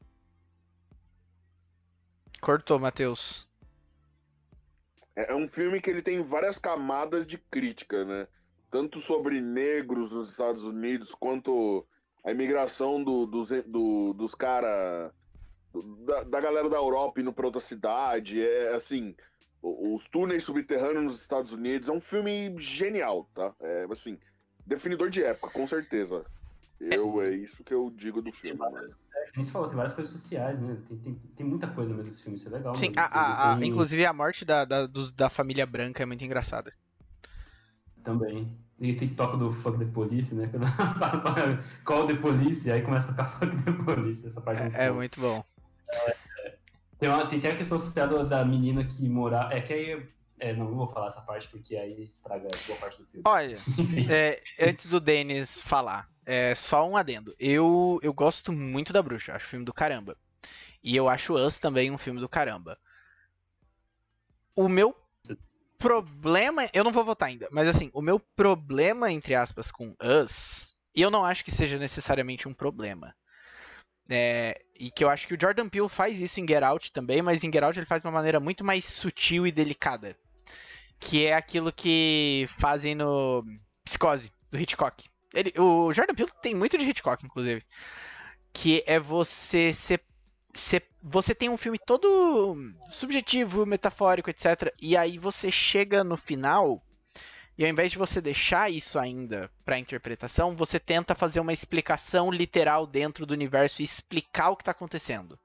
Cortou, Matheus. É um filme que ele tem várias camadas de crítica, né? Tanto sobre negros nos Estados Unidos, quanto a imigração do- dos, do- dos caras. Da, da galera da Europa indo pra outra cidade. É assim. Os túneis subterrâneos nos Estados Unidos. É um filme genial, tá? É assim. Definidor de época, com certeza. Eu, é isso que eu digo do filme, mano. É, como você falou, tem várias coisas sociais, né? Tem, tem, tem muita coisa mesmo nesse filme, isso é legal. Sim, mesmo. a, a- a- Tem- inclusive a morte da, da, dos- da família branca é muito engraçada. Também. E tem toque do Fuck the Police, né? Call the Police, aí começa a tocar Fuck the Police, essa parte muito É boa. muito bom. Tem, uma, tem até a questão social da- menina que morava. É que aí. É, não vou falar essa parte porque aí estraga boa parte do filme. Olha, é, antes do Denis falar, é só um adendo. Eu, eu gosto muito da Bruxa, acho filme do caramba. E eu acho Us também um filme do caramba. O meu problema, eu não vou votar ainda, mas assim, o meu problema, entre aspas, com Us, e eu não acho que seja necessariamente um problema. É, e que eu acho que o Jordan Peele faz isso em Get Out também, mas em Get Out ele faz de uma maneira muito mais sutil e delicada. Que é aquilo que fazem no Psicose, do Hitchcock. Ele, o Jordan Peele tem muito de Hitchcock, inclusive. Que é você ser, Você tem um filme todo subjetivo, metafórico, etc. E aí você chega no final E ao invés de você deixar isso ainda pra interpretação, você tenta fazer uma explicação literal dentro do universo e explicar o que tá acontecendo.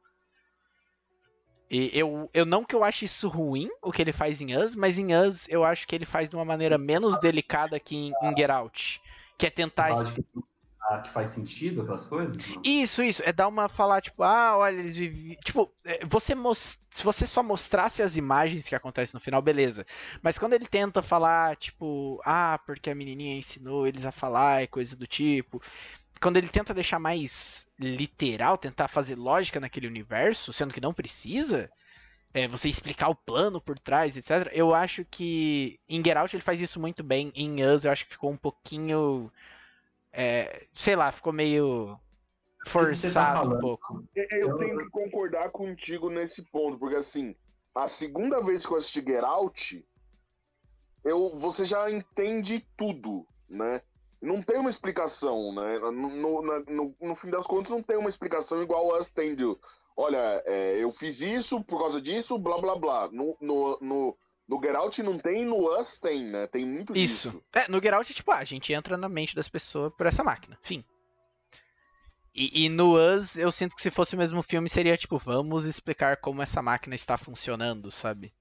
E eu, eu não que eu ache isso ruim, o que ele faz em Us, mas em Us eu acho que ele faz de uma maneira menos delicada que em, em Get Out. Que é tentar. Eu ah, que faz sentido aquelas coisas? não? Isso, isso. É dar uma falar, tipo, ah, olha, eles viviam. Tipo, é, você mos... se você só mostrasse as imagens que acontecem no final, beleza. Mas quando ele tenta falar, tipo, ah, porque a menininha ensinou eles a falar e coisa do tipo. Quando ele tenta deixar mais literal, tentar fazer lógica naquele universo, sendo que não precisa, é, você explicar o plano por trás, etc. Eu acho que em Get Out ele faz isso muito bem. Em Us eu acho que ficou um pouquinho. É, sei lá, ficou meio tá forçado um falando? pouco. Eu tenho que concordar contigo nesse ponto, porque assim, a segunda vez que eu assisti Get Out, eu, você já entende tudo, né? Não tem uma explicação, né? No, no, na- no- no fim das contas, não tem uma explicação igual a de, olha, é, eu fiz isso por causa disso, blá blá blá. No, no, no, no Get Out não tem, no Us tem, né? Tem muito Isso. disso. É, no Get Out, tipo, ah, a gente entra na mente das pessoas por essa máquina. Fim. E, e no Us, eu sinto que se fosse o mesmo filme, seria tipo, vamos explicar como essa máquina está funcionando, sabe?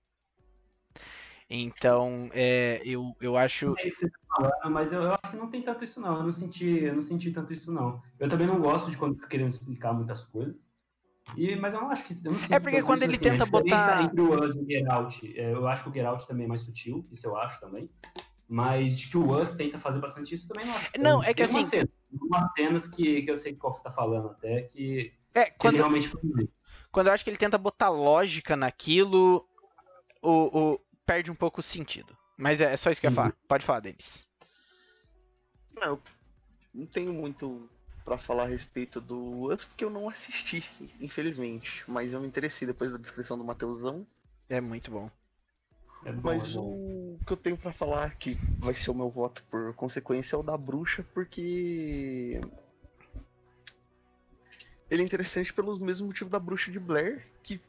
Então, é, eu, eu acho. sei o que você tá falando, mas eu, eu acho que não tem tanto isso não. Eu não senti, eu não senti tanto isso não. Eu também não gosto de quando fica querendo explicar muitas coisas. E, mas eu não acho que eu não É porque quando isso, ele assim, tenta botar- entre o Us e o Get Out, é, eu acho que o Get Out também é mais sutil, isso eu acho também. Mas de que o Us tenta fazer bastante isso também não acho. Não, é que Tem umas assim- cenas, umas cenas que, que eu sei qual que você tá falando até, que, É, que ele quando, realmente faz isso. quando eu acho que ele tenta botar lógica naquilo, o, o- perde um pouco o sentido. Mas é, é só isso que eu ia Uhum. falar. Pode falar, Denis. Não, eu não tenho muito pra falar a respeito do Us, porque eu não assisti, infelizmente. Mas eu me interessei depois da descrição do Mateusão. É muito bom. É bom, Mas é bom. o que eu tenho pra falar, que vai ser o meu voto por consequência, é o da bruxa, porque. Ele é interessante pelos mesmos motivos da bruxa de Blair, que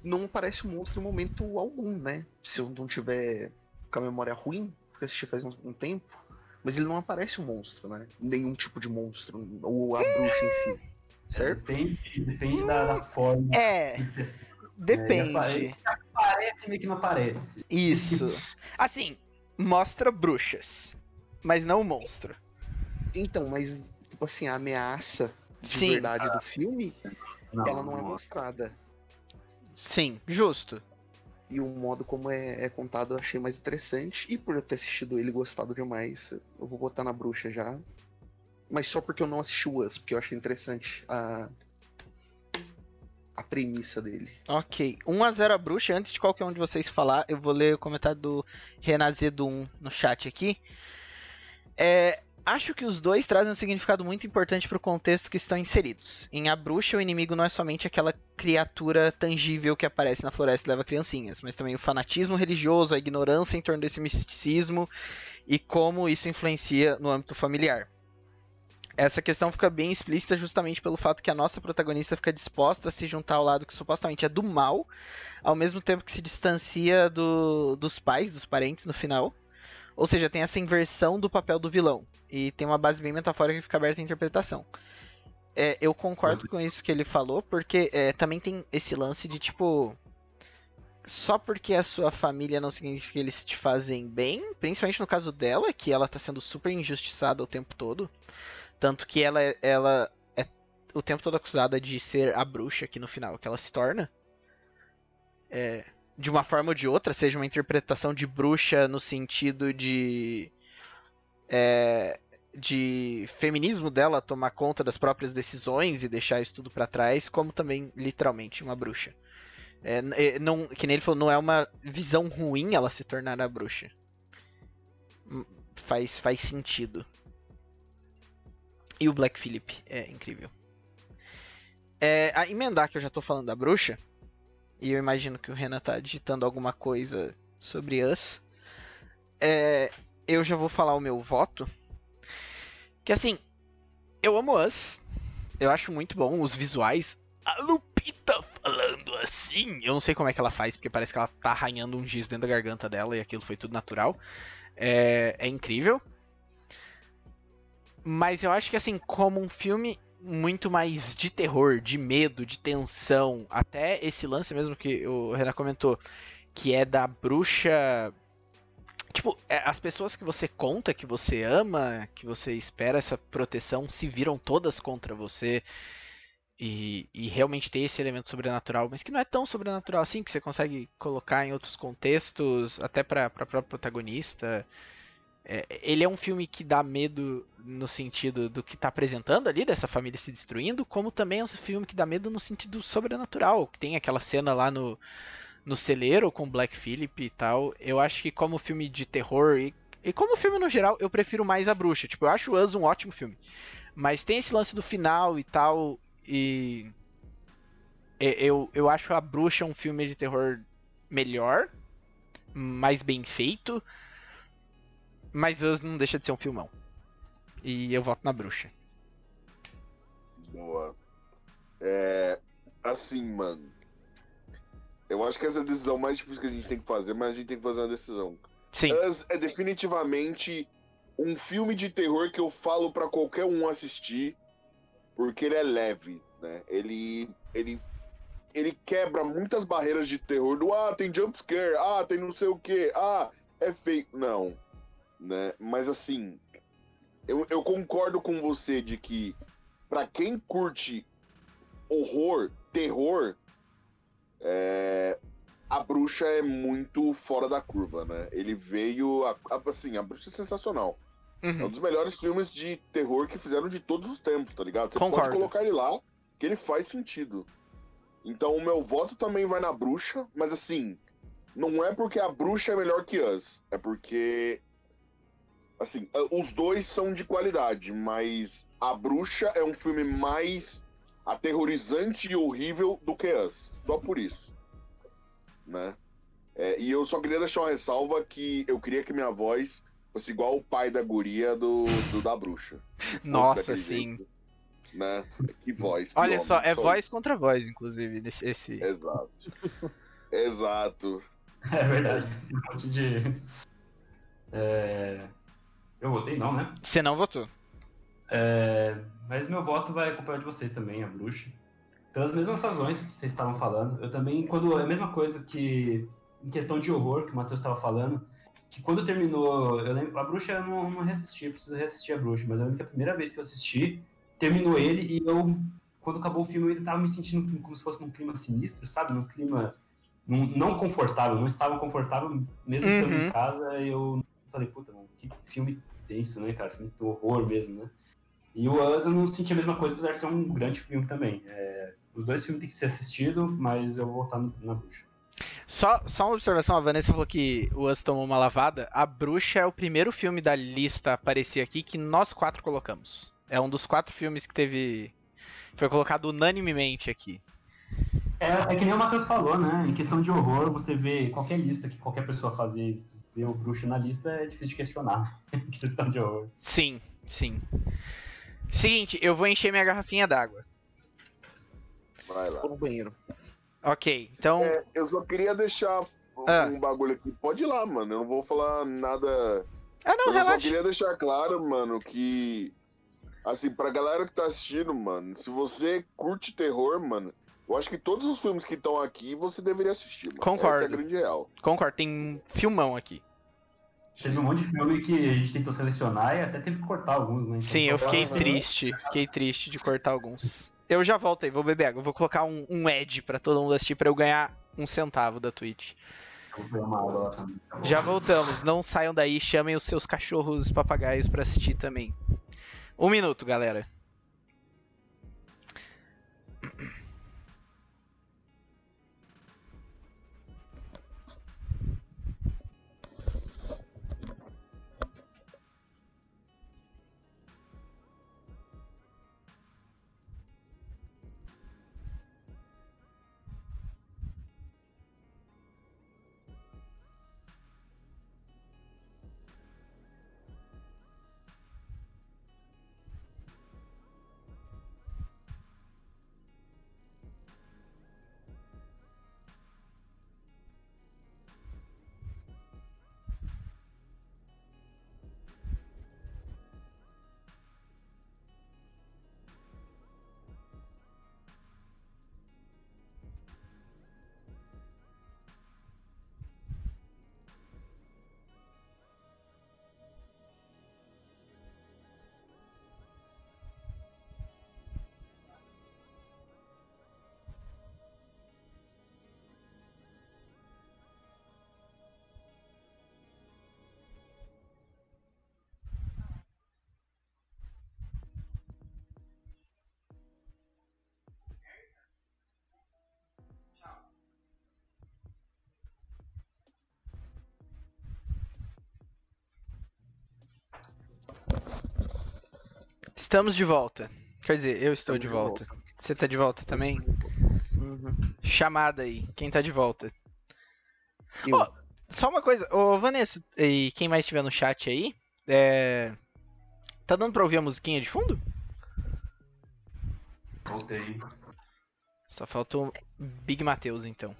não parece um monstro em momento algum, né? Se eu não tiver com a memória ruim, porque eu assisti faz um, um tempo, mas ele não aparece um monstro, né? Nenhum tipo de monstro, ou a bruxa em si. Certo? Depende, depende da, da forma. É, depende. É, Parece meio que não parece. Isso. Assim, mostra bruxas, mas não o monstro. Então, mas, tipo assim, a ameaça de Sim. verdade do filme, Não, ela não é mostrada. Sim, justo. E o modo como é, é contado eu achei mais interessante. E por eu ter assistido ele gostado demais, eu vou botar na bruxa já. Mas só porque eu não assisti o Us, porque eu achei interessante a. a premissa dele. Ok, 1x0 a bruxa. Antes de qualquer um de vocês falar, eu vou ler o comentário do Renazedo1 no chat aqui. É, acho que os dois trazem um significado muito importante para o contexto que estão inseridos. Em A Bruxa, o inimigo não é somente aquela criatura tangível que aparece na floresta e leva criancinhas, mas também o fanatismo religioso, a ignorância em torno desse misticismo e como isso influencia no âmbito familiar. Essa questão fica bem explícita justamente pelo fato que a nossa protagonista fica disposta a se juntar ao lado que supostamente é do mal, ao mesmo tempo que se distancia do- dos pais, dos parentes no final. Ou seja, tem essa inversão do papel do vilão. E tem uma base bem metafórica que fica aberta à interpretação. É, eu concordo com isso que ele falou, porque é, também tem esse lance de tipo. Só porque a sua família não significa que eles te fazem bem, principalmente no caso dela, que ela tá sendo super injustiçada o tempo todo. Tanto que ela, é- ela é o tempo todo acusada de ser a bruxa aqui no final, que ela se torna. É, de uma forma ou de outra, seja uma interpretação de bruxa no sentido de. é, de feminismo dela tomar conta das próprias decisões e deixar isso tudo pra trás, como também literalmente uma bruxa. É, é, não, que nem ele falou, não é uma visão ruim ela se tornar a bruxa. Hum, Faz, faz sentido. E o Black Phillip é incrível. É, a emendar que eu já tô falando da bruxa, e eu imagino que o Renan tá digitando alguma coisa sobre Us, é, eu já vou falar o meu voto. Que assim, eu amo Us, eu acho muito bom os visuais. A Lupita falando assim, eu não sei como é que ela faz, porque parece que ela tá arranhando um giz dentro da garganta dela e aquilo foi tudo natural. é, é incrível. Mas eu acho que, assim, como um filme muito mais de terror, de medo, de tensão, até esse lance mesmo que o Renan comentou, que é da bruxa. Tipo, é, as pessoas que você conta, que você ama, que você espera essa proteção, se viram todas contra você. E, e, realmente ter esse elemento sobrenatural, mas que não é tão sobrenatural assim, que você consegue colocar em outros contextos, até para a própria protagonista. É, ele é um filme que dá medo no sentido do que está apresentando ali, dessa família se destruindo, como também é um filme que dá medo no sentido sobrenatural, que tem aquela cena lá no, no celeiro com Black Phillip e tal. Eu acho que como filme de terror e, e como filme no geral, eu prefiro mais A Bruxa. Tipo, eu acho o Us um ótimo filme. Mas tem esse lance do final e tal, e eu, eu acho A Bruxa um filme de terror melhor, mais bem feito, mas Us não deixa de ser um filmão. E eu voto na bruxa. Boa. É. Assim, mano. Eu acho que essa é a decisão mais difícil que a gente tem que fazer, mas a gente tem que fazer uma decisão. Sim. Us é definitivamente um filme de terror que eu falo para qualquer um assistir, porque ele é leve, né? Ele. ele ele quebra muitas barreiras de terror do ah, tem jumpscare, ah, tem não sei o que, ah, é feio. Não né? Mas assim, eu, eu concordo com você de que para quem curte horror, terror, é, a bruxa é muito fora da curva, né? Ele veio. A, a, assim, a bruxa é sensacional. Uhum. É um dos melhores filmes de terror que fizeram de todos os tempos, tá ligado? Você Concordo. pode colocar ele lá, que ele faz sentido. Então o meu voto também vai na bruxa, mas assim, não é porque a bruxa é melhor que Us, é porque Assim, ah, os dois são de qualidade, mas A Bruxa é um filme mais aterrorizante e horrível do que Us. Só por isso. Né? É, e eu só queria deixar uma ressalva que eu queria que minha voz fosse igual o pai da guria do, do da bruxa. Nossa, sim. Jeito, né? Que voz. Que Olha homem, só, é só voz isso. contra voz, inclusive, esse. Exato. Exato. É verdade. Esse monte de. É... Eu votei não, né? Você não votou. É, mas meu voto vai acompanhar de vocês também, a bruxa. Pelas mesmas razões que vocês estavam falando. Eu também, quando é a mesma coisa que em questão de horror que o Matheus estava falando, que quando terminou, eu lembro, a bruxa eu não, não eu preciso reassistir a bruxa, mas eu lembro que a primeira vez que eu assisti, terminou ele e eu, quando acabou o filme, eu ainda tava me sentindo como se fosse num clima sinistro, sabe? Num clima num, não confortável, não estava confortável, mesmo uhum. estando em casa, eu falei, puta, mano, que filme tenso, né, cara? Filme de horror mesmo, né? E o Us eu não senti a mesma coisa, apesar de ser um grande filme também. É, os dois filmes têm que ser assistidos, mas eu vou voltar no, na bruxa. Só, só uma observação, a Vanessa falou que o Us tomou uma lavada. A Bruxa é o primeiro filme da lista aparecer aqui que nós quatro colocamos. É um dos quatro filmes que teve. Foi colocado unanimemente aqui. É, é que nem o Matheus falou, né? Em questão de horror, você vê qualquer lista que qualquer pessoa fazer ver o bruxo na lista é difícil de questionar. questão de horror. Sim, sim. Seguinte, eu vou encher minha garrafinha d'água. Vai lá. no banheiro. Ok, então. É, eu só queria deixar um, ah. um bagulho aqui. Pode ir lá, mano. Eu não vou falar nada. Ah, não, eu relaxa. Eu só queria deixar claro, mano, que. Assim, pra galera que tá assistindo, mano, se você curte terror, mano, eu acho que todos os filmes que estão aqui você deveria assistir. Mano. Concordo. Essa é a grande real. Concordo, tem filmão aqui. Teve um monte de filme que a gente tentou selecionar e até teve que cortar alguns, né? Então, Sim, eu fiquei triste. Fiquei triste de cortar alguns. Eu já volto aí, vou beber água. Vou colocar um, um Ed pra todo mundo assistir pra eu ganhar um centavo da Twitch. Já voltamos. Não saiam daí, chamem os seus cachorros papagaios para assistir também. Um minuto, galera. Estamos de volta. Quer dizer, eu estou Estamos de de volta. Você tá de volta também? Uhum. Chamada aí. Quem tá de volta? Eu- Ó, Só uma coisa, ô Vanessa, e quem mais estiver no chat aí, é... Tá dando pra ouvir a musiquinha de fundo? Voltei. Só faltou Big Mateus, então.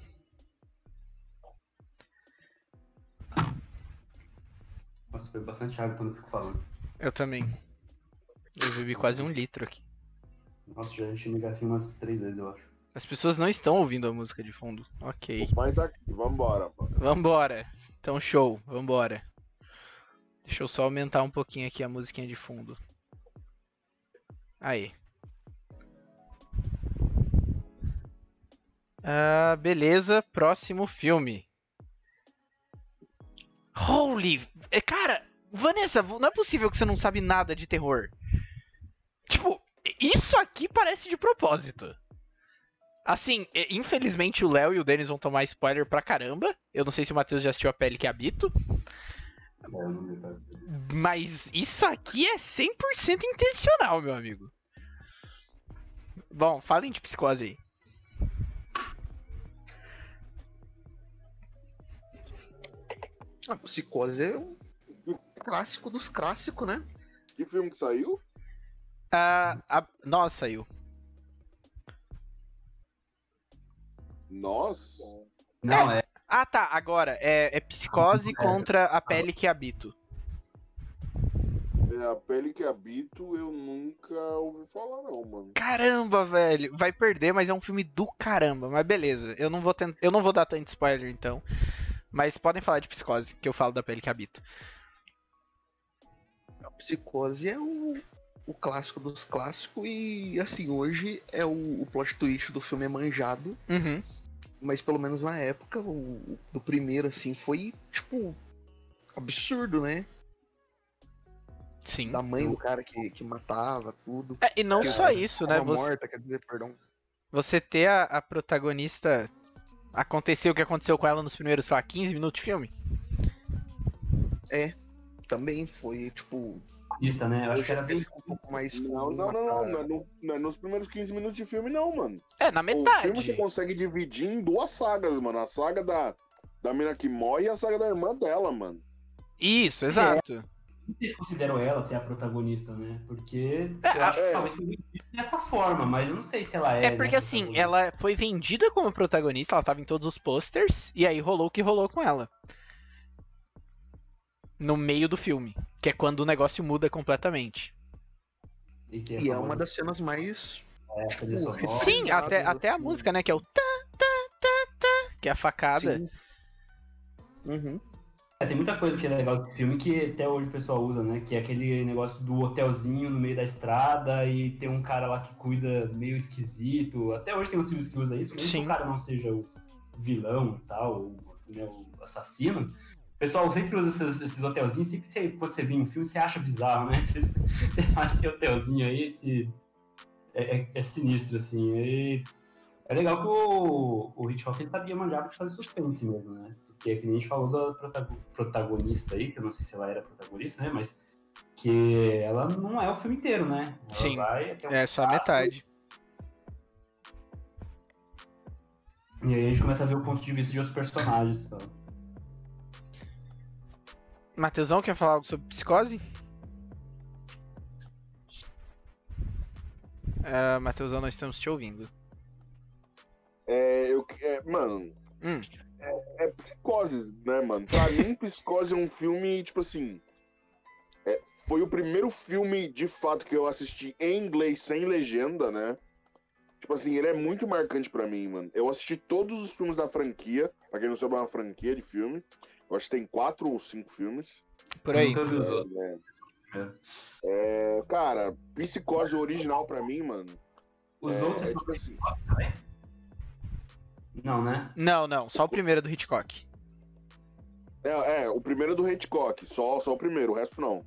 Nossa, foi bastante água quando eu fico falando. Eu também. Eu bebi quase um litro aqui. Nossa, já enchi minha garrafinha umas três vezes, eu acho. As pessoas não estão ouvindo a música de fundo. Ok. O pai tá aqui, vambora, mano. Vambora. Então, show. Vambora. Deixa eu só aumentar um pouquinho aqui a musiquinha de fundo. Aí. Ah, beleza. Próximo filme. Holy. é, Cara, Vanessa, não é possível que você não sabe nada de terror. Tipo, isso aqui parece de propósito. Assim, infelizmente o Léo e o Denis vão tomar spoiler pra caramba. Eu não sei se o Matheus já assistiu A Pele que Habito. É, cara. Mas isso aqui é 100% intencional, meu amigo. Bom, falem de psicose aí. A Psicose é um um clássico dos clássicos, né? Que filme que saiu? Ah, a... Nossa, saiu. Nossa. Não, é. Ah, tá, agora. É, é psicose contra a pele que habito. É a pele que habito, eu nunca ouvi falar, não, mano. Caramba, velho. Vai perder, mas é um filme do caramba. Mas beleza, eu não vou, tent... eu não vou dar tanto spoiler então. Mas podem falar de psicose, que eu falo da pele que habito. A Psicose é o, o clássico dos clássicos e, assim, hoje é o, o plot twist do filme é manjado, Uhum. mas pelo menos na época, o, o do primeiro, assim, foi, tipo, absurdo, né? Sim. Da mãe do cara que, que matava, tudo. É, e não só isso, né? Você, morta, quer dizer, perdão. você ter a, a protagonista. Aconteceu o que aconteceu com ela nos primeiros, sei lá, 15 minutos de filme? Também foi, tipo, Pista, né? Eu acho que era ficou um pouco mais... Não, não, não, não. Não é, no- não é nos primeiros 15 minutos de filme, não, mano. É, na O filme metade. você consegue dividir em duas sagas, mano. A saga da, da mina que morre e a saga da irmã dela, mano. Isso, exato. Vocês consideram ela até a protagonista, né? Porque É, eu acho é. que talvez foi dessa forma, mas eu não sei se ela é. É porque né, assim, ela foi vendida como protagonista, ela tava em todos os posters, e aí rolou o que rolou com ela. No meio do filme. Que é quando o negócio muda completamente. E, E é uma das cenas mais... de sonora. Sim, até, até a música, né? Que é o tá, tá, tá, tá, que é a facada. Sim. Uhum. É, tem muita coisa que é legal desse filme que até hoje o pessoal usa, né? Que é aquele negócio do hotelzinho no meio da estrada e tem um cara lá que cuida meio esquisito. Até hoje tem uns filmes que usa isso, mesmo Sim. que o cara não seja o vilão e tal, o, né, o assassino. Pessoal sempre usa esses, esses hotelzinhos, sempre você, quando você vê um filme, você acha bizarro, né? Você, você faz esse hotelzinho aí, esse. É, é- é sinistro, assim. E é legal que o, o Hitchcock ele sabia manjar de fazer suspense mesmo, né? Porque é que nem a gente falou da protago- protagonista aí, que eu não sei se ela era protagonista, né? Mas que ela não é o filme inteiro, né? Ela Sim. vai um É só a metade. E aí a gente começa a ver o ponto de vista de outros personagens. Então. Matheusão, quer falar algo sobre psicose? Ah, Matheusão, nós estamos te ouvindo. É, eu, é, mano. Hum. É, é psicoses, né, mano? Pra mim, psicose é um filme, tipo assim. é, foi o primeiro filme, de fato, que eu assisti em inglês, sem legenda, né? Tipo assim, ele é muito marcante pra mim, mano. Eu assisti todos os filmes da franquia. Pra quem não sabe, é uma franquia de filme. Eu acho que tem quatro ou cinco filmes. Por aí. Os outros. É, É, cara, psicose original pra mim, mano. Os é, outros é são tipo assim, também? Não, né? Não, não, só o primeiro do Hitchcock. É, é, o primeiro é do Hitchcock, só, só o primeiro, o resto não.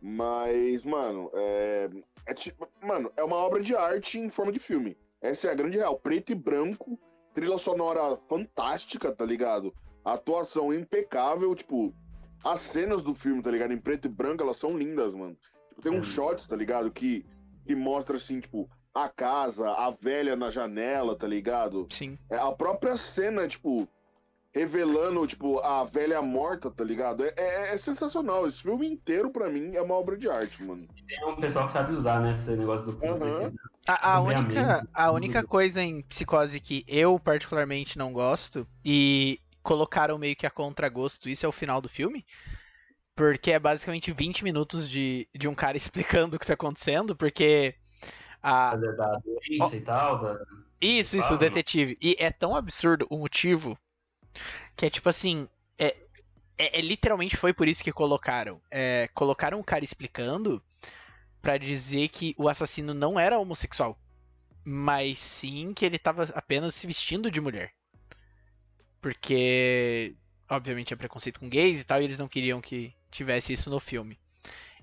Mas, mano, é, é tipo, mano, é uma obra de arte em forma de filme. Essa é a grande real. Preto e branco, trilha sonora fantástica, tá ligado? Atuação impecável, tipo, as cenas do filme, tá ligado? Em preto e branco, elas são lindas, mano. Tipo Tem uns shots, tá ligado? Que, que mostra assim, tipo, a casa, a velha na janela, tá ligado? Sim. É a própria cena, tipo, revelando, tipo, a velha morta, tá ligado? É, é- é sensacional. Esse filme inteiro, pra mim, é uma obra de arte, mano. Tem um pessoal que sabe usar, né? Esse negócio do preto e branco. A, a única, mente, a única coisa em psicose que eu particularmente não gosto, e colocaram meio que a contragosto, isso é o final do filme. Porque é basicamente 20 minutos de, de um cara explicando o que tá acontecendo, porque. A, Da, da doença e tal. Da... Isso, isso, o detetive. E é tão absurdo o motivo que é tipo assim. É, é, é literalmente foi por isso que colocaram. É, colocaram o cara explicando pra dizer que o assassino não era homossexual. Mas sim que ele tava apenas se vestindo de mulher. Porque, obviamente, é preconceito com gays e tal, e eles não queriam que tivesse isso no filme.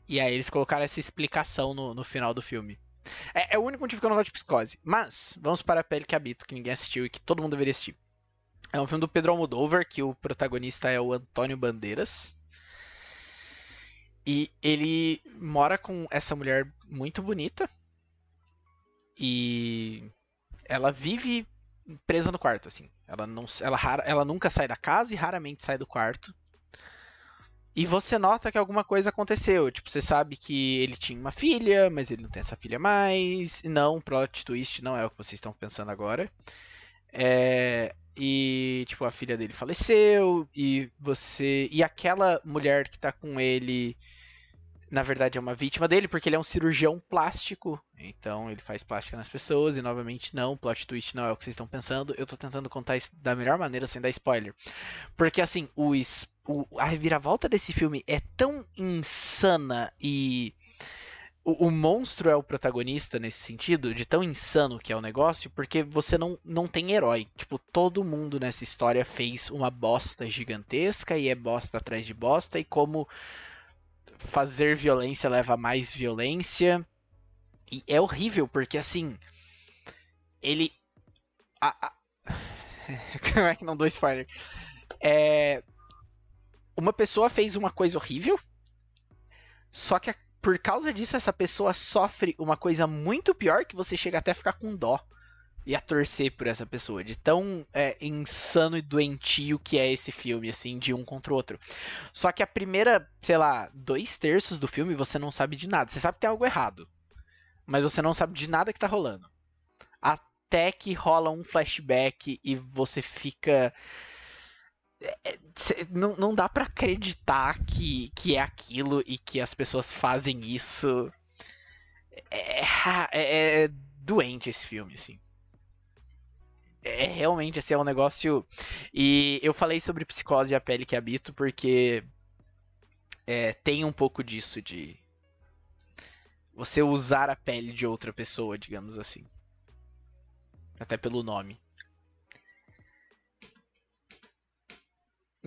E aí eles colocaram essa explicação no, no final do filme. É, é o único motivo que eu não gosto de psicose. Mas, vamos para a pele que habito, que ninguém assistiu e que todo mundo deveria assistir. É um filme do Pedro Almodóvar, que o protagonista é o Antônio Bandeiras. E ele mora com essa mulher muito bonita. E ela vive presa no quarto, assim. Ela, não, ela, ela nunca sai da casa e raramente sai do quarto. E você nota que alguma coisa aconteceu. Tipo, você sabe que ele tinha uma filha, mas ele não tem essa filha mais. Não, plot twist não é o que vocês estão pensando agora. É, e, tipo, a filha dele faleceu. E você. E aquela mulher que tá com ele. Na verdade, é uma vítima dele, porque ele é um cirurgião plástico. Então, ele faz plástica nas pessoas. E, novamente, não. Plot twist não é o que vocês estão pensando. Eu tô tentando contar isso da melhor maneira, sem dar spoiler. Porque, assim, o, o- a reviravolta desse filme é tão insana e. O, o monstro é o protagonista nesse sentido, de tão insano que é o negócio, porque você não, não tem herói. Tipo, todo mundo nessa história fez uma bosta gigantesca e é bosta atrás de bosta, e como fazer violência leva a mais violência. E é horrível, porque assim. Ele. a- a- Como é que não dou spoiler? É. Uma pessoa fez uma coisa horrível. Só que a- por causa disso, essa pessoa sofre uma coisa muito pior que você chega até a ficar com dó. E a torcer por essa pessoa. De tão é, insano e doentio que é esse filme, assim, de um contra o outro. Só que a primeira, sei lá, dois terços do filme você não sabe de nada. Você sabe que tem algo errado. Mas você não sabe de nada que tá rolando. Até que rola um flashback e você fica. É, é, não, não dá pra acreditar que, que é aquilo e que as pessoas fazem isso. É, é- é doente esse filme, assim. É realmente, assim, é um negócio. E eu falei sobre psicose e a pele que habito porque é, tem um pouco disso de você usar a pele de outra pessoa, digamos assim. Até pelo nome.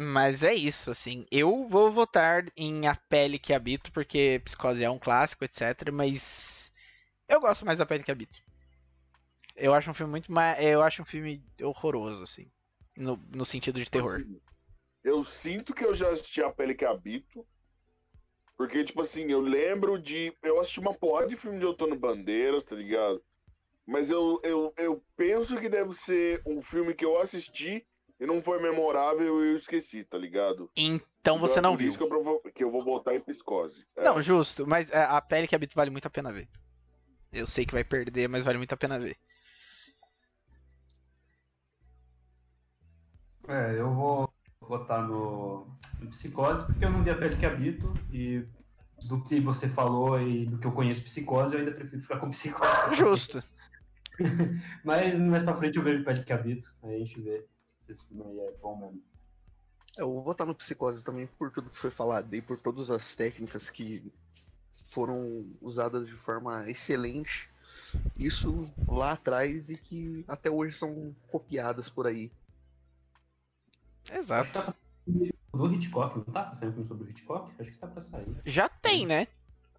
Mas é isso, assim. Eu vou votar em A Pele que Habito, porque Psicose é um clássico, etc. Mas eu gosto mais da Pele que Habito. Eu acho um filme muito mais. Eu acho um filme horroroso, assim. No, no sentido de terror. Assim, eu sinto que eu já assisti A Pele que Habito. Porque, tipo assim, eu lembro de. Eu assisti uma porrada de filme de Outono Bandeiras, tá ligado? Mas eu, eu, eu penso que deve ser um filme que eu assisti e não foi memorável e eu esqueci, tá ligado? Então você é não por viu. isso que eu, provo- que eu vou voltar em Psicose. É. Não, justo, mas é, a pele que habito vale muito a pena ver. Eu sei que vai perder, mas vale muito a pena ver. É, eu vou votar no, no Psicose, porque eu não vi a pele que habito, e do que você falou e do que eu conheço Psicose, eu ainda prefiro ficar com Psicose. Justo. Mas mais pra frente eu vejo pele que habito, aí a gente vê esse filme aí é bom mesmo. Eu vou votar no Psicose também por tudo que foi falado e por todas as técnicas que foram usadas de forma excelente. Isso lá atrás e que até hoje são copiadas por aí. Acho que Exato. tá do Hitchcock, não tá? Saindo um filme sobre o Hitchcock? Acho que tá pra sair. Já tem, né?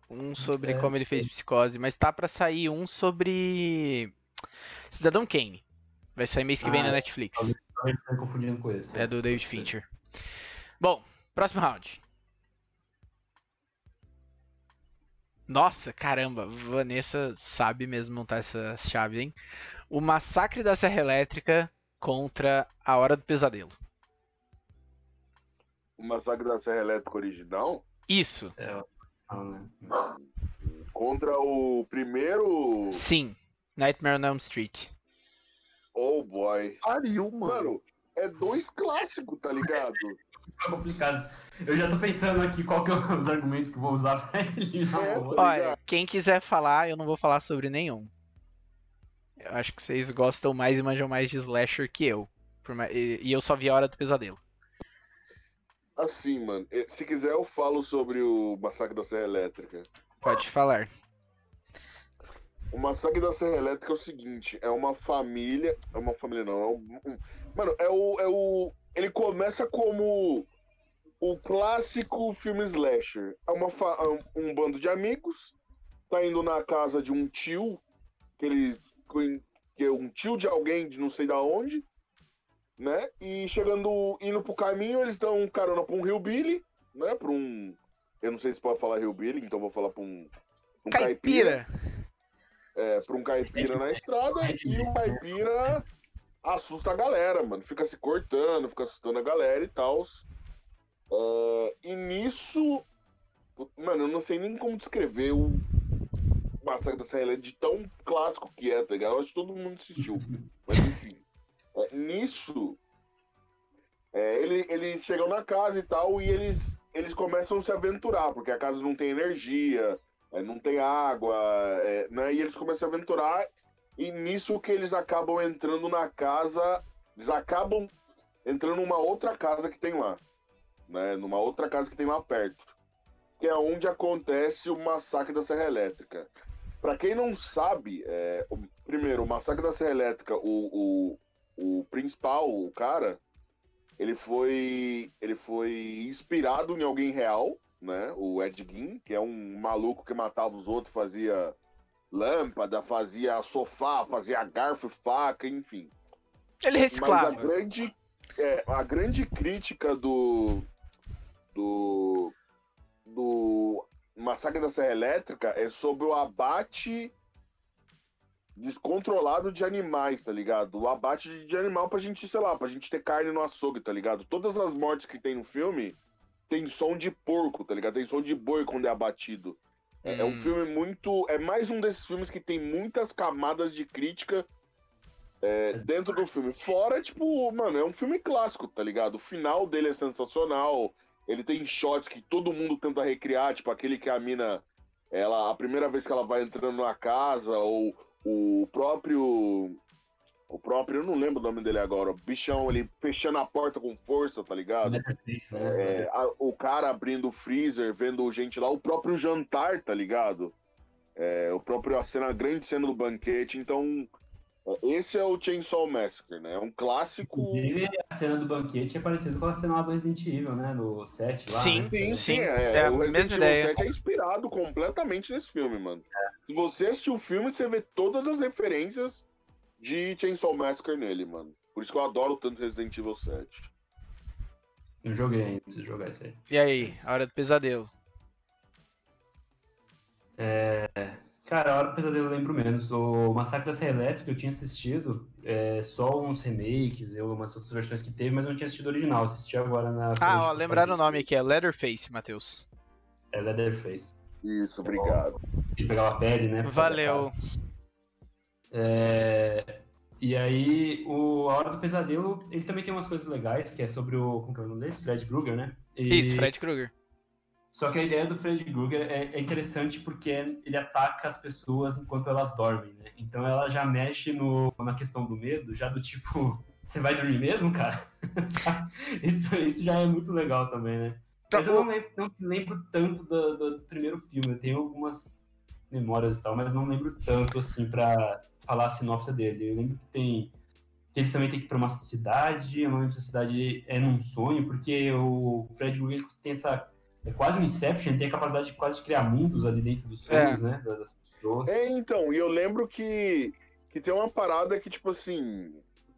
Um sobre É, como ele fez psicose, mas tá pra sair um sobre Cidadão Kane. Vai sair mês que vem Ah, na Netflix. Esteja confundindo com esse. É do David. Fincher. Bom, próximo round. Nossa, caramba, Vanessa sabe mesmo montar essas chaves, hein? O Massacre da Serra Elétrica contra A Hora do Pesadelo. O Massacre da Serra Elétrica original Isso, É, né? contra o primeiro. sim. Nightmare on Elm Street. Oh boy. Pariu, mano. Mano, é dois clássicos, tá ligado? É complicado. Eu já tô pensando aqui qual que é os argumentos que eu vou usar pra eliminar É, tá Olha, quem quiser falar, eu não vou falar sobre nenhum. Eu acho que vocês gostam mais e manjam mais de slasher que eu. E eu só vi A Hora do Pesadelo. Assim, mano, se quiser eu falo sobre o Massacre da Serra Elétrica. Pode falar. O Massacre da Serra Elétrica é o seguinte, é uma família. É uma família não, é um. um- mano, é o, é o. Ele começa como o clássico filme slasher. É uma fa- é um, um bando de amigos, tá indo na casa de um tio, que eles. que é um tio de alguém de não sei da onde, né? E chegando, indo pro caminho, eles dão carona pra um hillbilly, né? Pra um. Eu não sei se pode falar hillbilly, então vou falar pra um. um Caipira! É, pra um caipira na estrada e o caipira assusta a galera, mano. Fica se cortando, fica assustando a galera e tal. e nisso. Mano, eu não sei nem como descrever o Massacre da Serra de tão clássico que é, tá ligado? Eu acho que todo mundo assistiu. Mas enfim. É, nisso. é, ele, eles chegam na casa e tal, e eles, eles começam a se aventurar, porque a casa não tem energia, é, não tem água, é, né? E eles começam a aventurar, e nisso que eles acabam entrando na casa, eles acabam entrando numa outra casa que tem lá, né? Numa outra casa que tem lá perto, que é onde acontece o massacre da Serra Elétrica. Pra quem não sabe, é, o- primeiro, o massacre da Serra Elétrica, o, o, o principal, o cara, ele foi, ele foi inspirado em alguém real, né? O Ed Gein, que é um maluco que matava os outros, fazia lâmpada, fazia sofá, fazia garfo, e faca, enfim. Ele Mas a reciclava. grande, é, a grande crítica do, do, do Massacre da Serra Elétrica é sobre o abate descontrolado de animais, tá ligado? O abate de- de animal pra gente, sei lá, pra gente ter carne no açougue, tá ligado? Todas as mortes que tem no filme tem som de porco, tá ligado? Tem som de boi quando é abatido. É, é um Hum. filme muito. É mais um desses filmes que tem muitas camadas de crítica é, dentro do filme. Fora, tipo, mano, é um filme clássico, tá ligado? O final dele é sensacional. Ele tem shots que todo mundo tenta recriar, tipo aquele que a mina. Ela, a primeira vez que ela vai entrando na casa, ou o próprio. O próprio, eu não lembro o nome dele agora. O bichão, ele fechando a porta com força, tá ligado? Né? É, a- o cara abrindo o freezer, vendo gente lá, o próprio jantar, tá ligado? É, o próprio a cena, a grande cena do banquete. Então, esse é o Chainsaw Massacre, né? É um clássico. Inclusive, a cena do banquete é parecida com a cena lá do Resident Evil, né? No 7 lá. Sim, né? Sim, Sim, é é. a o Resident mesma Evil ideia. 7 é inspirado completamente nesse filme, mano. Se você assistir o filme, você vê todas as referências de Chainsaw Massacre nele, mano. Por isso que eu adoro tanto Resident Evil 7. Não joguei ainda, preciso jogar isso aí. E aí, A Hora do Pesadelo. Cara, a Hora do Pesadelo eu lembro menos. O Massacre da Serra Elétrica eu tinha assistido é, só uns remakes, eu, umas outras versões que teve, mas eu não tinha assistido o original. Assisti agora na. Ah, ó, lembraram o nome aqui, é Leatherface, Matheus. É Leatherface. Isso, obrigado. Ele pegava a pele, né? Valeu. É, e aí, o A Hora do Pesadelo, ele também tem umas coisas legais, que é sobre o. Como que é o nome dele? Fred Krueger, né? E- Isso, Fred Krueger. Só que a ideia do Fred Krueger é, é interessante porque ele ataca as pessoas enquanto elas dormem, né? Então ela já mexe no, na questão do medo, já do tipo, você vai dormir mesmo, cara? isso, isso já é muito legal também, né? Mas eu não lembro, não lembro tanto do- do primeiro filme, eu tenho algumas memórias e tal, mas não lembro tanto assim pra falar a sinopse dele. Eu lembro que tem. que eles também têm que ir pra uma cidade, nome dessa cidade é num sonho, porque o Fred Krueger tem essa. É quase um Inception, tem a capacidade de quase de criar mundos ali dentro dos sonhos, né? da- Das pessoas. É, então, e eu lembro que, que tem uma parada que, tipo assim.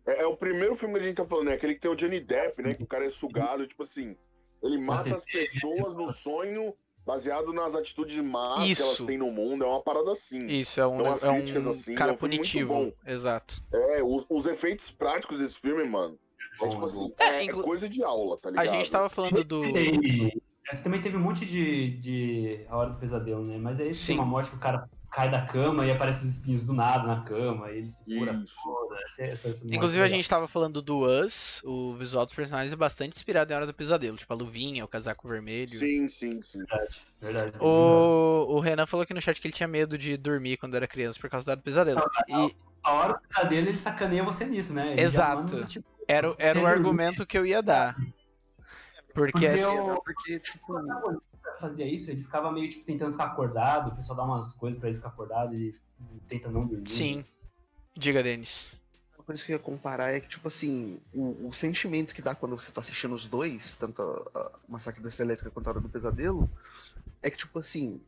É, é o primeiro filme que a gente tá falando, né? Aquele que tem o Johnny Depp, né? Que o cara é sugado, tipo assim. Ele mata as pessoas no sonho baseado nas atitudes más que elas Isso. têm no mundo, é uma parada assim. Isso, é um, Então, as é um assim, cara é um punitivo. bom. Exato. É, os, os efeitos práticos desse filme, mano, é tipo assim, É, é, é inclu- coisa de aula, tá A ligado? gente tava falando do. E é também teve um monte de, de A Hora do Pesadelo, né? Mas é isso, Sim. tem uma morte que o cara cai da cama e aparece os espinhos do nada na cama, e ele se cura Isso. toda. Essa, essa, essa Inclusive, a legal. gente tava falando do Us, o visual dos personagens é bastante inspirado em Hora do Pesadelo. Tipo, a luvinha, o casaco vermelho. Sim, sim, sim. Verdade, verdade. O, o Renan falou aqui no chat que ele tinha medo de dormir quando era criança por causa da Hora do Pesadelo. E A Hora do Pesadelo, ele sacaneia você nisso, né? Ele Exato. manda, tipo, era, o- era o argumento que eu ia dar. Porque Porque assim, eu- Porque, tipo, fazia isso, ele ficava meio, tipo, tentando ficar acordado, o pessoal dá umas coisas pra ele ficar acordado e tenta não dormir. sim. Diga, Denis. uma coisa que eu ia comparar é que, tipo assim, o, o sentimento que dá quando você tá assistindo os dois, tanto a, a Massacre da Elétrica quanto a Hora do Pesadelo, é que, tipo assim,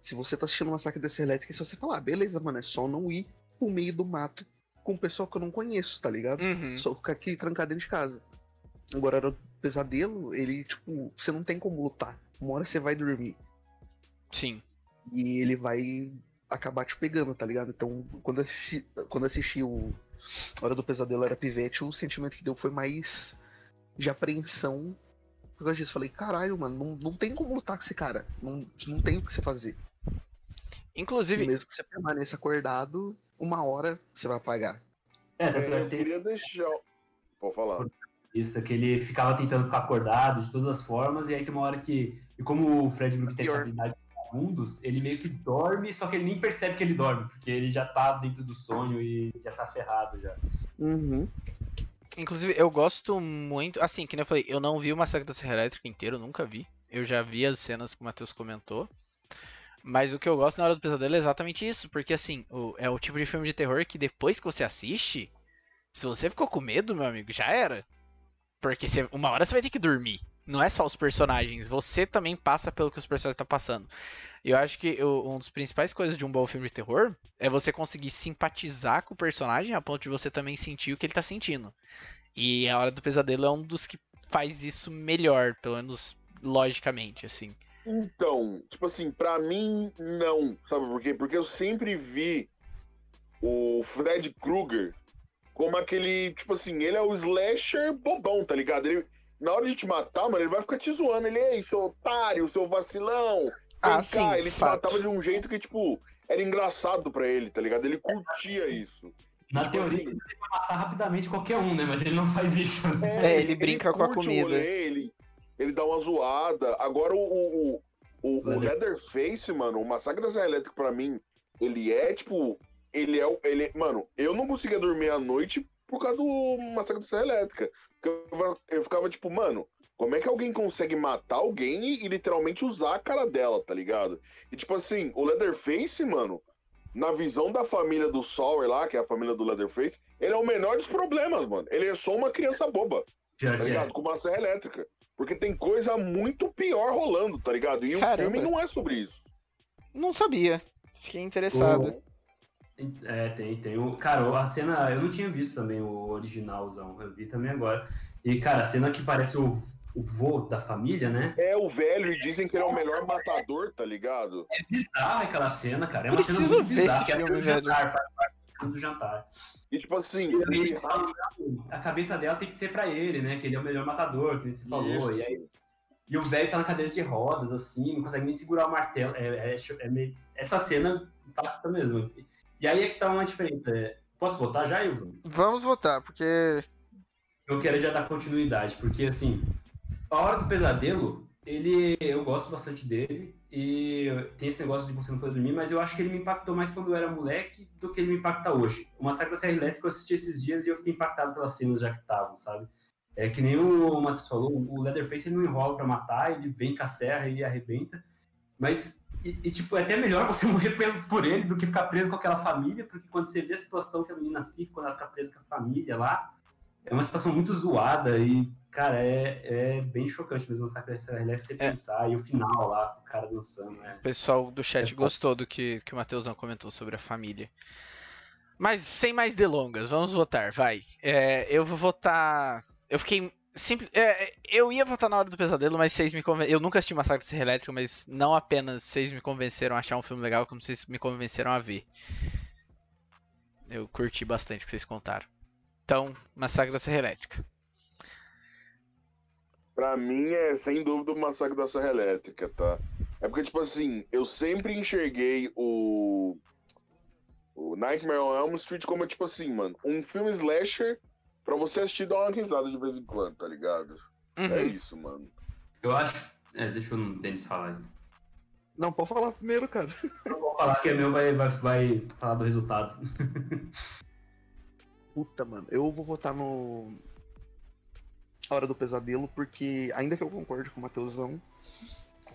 se você tá assistindo Massacre da Elétrica, se você falar, ah, beleza, mano, é só não ir pro meio do mato com um pessoal que eu não conheço, tá ligado? Uhum. Só ficar aqui trancado dentro de casa. Agora, Pesadelo, ele, tipo, você não tem como lutar. Uma hora você vai dormir. Sim. E ele vai acabar te pegando, tá ligado? Então, quando eu assisti, quando eu assisti o Hora do Pesadelo era pivete, o sentimento que deu foi mais de apreensão. Por causa disso, falei, caralho, mano, não, não tem como lutar com esse cara. Não, não tem o que você fazer. E Inclusive, mesmo que você permaneça acordado, uma hora você vai apagar. É, É, eu tem queria deixar. Pode falar. Isso, que ele ficava tentando ficar acordado de todas as formas, e aí tem uma hora que. E como o Fred Brook tem essa habilidade de mundos, ele meio que dorme, só que ele nem percebe que ele dorme, porque ele já tá dentro do sonho e já tá ferrado já. Uhum. inclusive, eu gosto muito. Assim, que nem eu falei, eu não vi o Massacre da Serra Elétrica inteiro, nunca vi. Eu já vi as cenas que o Matheus comentou. Mas o que eu gosto na hora do pesadelo é exatamente isso. Porque assim, o- é o tipo de filme de terror que depois que você assiste, se você ficou com medo, meu amigo, já era. Porque você- uma hora você vai ter que dormir. Não é só os personagens, você também passa pelo que os personagens estão passando. E eu acho que uma das principais coisas de um bom filme de terror é você conseguir simpatizar com o personagem a ponto de você também sentir o que ele tá sentindo. E a Hora do Pesadelo é um dos que faz isso melhor, pelo menos logicamente, assim. Então, tipo assim, pra mim, não. Sabe por quê? Porque eu sempre vi o Fred Krueger como aquele, tipo assim, ele é o slasher bobão, tá ligado? Ele, na hora de te matar, mano, ele vai ficar te zoando. Ele, ei, seu otário, seu vacilão. Ah, cá. sim, ele te fato. matava de um jeito que, tipo, era engraçado pra ele, tá ligado? Ele curtia isso. Na Tipo teoria, assim, ele vai matar rapidamente qualquer um, né? Mas ele não faz isso. Né? É, ele brinca com a comida. rolê, ele, ele dá uma zoada. Agora o, o, o, o, o Leather- Leatherface, mano, o Massacre da Serra Elétrica, pra mim, ele é, tipo... Ele é... o- Ele, mano, eu não conseguia dormir à noite por causa do Massacre da Serra Elétrica. Porque Eu, ficava- eu ficava, tipo, mano... Como é que alguém consegue matar alguém e, e literalmente usar a cara dela, tá ligado? E, tipo assim, o Leatherface, mano... Na visão da família do Sawyer lá, que é a família do Leatherface, ele é o menor dos problemas, mano. Ele é só uma criança boba Pior tá que é. ligado? Com uma serra elétrica. Porque tem coisa muito pior rolando, tá ligado? E Caramba. o filme não é sobre isso. Não sabia. Fiquei interessado. É, tem, tem. O, cara, a cena. Eu não tinha visto também o originalzão. Eu vi também agora. E, cara, a cena que parece o, o vô da família, né? É o velho e dizem que ele é o melhor matador, tá ligado? É bizarra aquela cena, cara. É uma cena Preciso muito ver bizarra. que é cena do jantar, faz parte cena do jantar. E tipo assim, E ele fala, a cabeça dela tem que ser pra ele, né? Que ele é o melhor matador, que nem se falou. Isso. E, aí, e o velho tá na cadeira de rodas, assim, não consegue nem segurar o martelo. É, é- é meio- essa cena impacta mesmo. E aí é que tá uma diferença. Posso votar já, Ilton? Vamos votar, porque. Eu quero já dar continuidade, porque assim, a Hora do Pesadelo, ele. Eu gosto bastante dele. E tem esse negócio de você não poder dormir, mas eu acho que ele me impactou mais quando eu era moleque do que ele me impacta hoje. O Massacre da Serra Elétrica eu assisti esses dias e eu fiquei impactado pelas cenas já que estavam, sabe? É que nem o Matheus falou, o Leatherface ele não enrola pra matar, ele vem com a serra e arrebenta. Mas, e, e, tipo, é até melhor você morrer por ele do que ficar preso com aquela família, porque quando você vê a situação que a menina fica, quando ela fica presa com a família lá, é uma situação muito zoada e, cara, é, é bem chocante mesmo Serra Elétrica você É. pensar, e o final lá, o cara dançando, né? O pessoal do chat É. gostou do que, que o Matheusão comentou sobre a família. Mas sem mais delongas, vamos votar, vai. É, eu vou votar. Eu fiquei. Simples, é, eu ia votar na Hora do Pesadelo, mas vocês me convenceram. Eu nunca assisti Massacre da Serra Elétrica, mas não apenas vocês me convenceram a achar um filme legal, como vocês me convenceram a ver. Eu curti bastante o que vocês contaram. Então, Massacre da Serra Elétrica. Pra mim é sem dúvida o Massacre da Serra Elétrica, tá? É porque, tipo assim, eu sempre enxerguei o. O Nightmare on Elm Street como, tipo assim, mano, um filme slasher pra você assistir e dar uma risada de vez em quando, tá ligado? É Uhum. isso, mano. Eu acho. É, deixa o Denis falar aí. Não, pode falar primeiro, cara. Eu vou falar que é meu vai, vai, vai falar do resultado. Puta, mano. Eu vou votar no. A Hora do Pesadelo, porque, ainda que eu concorde com o Mateusão,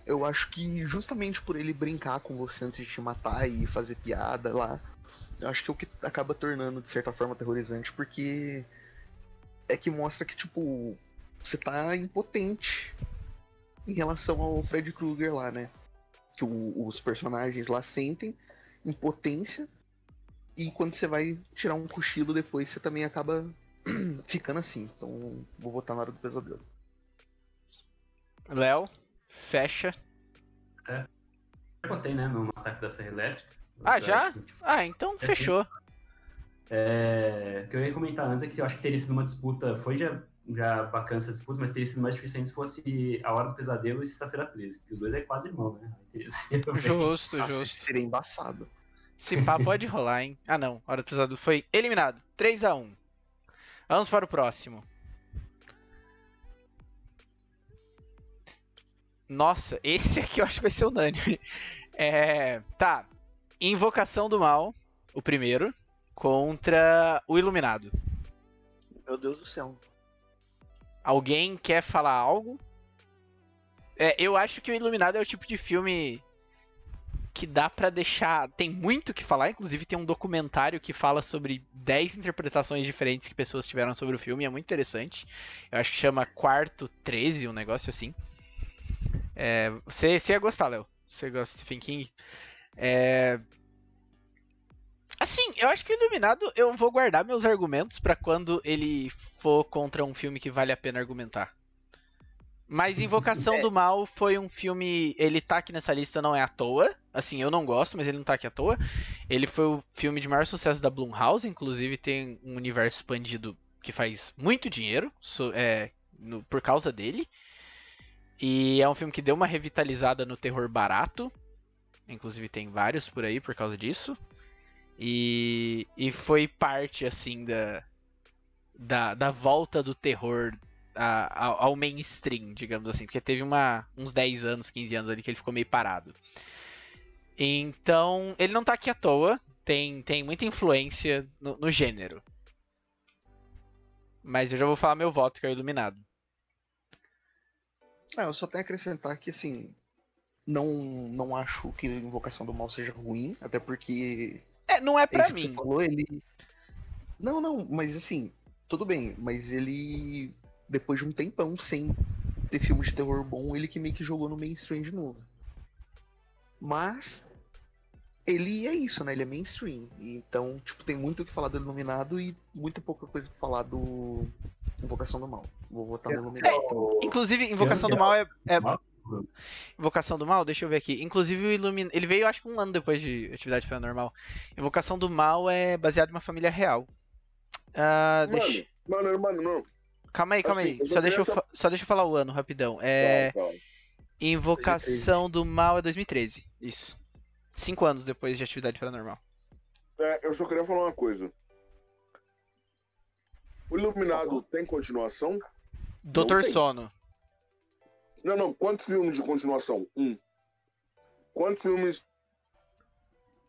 eu acho que justamente por ele brincar com você antes de te matar e fazer piada lá, eu acho que é o que acaba tornando, de certa forma, aterrorizante, porque é que mostra que, tipo, você tá impotente em relação ao Fred Krueger lá, né? Que o- os personagens lá sentem impotência e quando você vai tirar um cochilo depois, você também acaba ficando assim. Então, vou votar na hora do pesadelo. Léo, fecha. Eu votei, né, no Massacre da Serra Elétrica. Ah, já? que, tipo, Ah, então É, fechou. É, o que eu ia comentar antes é que eu acho que teria sido uma disputa, foi já, já bacana essa disputa, mas teria sido mais difícil se fosse A Hora do Pesadelo e Sexta-feira 13, que os dois é quase irmão, né? Justo, Nossa, justo. Seria embaçado. Esse pá pode rolar, hein? Ah, não. Hora do Pesadelo foi eliminado. 3 a 1 Vamos para o próximo. Nossa, esse aqui eu acho que vai ser unânime. É, tá. Invocação do Mal, o primeiro, contra o Iluminado. Meu Deus do céu. Alguém quer falar algo? É, eu acho que o Iluminado é o tipo de filme que dá pra deixar. Tem muito o que falar, inclusive tem um documentário que fala sobre 10 interpretações diferentes que pessoas tiveram sobre o filme, é muito interessante. Eu acho que chama Quarto 13, um negócio assim. É, você, você ia gostar, Léo. Você gosta de Stephen King. É, Assim, eu acho que o Iluminado eu vou guardar meus argumentos pra quando ele for contra um filme que vale a pena argumentar. Mas Invocação do Mal foi um filme. Ele tá aqui nessa lista não é à toa. Assim, eu não gosto, mas ele não tá aqui à toa. Ele foi o filme de maior sucesso da Blumhouse, inclusive tem um universo expandido que faz muito dinheiro so- é, no- por causa dele. E é um filme que deu uma revitalizada no terror barato. Inclusive tem vários por aí por causa disso. E, e foi parte, assim, da, da, da volta do terror a- ao, ao mainstream, digamos assim. Porque teve uma, uns 10 anos, 15 anos ali que ele ficou meio parado. Então, ele não tá aqui à toa. Tem, tem muita influência no, no gênero. Mas eu já vou falar meu voto, que é o Iluminado. Ah, eu só tenho a acrescentar que, assim, não, não acho que Invocação do Mal seja ruim, até porque É, não é é pra isso que mim. você falou, ele... Não, não, mas assim, tudo bem, mas ele, depois de um tempão sem ter filme de terror bom, ele que meio que jogou no mainstream de novo. Mas, ele é isso, né, ele é mainstream, então, tipo, tem muito o que falar do Iluminado e muita pouca coisa pra falar do Invocação do Mal. Vou votar no Iluminado. então. Inclusive, Invocação do Mal é, é- Invocação do Mal, deixa eu ver aqui. Inclusive, o Illumin... ele veio acho que um ano depois de Atividade Paranormal. Invocação do Mal é baseado em uma família real. Ah, deixa... Mano, mano, mano, não. Calma aí, calma assim, aí. Só deixa eu, só deixa eu falar o ano rapidão. É... Tá, tá. Invocação do Mal é 2013. Isso. Cinco anos depois de Atividade Paranormal. É, eu só queria falar uma coisa. O Iluminado tem continuação? Doutor. Sono. Não, não. Quantos filmes de continuação? Um. Quantos filmes.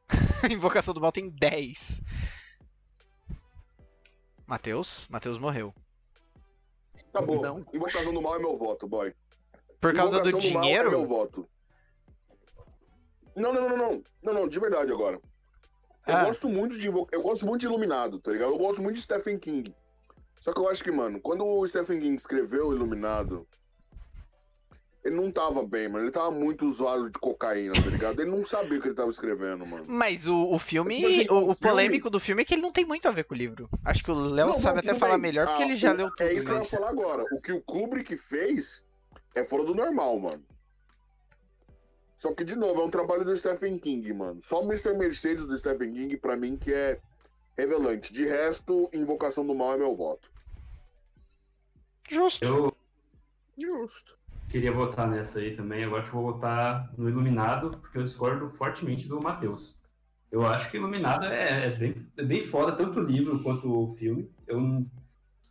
Invocação do Mal tem 10. Matheus? Matheus morreu. Acabou. Não. Invocação do Mal é meu voto, boy. Por causa do Invocação Mal é meu dinheiro? voto. Não, não, não, não. Não, não, de verdade agora. Eu Ah. gosto muito de eu gosto muito de Iluminado, tá ligado? Eu gosto muito de Stephen King. Só que eu acho que, mano, quando o Stephen King escreveu Iluminado, Ele não tava bem, mano. Ele tava muito zoado de cocaína, tá ligado? Ele não sabia o que ele tava escrevendo, mano. Mas o, o filme, Tipo assim, o, o o polêmico do filme é que ele não tem muito a ver com o livro. Acho que o Léo sabe até falar bem. melhor porque Ah, ele já o- leu tudo. É isso que eu ia mas- falar agora. O que o Kubrick fez é fora do normal, mano. Só que, de novo, é um trabalho do Stephen King, mano. Só o Mr. Mercedes do Stephen King, pra mim, que é revelante. De resto, Invocação do Mal é meu voto. Justo. Eu Justo. Queria votar nessa aí também, agora que eu vou votar no Iluminado, porque eu discordo fortemente do Matheus. Eu acho que Iluminado é, é bem, é bem foda, tanto o livro quanto o filme. Eu,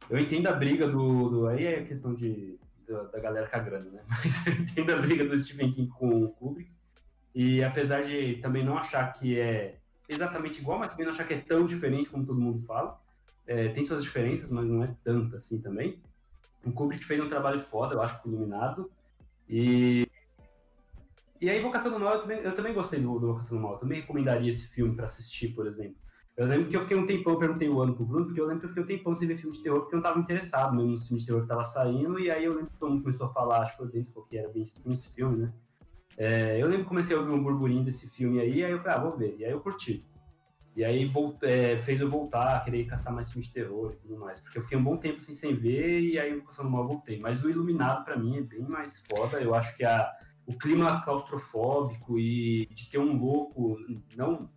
eu entendo a briga do, do- Aí é questão de, da, da galera grana, né? Mas eu entendo a briga do Stephen King com o Kubrick. E apesar de também não achar que é exatamente igual, mas também não achar que é tão diferente como todo mundo fala. É, tem suas diferenças, mas não é tanto assim também. O Kubrick fez um trabalho foda, eu acho, Iluminado. E. E a Invocação do Mal, eu também, eu também gostei do, do Invocação do Mal. Eu também recomendaria esse filme pra assistir, por exemplo. Eu lembro que eu fiquei um tempão, eu perguntei o ano pro Bruno, porque eu lembro que eu fiquei um tempão sem ver filme de terror, porque eu não tava interessado mesmo nos filmes de terror que tava saindo. E aí eu lembro que todo mundo começou a falar, acho que foi o era bem estranho esse filme, né? É, eu lembro que comecei a ouvir um burburinho desse filme aí, aí eu falei, ah, vou ver. E aí eu curti. E aí é, fez eu voltar a querer caçar mais filmes de terror e tudo mais. Porque eu fiquei um bom tempo assim, sem ver e aí passando mal voltei. Mas o Iluminado, pra mim, é bem mais foda. Eu acho que a, o clima claustrofóbico e de ter um louco, não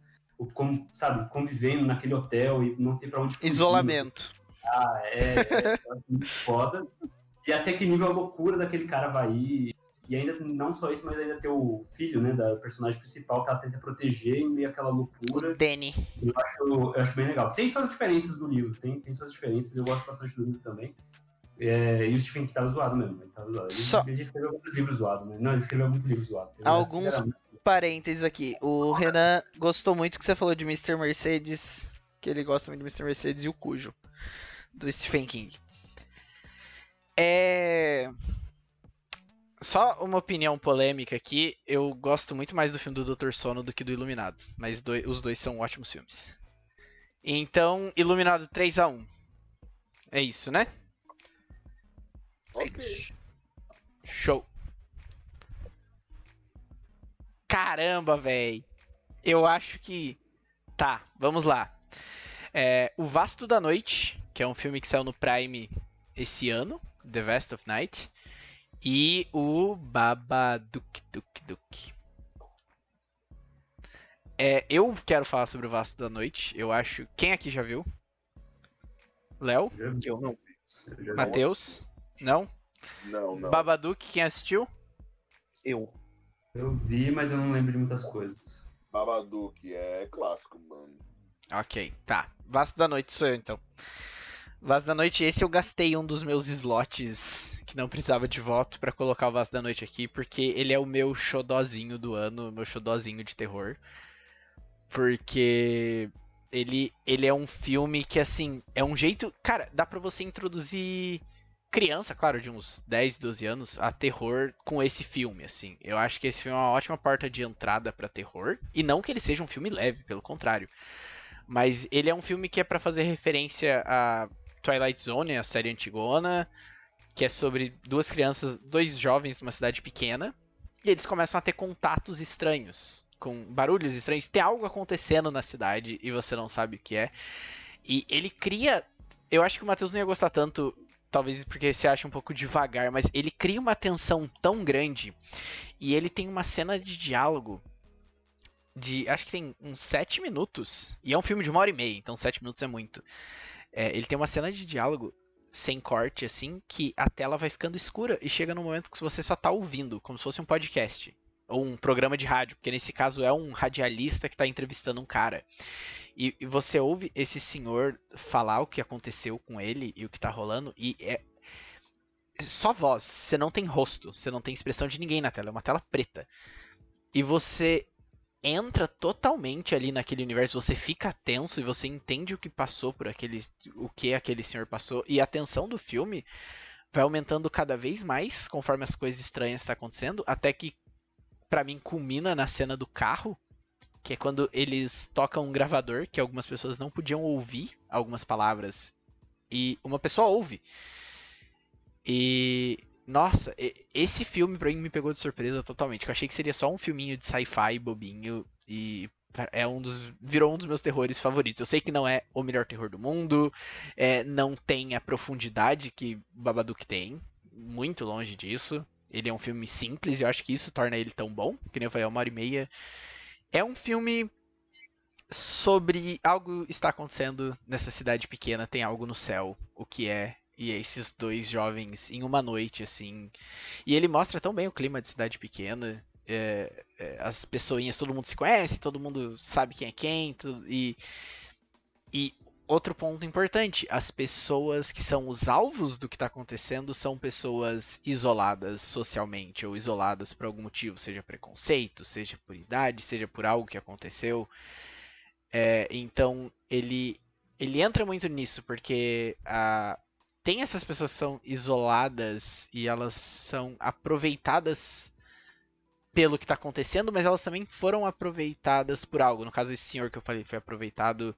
como, sabe, convivendo naquele hotel e não ter pra onde fugir. Isolamento. Ah, é, é muito foda. E até que nível a loucura daquele cara vai ir. E ainda não só isso, mas ainda ter o filho, né, da personagem principal que ela tenta proteger em meio àquela loucura. Danny. Eu acho, eu acho bem legal. Tem suas diferenças do livro, tem, tem suas diferenças. Eu gosto bastante do livro também. É, e o Stephen King tava zoado mesmo. Ele, tava zoado. ele, Só- ele escreveu muitos livros zoados, né? Não, ele escreveu muito livro zoado. Alguns- era- Parênteses aqui. O Renan gostou muito que você falou de Mr. Mercedes. Que ele gosta muito de Mr. Mercedes e o Cujo. Do Stephen King. É. Só uma opinião polêmica aqui. Eu gosto muito mais do filme do Doutor Sono do que do Iluminado. Mas os dois são ótimos filmes. Então, Iluminado 3x1. É isso, né? Ok. Show. Caramba, véi. Eu acho que. Tá, vamos lá. É, o Vasto da Noite, que é um filme que saiu no Prime esse ano, The Vast of Night. E o Babadook Duk Duk. É, eu quero falar sobre o Vasto da Noite. Eu acho. Quem aqui já viu? Léo? Eu não. Matheus? Não? Não, não. Babadook, quem assistiu? Eu. Eu vi, mas eu não lembro de muitas coisas. Babadook é clássico, mano. Ok, tá. Vasto da Noite sou eu então. Vasto da Noite, esse eu gastei um dos meus slots que não precisava de voto pra colocar o Vasto da Noite aqui, porque ele é o meu xodózinho do ano, meu xodózinho de terror. Porque ele, ele é um filme que, assim, é um jeito. Cara, dá pra você introduzir criança, claro, de uns 10, 12 anos, a terror com esse filme, assim. Eu acho que esse filme é uma ótima porta de entrada pra terror. E não que ele seja um filme leve, pelo contrário. Mas ele é um filme que é pra fazer referência a Twilight Zone, a série antigona, que é sobre duas crianças, dois jovens numa cidade pequena, e eles começam a ter contatos estranhos, com barulhos estranhos, tem algo acontecendo na cidade e você não sabe o que é. E ele cria, eu acho que o Matheus não ia gostar tanto, talvez porque você acha um pouco devagar, mas ele cria uma tensão tão grande e ele tem uma cena de diálogo de. Acho que tem uns 7 minutos. E é um filme de uma hora e meia, então 7 minutos é muito. É, ele tem uma cena de diálogo sem corte, assim, que a tela vai ficando escura e chega num momento que você só tá ouvindo, como se fosse um podcast. Ou um programa de rádio, porque nesse caso é um radialista que tá entrevistando um cara. E, e você ouve esse senhor falar o que aconteceu com ele e o que tá rolando, e é. Só voz, você não tem rosto, você não tem expressão de ninguém na tela, é uma tela preta. E você entra totalmente ali naquele universo, você fica tenso e você entende o que passou por aquele o que aquele senhor passou e a tensão do filme vai aumentando cada vez mais conforme as coisas estranhas estão acontecendo, até que pra mim culmina na cena do carro, que é quando eles tocam um gravador que algumas pessoas não podiam ouvir algumas palavras e uma pessoa ouve. E Nossa, esse filme pra mim me pegou de surpresa totalmente. Eu achei que seria só um filminho de sci-fi bobinho e é um dos virou um dos meus terrores favoritos. Eu sei que não é o melhor terror do mundo, é, não tem a profundidade que Babadook tem, muito longe disso. Ele é um filme simples e eu acho que isso torna ele tão bom, que nem eu falei, é uma hora e meia. É um filme sobre algo está acontecendo nessa cidade pequena, tem algo no céu, o que é e esses dois jovens em uma noite, assim. E ele mostra tão bem o clima de cidade pequena. é, é, as pessoinhas, todo mundo se conhece, todo mundo sabe quem é quem. e, e outro ponto importante: as pessoas que são os alvos do que está acontecendo são pessoas isoladas socialmente, ou isoladas por algum motivo, seja preconceito, seja por idade, seja por algo que aconteceu. É, então ele, ele entra muito nisso, porque a, tem essas pessoas que são isoladas e elas são aproveitadas pelo que tá acontecendo, mas elas também foram aproveitadas por algo. No caso, esse senhor que eu falei foi aproveitado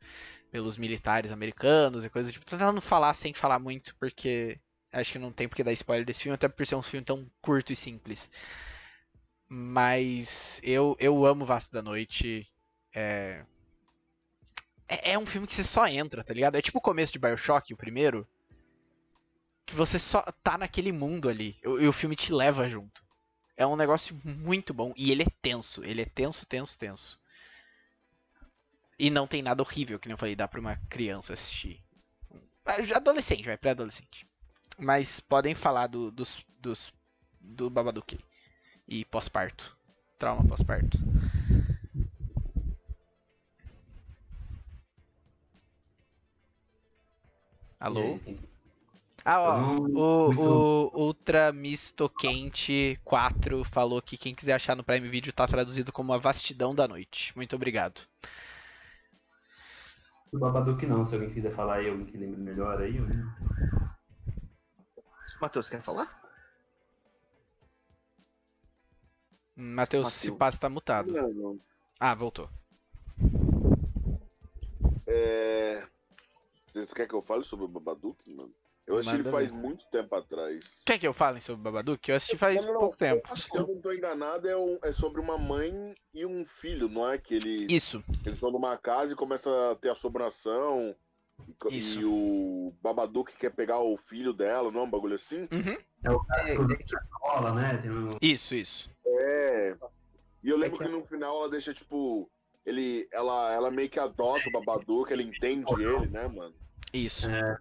pelos militares americanos e coisa do tipo. Tô tentando falar sem falar muito, porque acho que não tem porque dar spoiler desse filme, até por ser um filme tão curto e simples. Mas eu, eu amo Vasco da Noite. É... é. É um filme que você só entra, tá ligado? É tipo o começo de Bioshock, o primeiro que você só tá naquele mundo ali. E, e o filme te leva junto. É um negócio muito bom. E ele é tenso. Ele é tenso, tenso, tenso. E não tem nada horrível, que nem eu falei, dá pra uma criança assistir. Adolescente, vai, pré-adolescente. Mas podem falar do, dos, dos, do Babadook. E pós-parto. Trauma pós-parto. Alô? E aí, Ah, ó. Não- O, muito- o Ultra Misto Quente 4 falou que quem quiser achar no Prime Video tá traduzido como a vastidão da noite. Muito obrigado. O Babadook não, se alguém quiser falar aí, alguém que lembre melhor aí. eu- Matheus, quer falar? Matheus, se passa tá mutado. Mano, Ah, voltou. é... Vocês querem que eu fale sobre o Babadook, mano? Eu assisti ele faz muito tempo atrás. Quer que eu fale sobre o Babadook? Eu assisti faz Não, não, pouco não. tempo. Se eu não tô enganado, é, um- é sobre uma mãe e um filho, não é? Que eles, Isso, eles estão numa casa e começa a ter assombração. E, Isso. e o Babadook quer pegar o filho dela, não é um bagulho assim? É o cara É, que é que escola, né? Tem um... isso, isso. É. E eu lembro É que que no final ela deixa, tipo. Ele, ela, ela meio que adota o Babadook, ela entende ele, né, mano? Isso. É, É,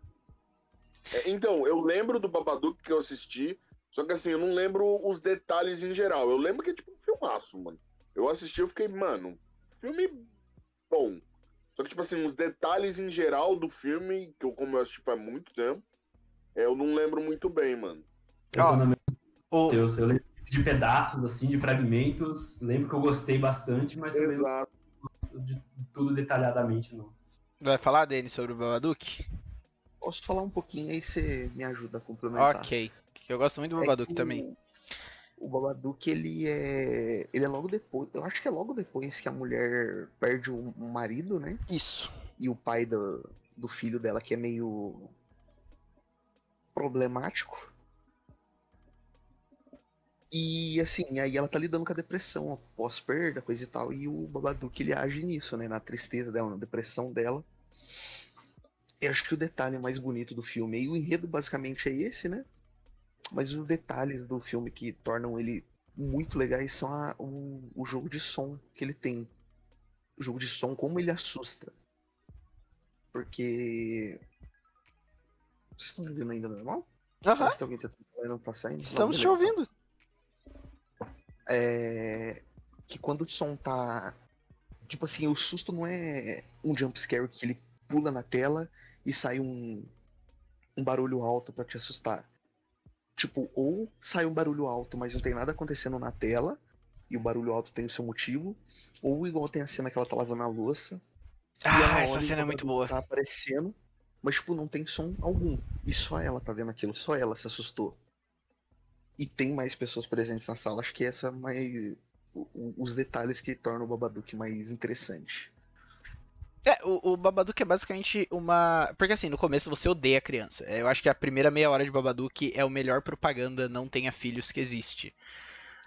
então, eu lembro do Babadook que eu assisti, só que assim, eu não lembro os detalhes em geral. Eu lembro que é tipo um filmaço, mano. Eu assisti e fiquei, mano, filme bom. Só que, tipo assim, os detalhes em geral do filme, que eu, como eu assisti faz muito tempo, é, eu não lembro muito bem, mano. mesma O, Deus, eu lembro de pedaços, assim, de fragmentos. Lembro que eu gostei bastante, mas Exato. não de tudo detalhadamente, não. vai falar, Denis, sobre o Babadook? Posso falar um pouquinho aí você me ajuda a complementar. Ok. Que Eu gosto muito do É Babadook o- também. O Babadook, ele é. Ele é logo depois. Eu acho que é logo depois que a mulher perde o o marido, né? Isso. E o pai do, do filho dela, que é meio. problemático. E assim, aí ela tá lidando com a depressão pós-perda, coisa e tal. E o Babadook ele age nisso, né? Na tristeza dela, na depressão dela. Eu acho que o detalhe mais bonito do filme, e o enredo basicamente é esse, né? Mas os detalhes do filme que tornam ele muito legais são a- o, o jogo de som que ele tem. O jogo de som, como ele assusta. Porque. Vocês estão me ouvindo ainda normal? Aham. Alguém tá não tá saindo. Estamos Não, te ouvindo. É. Que quando o som tá. Tipo assim, o susto não é um jumpscare que ele pula na tela e sai um, um barulho alto pra te assustar. Tipo, ou sai um barulho alto, mas não tem nada acontecendo na tela, e o barulho alto tem o seu motivo, ou igual tem a cena que ela tá lavando a louça. Ah, essa olha e cena é muito boa. Tá aparecendo, mas tipo, não tem som algum. E só ela tá vendo aquilo, só ela se assustou. E tem mais pessoas presentes na sala, acho que essa é mais. Os detalhes que tornam o Babadook mais interessante. É, o, o Babadook é basicamente uma. Porque assim, no começo você odeia a criança. É, Eu acho que a primeira meia hora de Babadook é o melhor propaganda não tenha filhos que existe.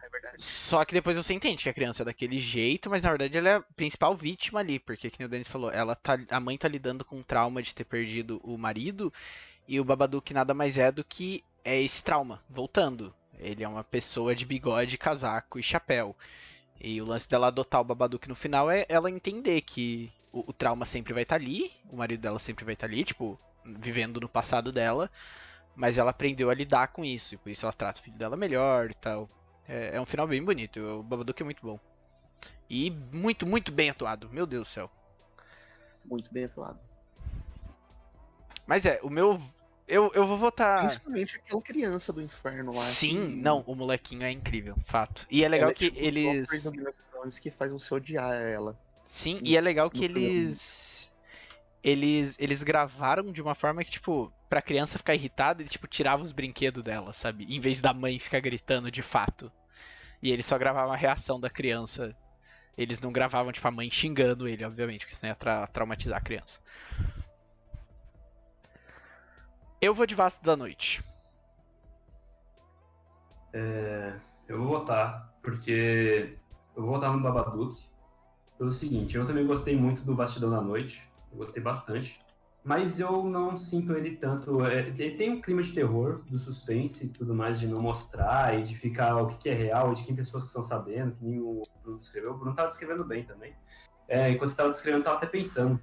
É verdade. Só que depois você entende que a criança é daquele jeito, mas na verdade ela é a principal vítima ali, porque que nem o Denis falou, ela tá, a mãe tá lidando com o trauma de ter perdido o marido, e o Babadook nada mais é do que é esse trauma, voltando. Ele é uma pessoa de bigode, casaco e chapéu. E o lance dela adotar o Babadook no final é ela entender que o, o trauma sempre vai estar ali, o marido dela sempre vai estar ali, tipo, vivendo no passado dela, mas ela aprendeu a lidar com isso, e por isso ela trata o filho dela melhor e tal. É, é um final bem bonito. O Babadook é muito bom. E muito, muito bem atuado. Meu Deus do céu. Muito bem atuado. Mas é, o meu. Eu, eu vou votar. Principalmente aquela criança do inferno lá. Sim, que- não, o molequinho é incrível, fato. E é legal ela que tipo, eles. Que faz você odiar ela. Sim, e é legal que eles. Eles. Eles gravaram de uma forma que, tipo, pra criança ficar irritada, ele, tipo, tirava os brinquedos dela, sabe? Em vez da mãe ficar gritando de fato. E eles só gravavam a reação da criança. Eles não gravavam, tipo, a mãe xingando ele, obviamente, porque senão ia tra- traumatizar a criança. Eu vou de Vasco da Noite. Eu vou votar, porque eu vou votar no Babadook. Pelo seguinte, eu também gostei muito do Bastidão da Noite. Gostei bastante. Mas eu não sinto ele tanto. é, ele tem um clima de terror, do suspense e tudo mais, de não mostrar e de ficar o que que é real, de quem pessoas que estão sabendo, que nem o Bruno descreveu. O Bruno tava descrevendo bem também. É, enquanto você tava descrevendo, eu tava até pensando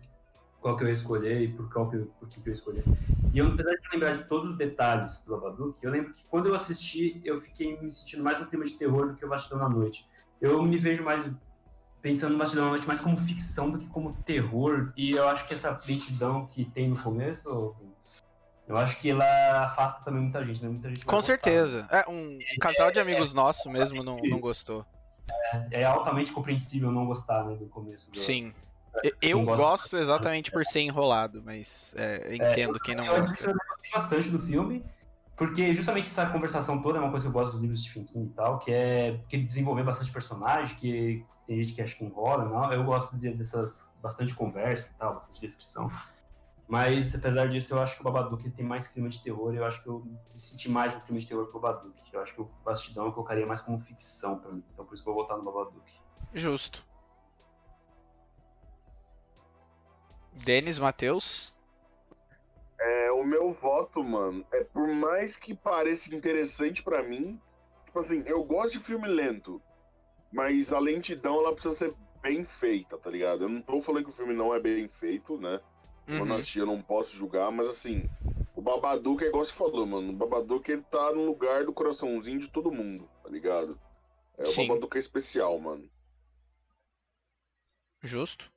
qual que eu ia escolher e por, qual que, eu- por que, que eu ia escolher. E eu, apesar de lembrar de todos os detalhes do Babadook, eu lembro que quando eu assisti, eu fiquei me sentindo mais no clima de terror do que o Bastidão da Noite. Eu me vejo mais pensando no Bastidão da Noite mais como ficção do que como terror. E eu acho que essa lentidão que tem no começo, eu acho que ela afasta também muita gente, né? Muita gente Com gostar. certeza. É, um casal de amigos nosso mesmo não, não gostou. É altamente compreensível não gostar né, do começo. Do... Sim. Eu- Eu gosta- gosto exatamente por ser enrolado, mas é, entendo quem não eu, gosta. eu gostei bastante do filme, porque justamente essa conversação toda é uma coisa que eu gosto dos livros de Stephen King e tal, que é que ele desenvolveu bastante personagem, que tem gente que acha que enrola, não. Eu gosto de- dessas bastante conversa e tal, bastante descrição. Mas, apesar disso, eu acho que o Babadook tem mais clima de terror e eu acho que eu me senti mais no clima de terror que o Babadook. Eu acho que o Bastidão eu colocaria mais como ficção pra mim. Então, por isso que eu vou votar no Babadook. Justo. Denis, Matheus. É, o meu voto, mano, é por mais que pareça interessante pra mim, tipo assim, eu gosto de filme lento, mas a lentidão ela precisa ser bem feita, tá ligado? Eu não tô falando que o filme não é bem feito, né? Uhum. assisti eu não posso julgar, mas assim, o Babadook é igual você falou, mano. O Babadook ele tá no lugar do coraçãozinho de todo mundo, tá ligado? É, o Sim. Babadook é especial, mano. Justo.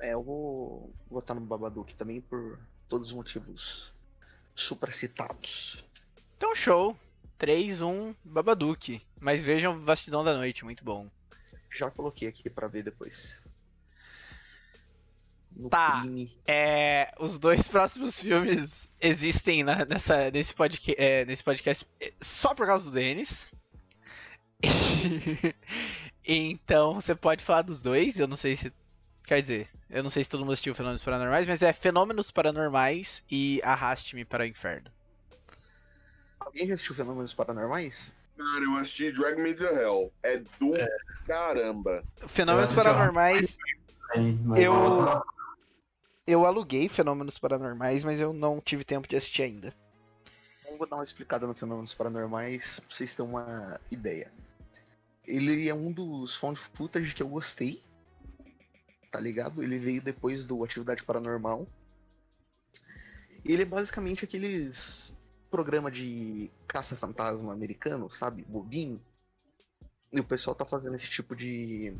É, eu vou votar no Babadook também por todos os motivos supracitados. Então, show. 3-1 Babadook. Mas vejam Bastidão da Noite, muito bom. Já coloquei aqui pra ver depois. No Tá. crime. É, os dois próximos filmes existem na- nessa, nesse, podca é, nesse podcast é, só por causa do Denis. então você pode falar dos dois. Eu não sei se. Quer dizer, eu não sei se todo mundo assistiu Fenômenos Paranormais, mas é Fenômenos Paranormais e Arraste-me para o Inferno. Alguém já assistiu Fenômenos Paranormais? Cara, eu assisti Drag Me to Hell. É do caramba. Fenômenos Paranormais, Eu- voto- eu aluguei Fenômenos Paranormais, mas eu não tive tempo de assistir ainda. Então, vou dar uma explicada no Fenômenos Paranormais pra vocês terem uma ideia. Ele é um dos found footage que eu gostei. Tá ligado? Ele veio depois do Atividade Paranormal. Ele é basicamente aqueles programa de caça-fantasma americano, sabe? Bobinho. E o pessoal tá fazendo esse tipo de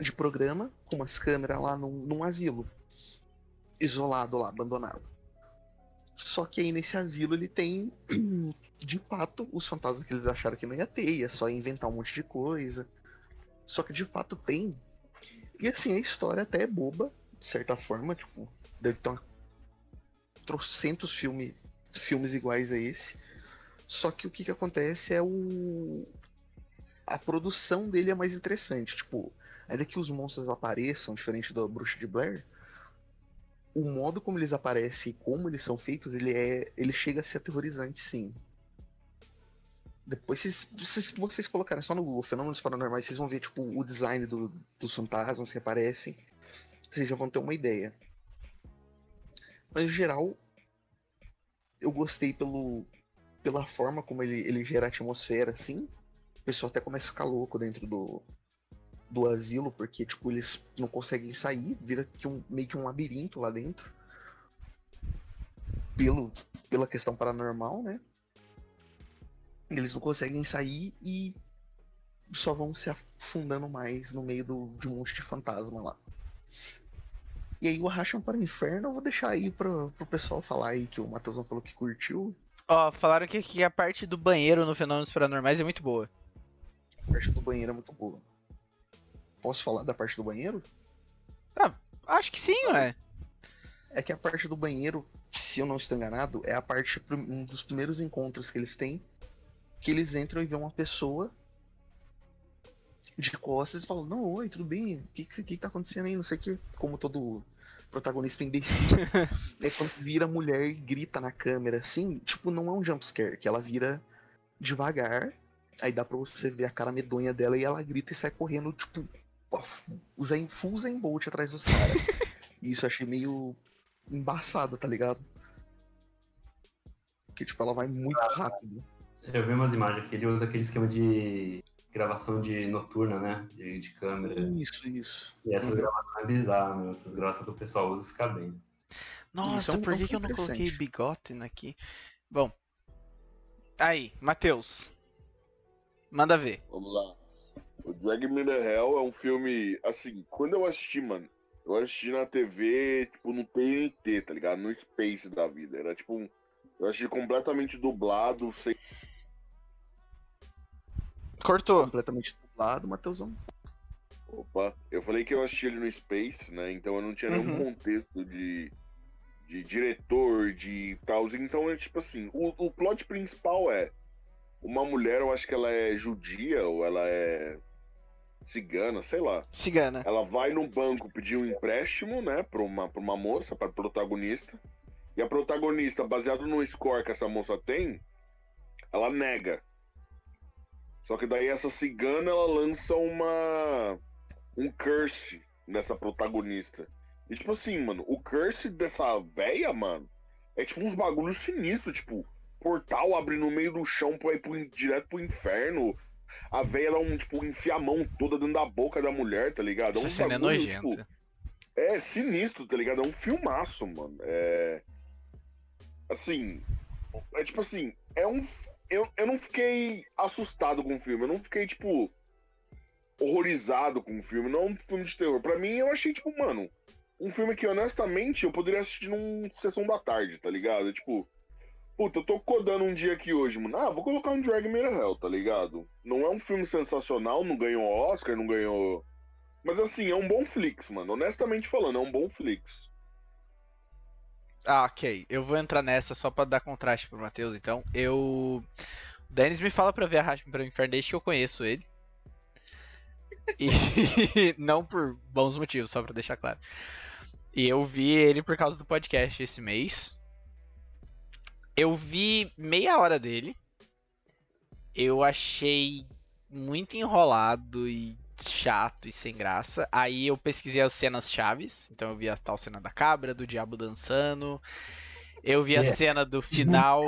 de programa com umas câmeras lá num, num asilo. Isolado lá, abandonado. Só que aí nesse asilo ele tem, de fato, os fantasmas que eles acharam que não ia ter, ia só inventar um monte de coisa. Só que de fato tem. E assim, a história até é boba, de certa forma, tipo, deve ter uma... trocentos filme, filmes iguais a esse. Só que o que, que acontece é o. A produção dele é mais interessante. Tipo, ainda que os monstros apareçam, diferente da Bruxa de Blair, o modo como eles aparecem e como eles são feitos, ele é. ele chega a ser aterrorizante, sim. Depois, se vocês, colocarem só no Fenômenos Paranormais, vocês vão ver tipo, o design do, dos fantasmas que aparecem. Vocês já vão ter uma ideia. Mas, em geral, eu gostei pelo, pela forma como ele, ele gera atmosfera, assim. O pessoal até começa a ficar louco dentro do, do asilo, porque, tipo, eles não conseguem sair, vira que um, meio que um labirinto lá dentro. Pelo, pela questão paranormal, né? Eles não conseguem sair e só vão se afundando mais no meio do, de um monte de fantasma lá. E aí o Arrastam para o Inferno eu vou deixar aí pro, pro pessoal falar aí que o Matheusão falou que curtiu. Ó, falaram que, que a parte do banheiro no Fenômenos Paranormais é muito boa. A parte do banheiro é muito boa. Posso falar da parte do banheiro? Acho que sim, ué. É que a parte do banheiro, se eu não estou enganado, é a parte um dos primeiros encontros que eles têm, que eles entram e vê uma pessoa de costas e falam, não, oi, tudo bem? O que, que, que tá acontecendo aí? Não sei o que. Como todo protagonista imbecil. é quando vira mulher e grita na câmera, assim, tipo, não é um jumpscare, que ela vira devagar, aí dá pra você ver a cara medonha dela e ela grita e sai correndo, tipo, usa em full Bolt atrás dos caras. e isso eu achei meio embaçado, tá ligado? Porque, tipo, ela vai muito rápido. Eu vi umas imagens que ele usa aquele esquema de gravação de noturna, né? De, de câmera. Isso, isso. E essas Uhum. gravações é bizarras, né? Essas gravações que o pessoal usa fica bem. Nossa, é um- por que, que eu não coloquei bigote aqui? Bom. Aí, Matheus. Manda ver. Vamos lá. O Drag Me to Hell é um filme, assim, quando eu assisti, mano, eu assisti na TV, tipo, no TNT, tá ligado? No Space da vida. Era tipo um. Eu assisti completamente dublado, sem. Cortou. Completamente dublado, Matheusão. Opa, eu falei que eu assisti ele no Space, né? Então eu não tinha nenhum Uhum. contexto de, de diretor, de tal. Então é tipo assim: o, o plot principal é uma mulher, eu acho que ela é judia ou ela é cigana, sei lá. Cigana. Ela vai no banco pedir um empréstimo, né, pra uma, pra uma moça, pra protagonista. E a protagonista, baseado no score que essa moça tem, ela nega. Só que daí essa cigana, ela lança uma. um curse nessa protagonista. E tipo assim, mano, o curse dessa véia, mano, é tipo uns bagulhos sinistros, tipo, portal abre no meio do chão pra ir pro, direto pro inferno. A véia dá um, tipo, enfia a mão toda dentro da boca da mulher, tá ligado? Essa um cena é bagulho, nojenta. tipo, é sinistro, tá ligado? É um filmaço, mano. É. Assim. É tipo assim, é um. Eu, eu não fiquei assustado com o filme. Eu não fiquei, tipo. horrorizado com o filme. Não é um filme de terror. Pra mim, eu achei, tipo, mano. Um filme que, honestamente, eu poderia assistir num sessão da tarde, tá ligado? Tipo. Puta, eu tô codando um dia aqui hoje, mano. Ah, vou colocar um Drag to Hell, tá ligado? Não é um filme sensacional, não ganhou Oscar, não ganhou. Mas assim, é um bom Flix, mano. Honestamente falando, é um bom Flix. Ah, ok. Eu vou entrar nessa só pra dar contraste pro Matheus, então. Eu. O Denis me fala pra ver a Raspa para o Inferno desde que eu conheço ele. E não por bons motivos, só pra deixar claro. E eu vi ele por causa do podcast esse mês. Eu vi meia hora dele. Eu achei muito enrolado e chato e sem graça. Aí eu pesquisei as cenas chaves. Então eu vi a tal cena da cabra, do diabo dançando. Eu vi a É. cena do final.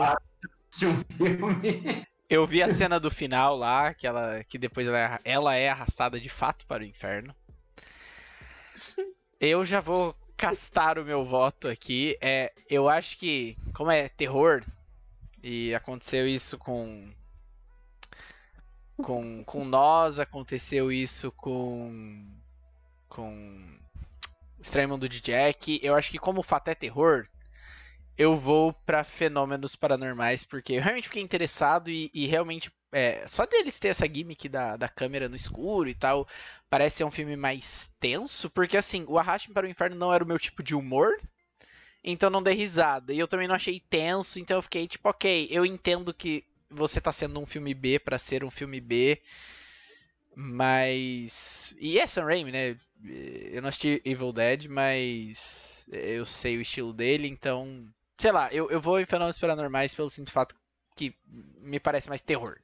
Eu vi a cena do final lá, que, ela, que depois ela é, ela é arrastada de fato para o inferno. Eu já vou castar o meu voto aqui. É, eu acho que, como é terror, e aconteceu isso com. Com, com nós, aconteceu isso com. Com. Estranho Mundo de Jack. Eu acho que, como o fato é terror, eu vou pra fenômenos paranormais, porque eu realmente fiquei interessado e, e realmente. é, só deles ter essa gimmick da, da câmera no escuro e tal, parece ser um filme mais tenso, porque assim, o Arraste-me para o Inferno não era o meu tipo de humor, então não dei risada. E eu também não achei tenso, então eu fiquei tipo, ok, eu entendo que você tá sendo um filme B pra ser um filme B. Mas. E é Sam Raimi, né? Eu não assisti Evil Dead, mas eu sei o estilo dele, então. Sei lá, eu, eu vou em Fenômenos Paranormais pelo simples fato que me parece mais terror.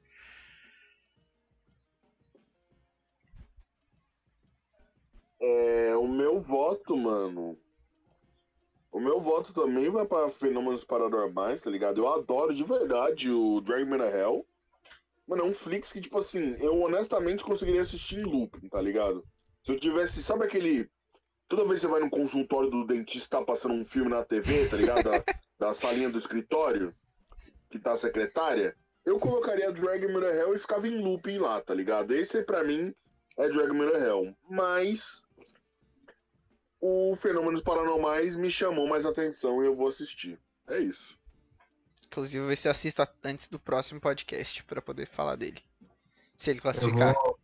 É, o meu voto, mano. O meu voto também vai para Fenômenos Paranormais, tá ligado? Eu adoro de verdade o Drag Me to Hell. Mano, é um Flix que, tipo assim, eu honestamente conseguiria assistir em looping, tá ligado? Se eu tivesse, sabe aquele. Toda vez que você vai no consultório do dentista, tá passando um filme na TV, tá ligado? Da, da salinha do escritório, que tá a secretária. Eu colocaria Drag to Hell e ficava em looping lá, tá ligado? Esse, pra mim, é Drag to Hell. Mas. O Fenômenos Paranormais me chamou mais atenção e eu vou assistir. É isso. Inclusive, vou ver se eu assisto antes do próximo podcast para poder falar dele. Se ele Eu classificar. vou,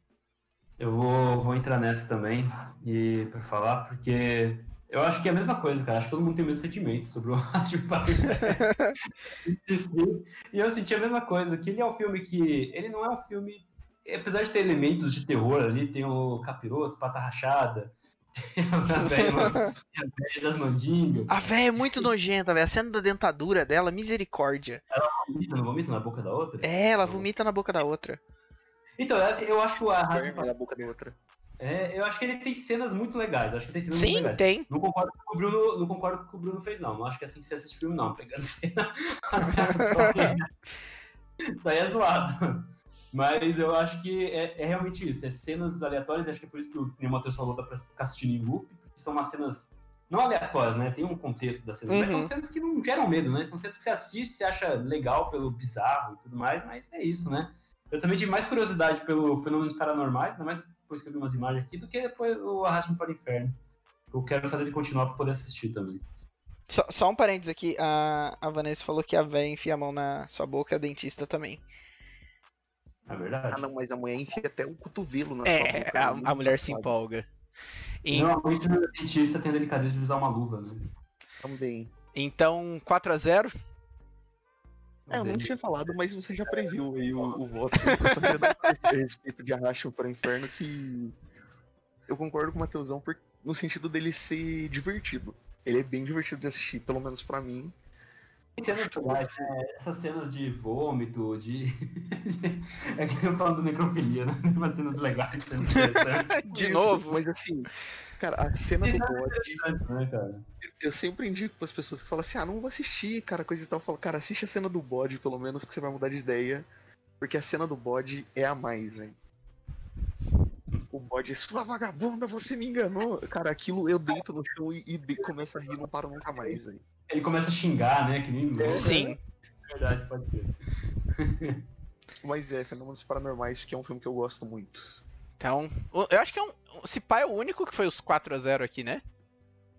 eu vou, vou entrar nessa também e para falar, porque eu acho que é a mesma coisa, cara. Acho que todo mundo tem o mesmo sentimento sobre o Rádio E eu senti a mesma coisa, que ele é um filme que. Ele não é um filme. Apesar de ter elementos de terror ali, tem o capiroto, pata rachada, a velha velha das mandingas. A véia é muito nojenta, velho. A cena da dentadura dela, misericórdia. Vomita, não vomita na boca da outra? É, ela vomita na boca da outra. Então, eu acho que o Verme na boca da outra. É, eu acho que ele tem cenas muito legais. Acho que tem cenas Sim, muito legais. tem. Não concordo com o Bruno, não concordo com o que o Bruno fez, não. Não acho que é assim que você assiste filme, não. Pegando cena. Isso aí é zoado. Mas eu acho que é, é realmente isso. É cenas aleatórias, e acho que é por isso que o, o Matheus falou, dá pra ficar assistindo em loop, porque são umas cenas não aleatórias, né? Tem um contexto das cenas, mas Uhum. são cenas que não geram medo, né? São cenas que você assiste, você acha legal pelo bizarro e tudo mais, mas é isso, né? Eu também tive mais curiosidade pelo Fenômenos Paranormais, ainda mais depois que eu vi umas imagens aqui, do que depois o Arraste-me para o Inferno. Eu quero fazer ele continuar pra poder assistir também. Só, só um parênteses aqui. A, a Vanessa falou que a véia enfia a mão na sua boca, a dentista também. É verdade. Ah, não, mas a mulher enfia até o cotovelo na sua É, boca. a, né? a mulher se empolga. Em- Normalmente o dentista tem a delicadeza de usar uma luva, né? Também. então, 4x0. É, eu não tinha falado, mas você já previu aí o, o voto. A respeito de Arrasto para o Inferno que eu concordo com o Matheusão por- no sentido dele ser divertido. Ele é bem divertido de assistir, pelo menos pra mim. Tem cenas legais, né? Essas cenas de vômito, de. de- É que eu falando necrofilia, né? Tem umas cenas legais, cenas interessantes. De novo. Mas assim, cara, a cena do Exato. bode, né, cara? eu sempre indico pras pessoas que falam assim, ah, não vou assistir, cara, coisa e tal. Eu falo, cara, assiste a cena do bode, pelo menos, que você vai mudar de ideia. Porque a cena do bode é a mais, velho. O bode, sua vagabunda, você me enganou. Cara, aquilo eu deito no chão e, e de- começo a rir, não paro nunca mais, velho. Ele começa a xingar, né? Que nem louco. Sim. É verdade, pode ser. Mas é, Fenômenos Paranormais, que é um filme que eu gosto muito. Então, eu acho que é um. Se pá é o único que foi os 4x0 aqui, né?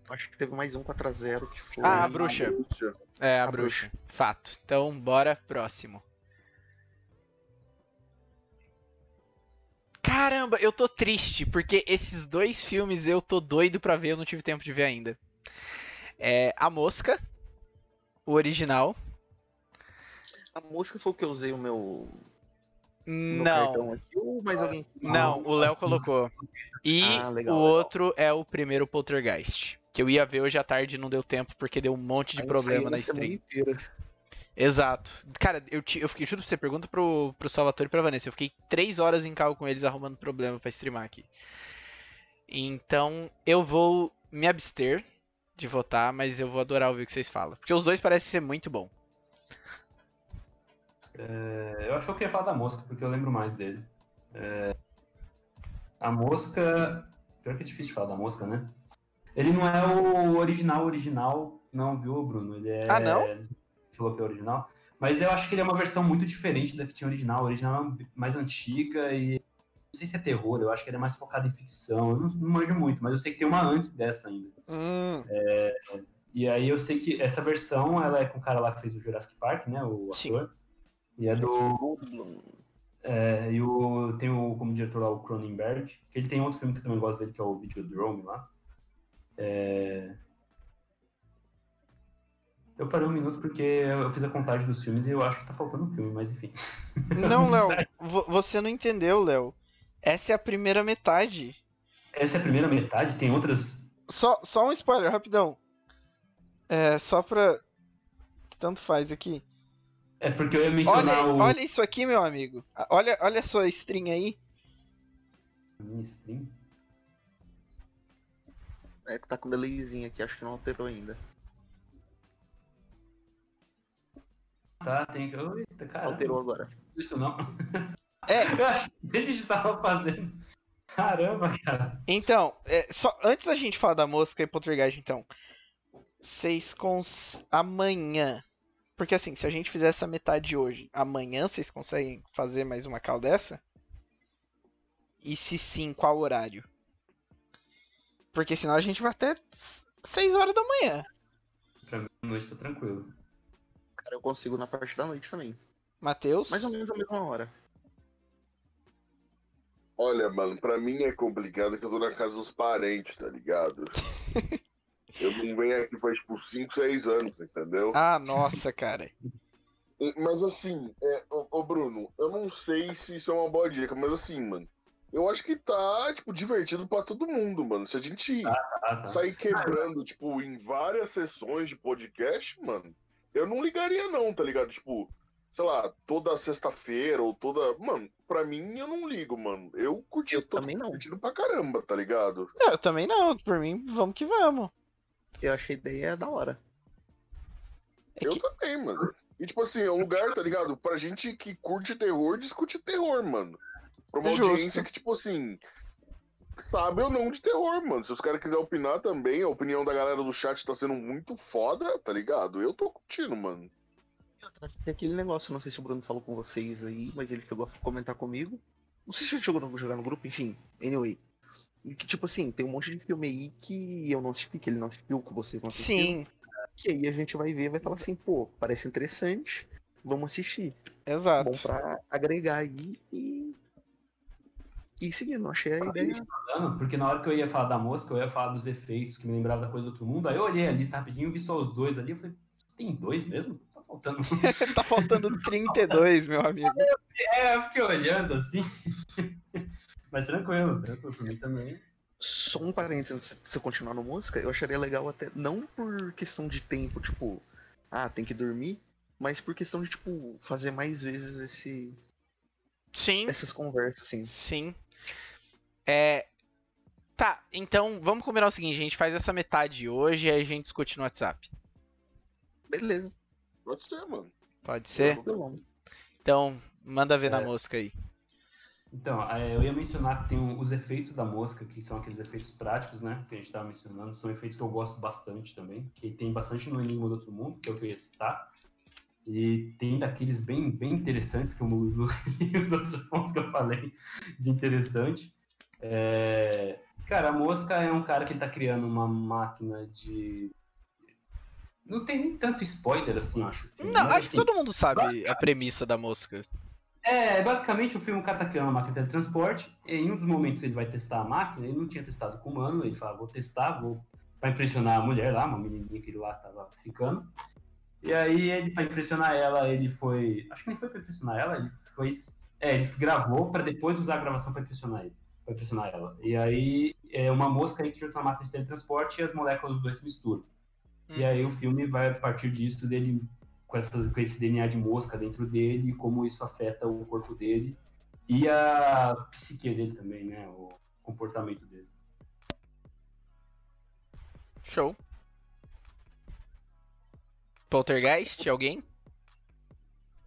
Acho que teve mais um 4x0 que foi. Ah, a bruxa. Puxa. É, a, A bruxa. Fato. Então, bora, próximo. Caramba, eu tô triste, porque esses dois filmes eu tô doido pra ver, eu não tive tempo de ver ainda. É A Mosca, o original. A música foi o que eu usei o meu, Não, aqui, ou mais alguém? não, o Léo colocou. E Ah, legal, o legal. outro é o primeiro Poltergeist. Que eu ia ver hoje à tarde e não deu tempo, porque deu um monte de Aí problema na stream. inteira. Exato. Cara, eu, ti- eu fiquei, juro pra você, pergunta pro, pro Salvatore e pra Vanessa. Eu fiquei três horas em carro com eles arrumando problema pra streamar aqui. Então, eu vou me abster de votar, mas eu vou adorar ouvir o que vocês falam. Porque os dois parecem ser muito bom. É, eu acho que eu queria falar da mosca, porque eu lembro mais dele. É, a mosca. Pior que é difícil de falar da mosca, né? Ele não é o original, original, não, viu, Bruno? Ele é. Ah, não? Falou que é original. Mas eu acho que ele é uma versão muito diferente da que tinha original. A original é mais antiga e. Não sei se é terror, eu acho que ele é mais focado em ficção. Eu não, não manjo muito, mas eu sei que tem uma antes dessa ainda. Hum, E aí eu sei que essa versão, ela é com o cara lá que fez o Jurassic Park, né? O ator. E é do. É, e o, tem o, como diretor lá o Cronenberg, que ele tem outro filme que eu também gosto dele, que é o Videodrome lá. É... Eu parei um minuto porque eu fiz a contagem dos filmes e eu acho que tá faltando um filme, mas enfim. Não, Léo, vo- você não entendeu, Léo. Essa é a primeira metade. Essa é a primeira metade? Tem outras. Só, só um spoiler, rapidão. É, só pra. Tanto faz aqui. É porque eu ia Olha, mencionar o. olha isso aqui, meu amigo. Olha, olha a sua string aí. Minha stream? É que tá com delayzinho aqui, acho que não alterou ainda. Tá, tem que. Eita, cara. Alterou agora. Isso não. É. Eu acho que ele estava fazendo. Caramba, cara. Então, é, só antes da gente falar da mosca e poltergeist, então. Vocês cons... Amanhã. Porque assim, se a gente fizer essa metade hoje, amanhã vocês conseguem fazer mais uma cal dessa? E se sim, qual horário? Porque senão a gente vai até 6 horas da manhã. Pra mim, a noite tá tranquilo. Cara, eu consigo na parte da noite também. Matheus? Mais ou menos a mesma hora. Olha, mano, pra mim é complicado que eu tô na casa dos parentes, tá ligado? eu não venho aqui faz tipo 5, 6 anos, entendeu? Ah, nossa, cara. Mas assim, é, ô, ô, Bruno, eu não sei se isso é uma boa dica, mas assim, mano, eu acho que tá, tipo, divertido pra todo mundo, mano. Se a gente Ah, tá. sair quebrando, tipo, em várias sessões de podcast, mano, eu não ligaria não, tá ligado? Tipo, sei lá, toda sexta-feira ou toda... Mano, pra mim eu não ligo, mano. Eu curti, Eu tô também não. curtindo pra caramba, tá ligado? Não, eu também não. Por mim, vamos que vamos. Eu achei a ideia da hora. É Eu que- também, mano. E tipo assim, é um lugar, tá ligado? Pra gente que curte terror, discute terror, mano. Pra uma Justo. audiência que, tipo assim, sabe ou não de terror, mano. Se os caras quiserem opinar também, a opinião da galera do chat tá sendo muito foda, tá ligado? Eu tô curtindo, mano. Tem aquele negócio, não sei se o Bruno falou com vocês aí, mas ele chegou a comentar comigo. Não sei se ele chegou a jogar no grupo, enfim, anyway. E que, tipo assim, tem um monte de filme aí que eu não assisti, que ele não assistiu, que vocês não assistiram. Sim, Que aí a gente vai ver e vai falar assim, pô, parece interessante, vamos assistir. exato. Bom pra agregar aí e. E seguindo, achei a ideia. falando, porque na hora que eu ia falar da mosca, eu ia falar dos efeitos que me lembrava da coisa do outro mundo. Aí eu olhei a lista rapidinho, vi só os dois ali. Eu falei, tem dois mesmo? Tá faltando. tá faltando 32, meu amigo. é, eu fiquei olhando assim. Mas tranquilo, tranquilo. Por mim também. Só um parênteses, de você continuar no música, eu acharia legal até, não por questão de tempo, tipo, ah, tem que dormir, mas por questão de, tipo, fazer mais vezes esse, Sim, essas conversas, assim. sim. É. Tá, então vamos combinar o seguinte: a gente faz essa metade hoje e aí a gente discute no WhatsApp. Beleza, Pode ser, mano. Pode ser? Então, manda ver na É. mosca aí. Então, é, eu ia mencionar que tem os efeitos da mosca, que são aqueles efeitos práticos, né? Que a gente tava mencionando. São efeitos que eu gosto bastante também. Que tem bastante no Enigma do Outro Mundo, que é o que eu ia citar. E tem daqueles bem, bem interessantes, como o- os outros pontos que eu falei de interessante. É, Cara, a mosca é um cara que tá criando uma máquina de. Não tem nem tanto spoiler assim, acho. Não, Mas, acho que assim, todo mundo sabe a premissa da mosca. é, basicamente o filme o cara tá criando uma máquina de teletransporte. E em um dos momentos ele vai testar a máquina, ele não tinha testado com o humano, ele fala, vou testar, vou pra impressionar a mulher lá, uma menininha que ele lá tava ficando. E aí ele pra impressionar ela, ele foi, acho que nem foi pra impressionar ela, ele foi, é, ele gravou pra depois usar a gravação pra impressionar ele, para impressionar ela. E aí é uma mosca aí que junta uma máquina de teletransporte e as moléculas dos dois se misturam. E aí o filme vai a partir disso dele com, essas, com esse DNA de mosca dentro dele, como isso afeta o corpo dele e a psique dele também, né? O comportamento dele. Show. Poltergeist, alguém?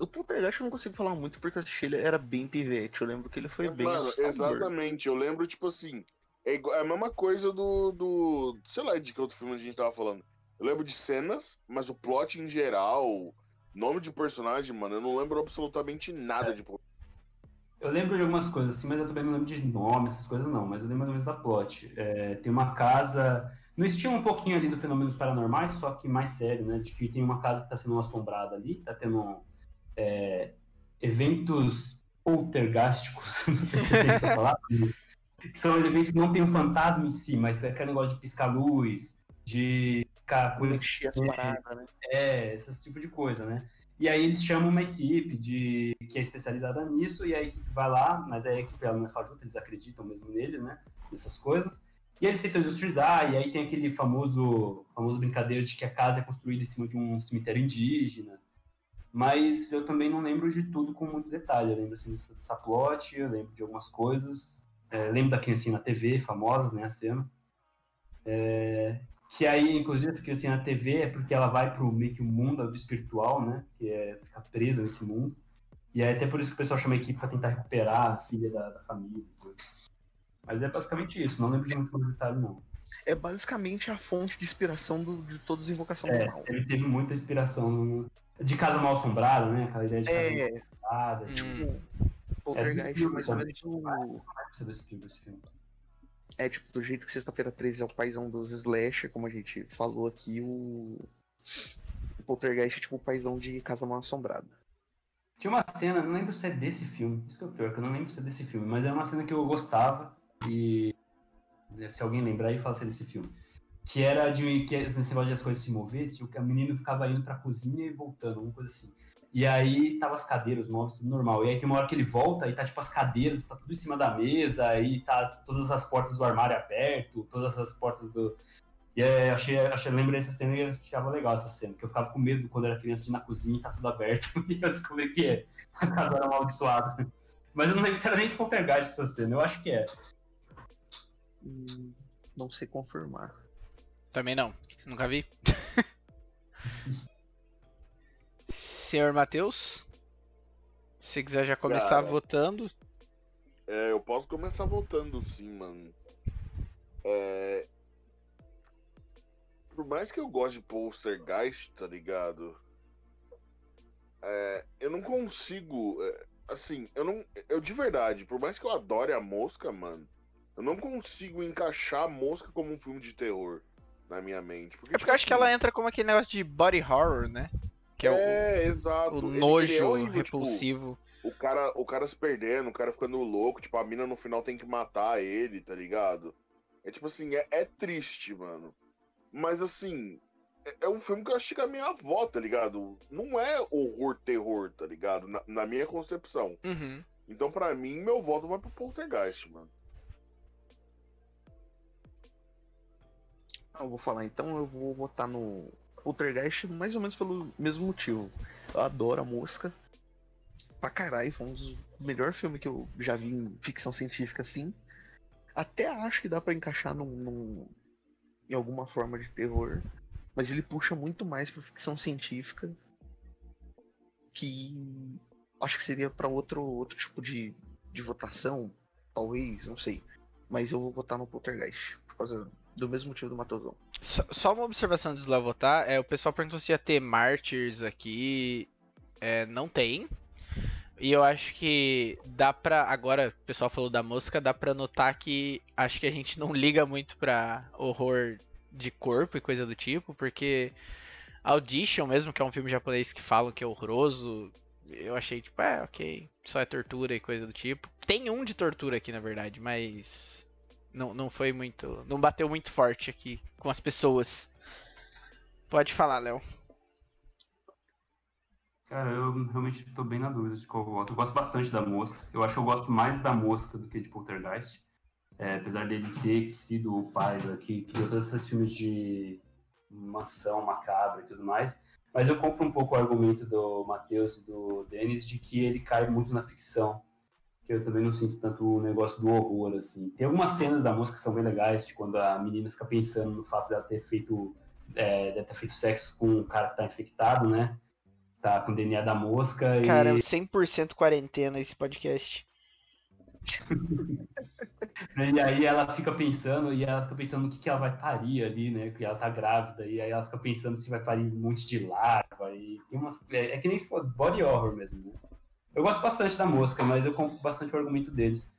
O Poltergeist eu não consigo falar muito porque eu assisti ele era bem pivete. Eu lembro que ele foi bem Mano, exatamente. Eu lembro, tipo assim, é, igual- é a mesma coisa do, do. Sei lá de que outro filme a gente tava falando. Eu lembro de cenas, mas o plot em geral, nome de personagem, mano, eu não lembro absolutamente nada de Eu lembro de algumas coisas assim, mas eu também não lembro de nome, essas coisas não, mas eu lembro mais ou menos da plot. É, tem uma casa. No estilo um pouquinho ali do Fenômenos Paranormais, só que mais sério, né? De que tem uma casa que tá sendo assombrada ali, tá tendo é, eventos poltergásticos, não sei se tem essa palavra, que são eventos que não tem um fantasma em si, mas é aquele negócio de piscar luz, de ficar coisas Mexer as paradas, né? é, esse tipo de coisa, né? E aí eles chamam uma equipe de que é especializada nisso, e a equipe vai lá, mas a equipe ela não é fajuta, eles acreditam mesmo nele, né? Nessas coisas. E eles tentam industrializar, e aí tem aquele famoso, famoso brincadeira de que a casa é construída em cima de um cemitério indígena. Mas eu também não lembro de tudo com muito detalhe. Eu lembro assim, dessa plot, eu lembro de algumas coisas. É, lembro da criancinha na TV, famosa, né, a cena. É, que aí, inclusive, essa criancinha na TV é porque ela vai pro meio que o mundo espiritual, né? Que é ficar presa nesse mundo. E aí até por isso que o pessoal chama a equipe pra tentar recuperar a filha da, da família. Mas é basicamente isso, não lembro de muito detalhe, não. É basicamente a fonte de inspiração do, de todas as invocações é, do mal. Ele teve muita inspiração no... de Casa Mal Assombrada, né? Aquela ideia de Casa É. Mal Assombrada. Hum. Tipo, Poltergeist é é mais ou menos o... Não vai ser do Spielberg esse filme. É, tipo, do jeito que Sexta-feira 13 é o paizão dos slasher, como a gente falou aqui, o... o Poltergeist é tipo o paizão de Casa Mal Assombrada. Tinha uma cena, não lembro se é desse filme, isso que é o pior, que eu não lembro se é desse filme, mas é uma cena que eu gostava e se alguém lembrar aí, fala se é desse filme. Que era de que nesse negócio de as coisas se mover, que a menina ficava indo pra cozinha e voltando, uma coisa assim. E aí tava as cadeiras, os móveis, tudo normal. E aí tem uma hora que ele volta e tá tipo as cadeiras, tá tudo em cima da mesa, aí tá todas as portas do armário aberto, todas as portas do. E aí, achei, achei, lembrei dessa cena e achava legal essa cena, que eu ficava com medo quando era criança de ir na cozinha e tá tudo aberto. e eu descobri que é. A casa era amaldiçoada. Mas eu não lembro se era nem de poltergeist essa cena, eu acho que é. Hum, não sei confirmar. Também não. Nunca vi. Senhor Matheus? Se quiser já começar Cara. votando. É, eu posso começar votando sim, mano. É... Por mais que eu goste de Poltergeist, tá ligado? É, eu não consigo. é, assim, eu não. Eu de verdade, por mais que eu adore a mosca, mano, eu não consigo encaixar a mosca como um filme de terror na minha mente. Porque, É porque eu acho que ela entra como aquele negócio de body horror, né? Que é, o- É, exato. o, ele nojo é horrível, tipo, repulsivo. o cara, o cara se perdendo, o cara ficando louco, tipo, a mina no final tem que matar ele, tá ligado? É tipo assim, é, é triste, mano. Mas assim, é, é um filme que eu acho que é a minha avó, tá ligado? Não é horror terror, tá ligado? Na, na minha concepção. Uhum. Então, pra mim, meu voto vai pro Poltergeist, mano. Eu vou falar, então eu vou votar no Poltergeist mais ou menos pelo mesmo motivo. Eu adoro a mosca. Pra caralho, foi um dos melhores filmes que eu já vi em ficção científica assim. Até acho que dá pra encaixar num, num- em alguma forma de terror. Mas ele puxa muito mais pra ficção científica. Que acho que seria pra outro, outro tipo de, de votação. Talvez, não sei. Mas eu vou votar no Poltergeist. Por causa do mesmo motivo do Matosão. Só, só uma observação de lá votar. É, o pessoal perguntou se ia ter Martyrs aqui. É, não tem. E eu acho que dá pra. Agora, o pessoal falou da mosca, dá pra notar que acho que a gente não liga muito pra horror de corpo e coisa do tipo, porque Audition, mesmo que é um filme japonês que falam que é horroroso, eu achei tipo, é, ok, só é tortura e coisa do tipo. Tem um de tortura aqui, na verdade, mas não, não foi muito. Não bateu muito forte aqui com as pessoas. Pode falar, Léo. Cara, eu realmente tô bem na dúvida de qual eu voto. Eu gosto bastante da mosca. Eu acho que eu gosto mais da mosca do que de Poltergeist. É, apesar dele ter sido o pai que criou todos esses filmes de mansão macabra e tudo mais. Mas eu compro um pouco o argumento do Matheus e do Denis de que ele cai muito na ficção. Que eu também não sinto tanto o negócio do horror, assim. Tem algumas cenas da mosca que são bem legais, de quando a menina fica pensando no fato dela ter feito, é, dela ter feito sexo com um cara que tá infectado, né? Tá com o DNA da mosca e... Cara, 100% quarentena esse podcast. E aí ela fica pensando, e ela fica pensando no que, que ela vai parir ali, né? Que ela tá grávida, e aí ela fica pensando se vai parir um monte de larva, e tem umas. É, é que nem body horror mesmo, né? Eu gosto bastante da mosca, mas eu compro bastante o argumento deles.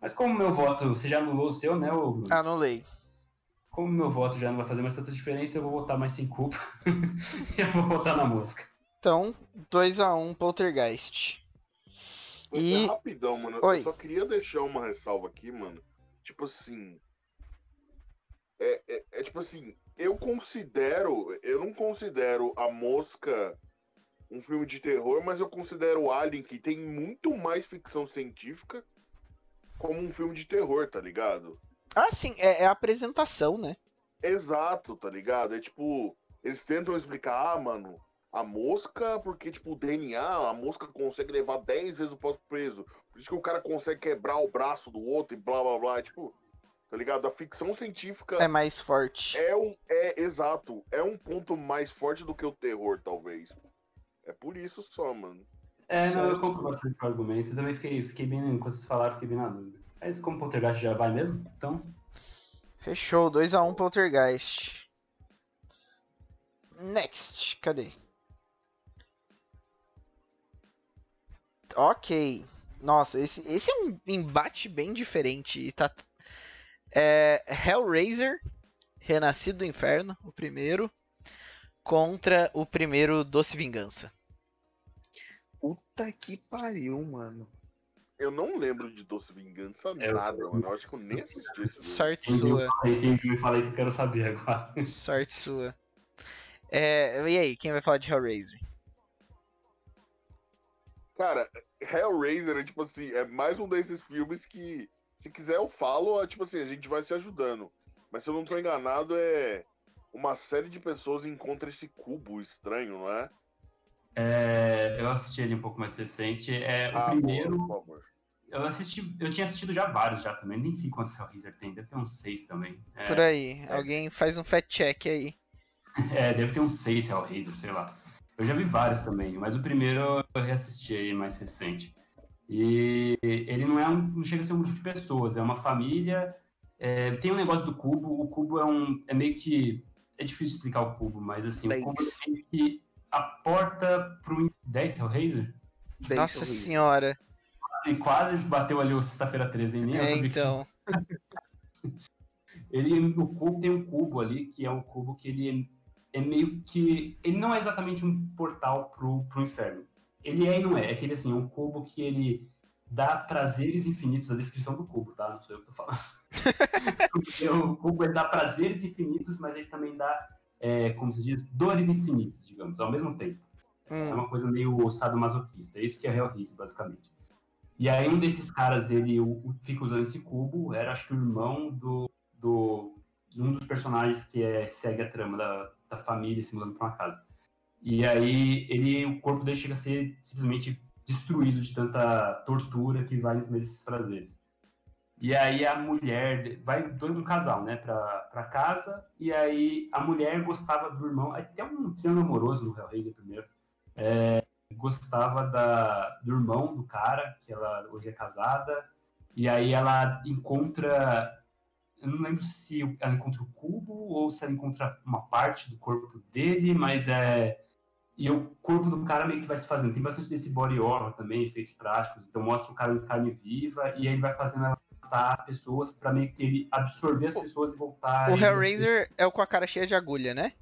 Mas como meu voto, você já anulou o seu, né, Bruno? Anulei. Como meu voto já não vai fazer mais tanta diferença, eu vou votar mais sem culpa. e eu vou votar na mosca. Então, 2x1 Poltergeist. E- É rapidão, mano. Oi. Eu só queria deixar uma ressalva aqui, mano. Tipo assim. É, é, é tipo assim, eu considero. Eu não considero a mosca um filme de terror, mas eu considero Alien, que tem muito mais ficção científica, como um filme de terror, tá ligado? Ah, sim, é, é a apresentação, né? Exato, tá ligado? É tipo, eles tentam explicar, ah, mano, a mosca, porque, tipo, o DNA, a mosca consegue levar 10 vezes o próprio peso. Por isso que o cara consegue quebrar o braço do outro e blá blá blá. É, tipo, tá ligado? A ficção científica É mais forte. é um. É exato. É um ponto mais forte do que o terror, talvez. É por isso só, mano. É, não, eu compro bastante o argumento. Eu também fiquei, fiquei bem, quando vocês falaram, fiquei bem na dúvida. Mas como o Poltergeist já vai mesmo, então Fechou, 2x1 Poltergeist. Next, cadê? Ok. Nossa, esse, esse é um embate bem diferente. E tá. É, Hellraiser, Renascido do Inferno, o primeiro, contra o primeiro Doce Vingança. Puta que pariu, mano. Eu não lembro de Doce Vingança É, eu- nada, mano. Eu acho que eu nem assisti esse. Sorte viu, sua. quem viu, falei que eu quero saber agora. Sorte sua. É, e aí, quem vai falar de Hellraiser? Cara, Hellraiser é tipo assim, é mais um desses filmes que, se quiser eu falo, é tipo assim, a gente vai se ajudando. Mas se eu não tô enganado, é uma série de pessoas encontra esse cubo estranho, não é? É, eu assisti ele um pouco mais recente. É, o Ah, primeiro, boa, por favor. eu assisti, eu tinha assistido já vários já também, nem sei quantos Hellraiser tem, deve ter uns seis também. É, Por aí, alguém faz um fact check aí. é, deve ter uns seis Hellraiser, sei lá. Eu já vi vários também, mas o primeiro eu reassisti aí mais recente. E ele não é um, não chega a ser um grupo de pessoas, é uma família. é, tem um negócio do cubo, o cubo é um, é meio que é difícil explicar o cubo, mas assim, Dez. o cubo é meio que a porta pro 10 Hellraiser. Nossa sorriso. senhora. Quase bateu ali o sexta-feira 13, hein? Nem eu É, sabia que tinha então. Ele, o cubo tem um cubo ali, que é um cubo que ele é, é meio que. Ele não é exatamente um portal pro, pro inferno. Ele é e não é. É aquele assim, um cubo que ele dá prazeres infinitos. A descrição do cubo, tá? Não sou eu que tô falando. O cubo dá prazeres infinitos, mas ele também dá, é, como se diz, dores infinitas, digamos, ao mesmo tempo. É Hum, uma coisa meio sadomasoquista. É isso que é Hellraiser, basicamente. E aí um desses caras, ele o- fica usando esse cubo, era acho que o irmão do, do um dos personagens que é, segue a trama da, da família se mudando para uma casa. E aí ele, o corpo dele chega a ser simplesmente destruído de tanta tortura que vai nesses prazeres. E aí a mulher, vai dois- um casal, né, pra, pra casa, e aí a mulher gostava do irmão, tem um triângulo amoroso no Hellraiser primeiro, é, gostava da, do irmão do cara, que ela hoje é casada, e aí ela encontra, eu não lembro se ela encontra o cubo ou se ela encontra uma parte do corpo dele, mas é. E o corpo do cara meio que vai se fazendo. Tem bastante desse body horror também, efeitos práticos. Então mostra o cara em carne viva e aí ele vai fazendo ela matar pessoas pra meio que ele absorver as pessoas e voltar. o Hellraiser é o com a cara cheia de agulha, né?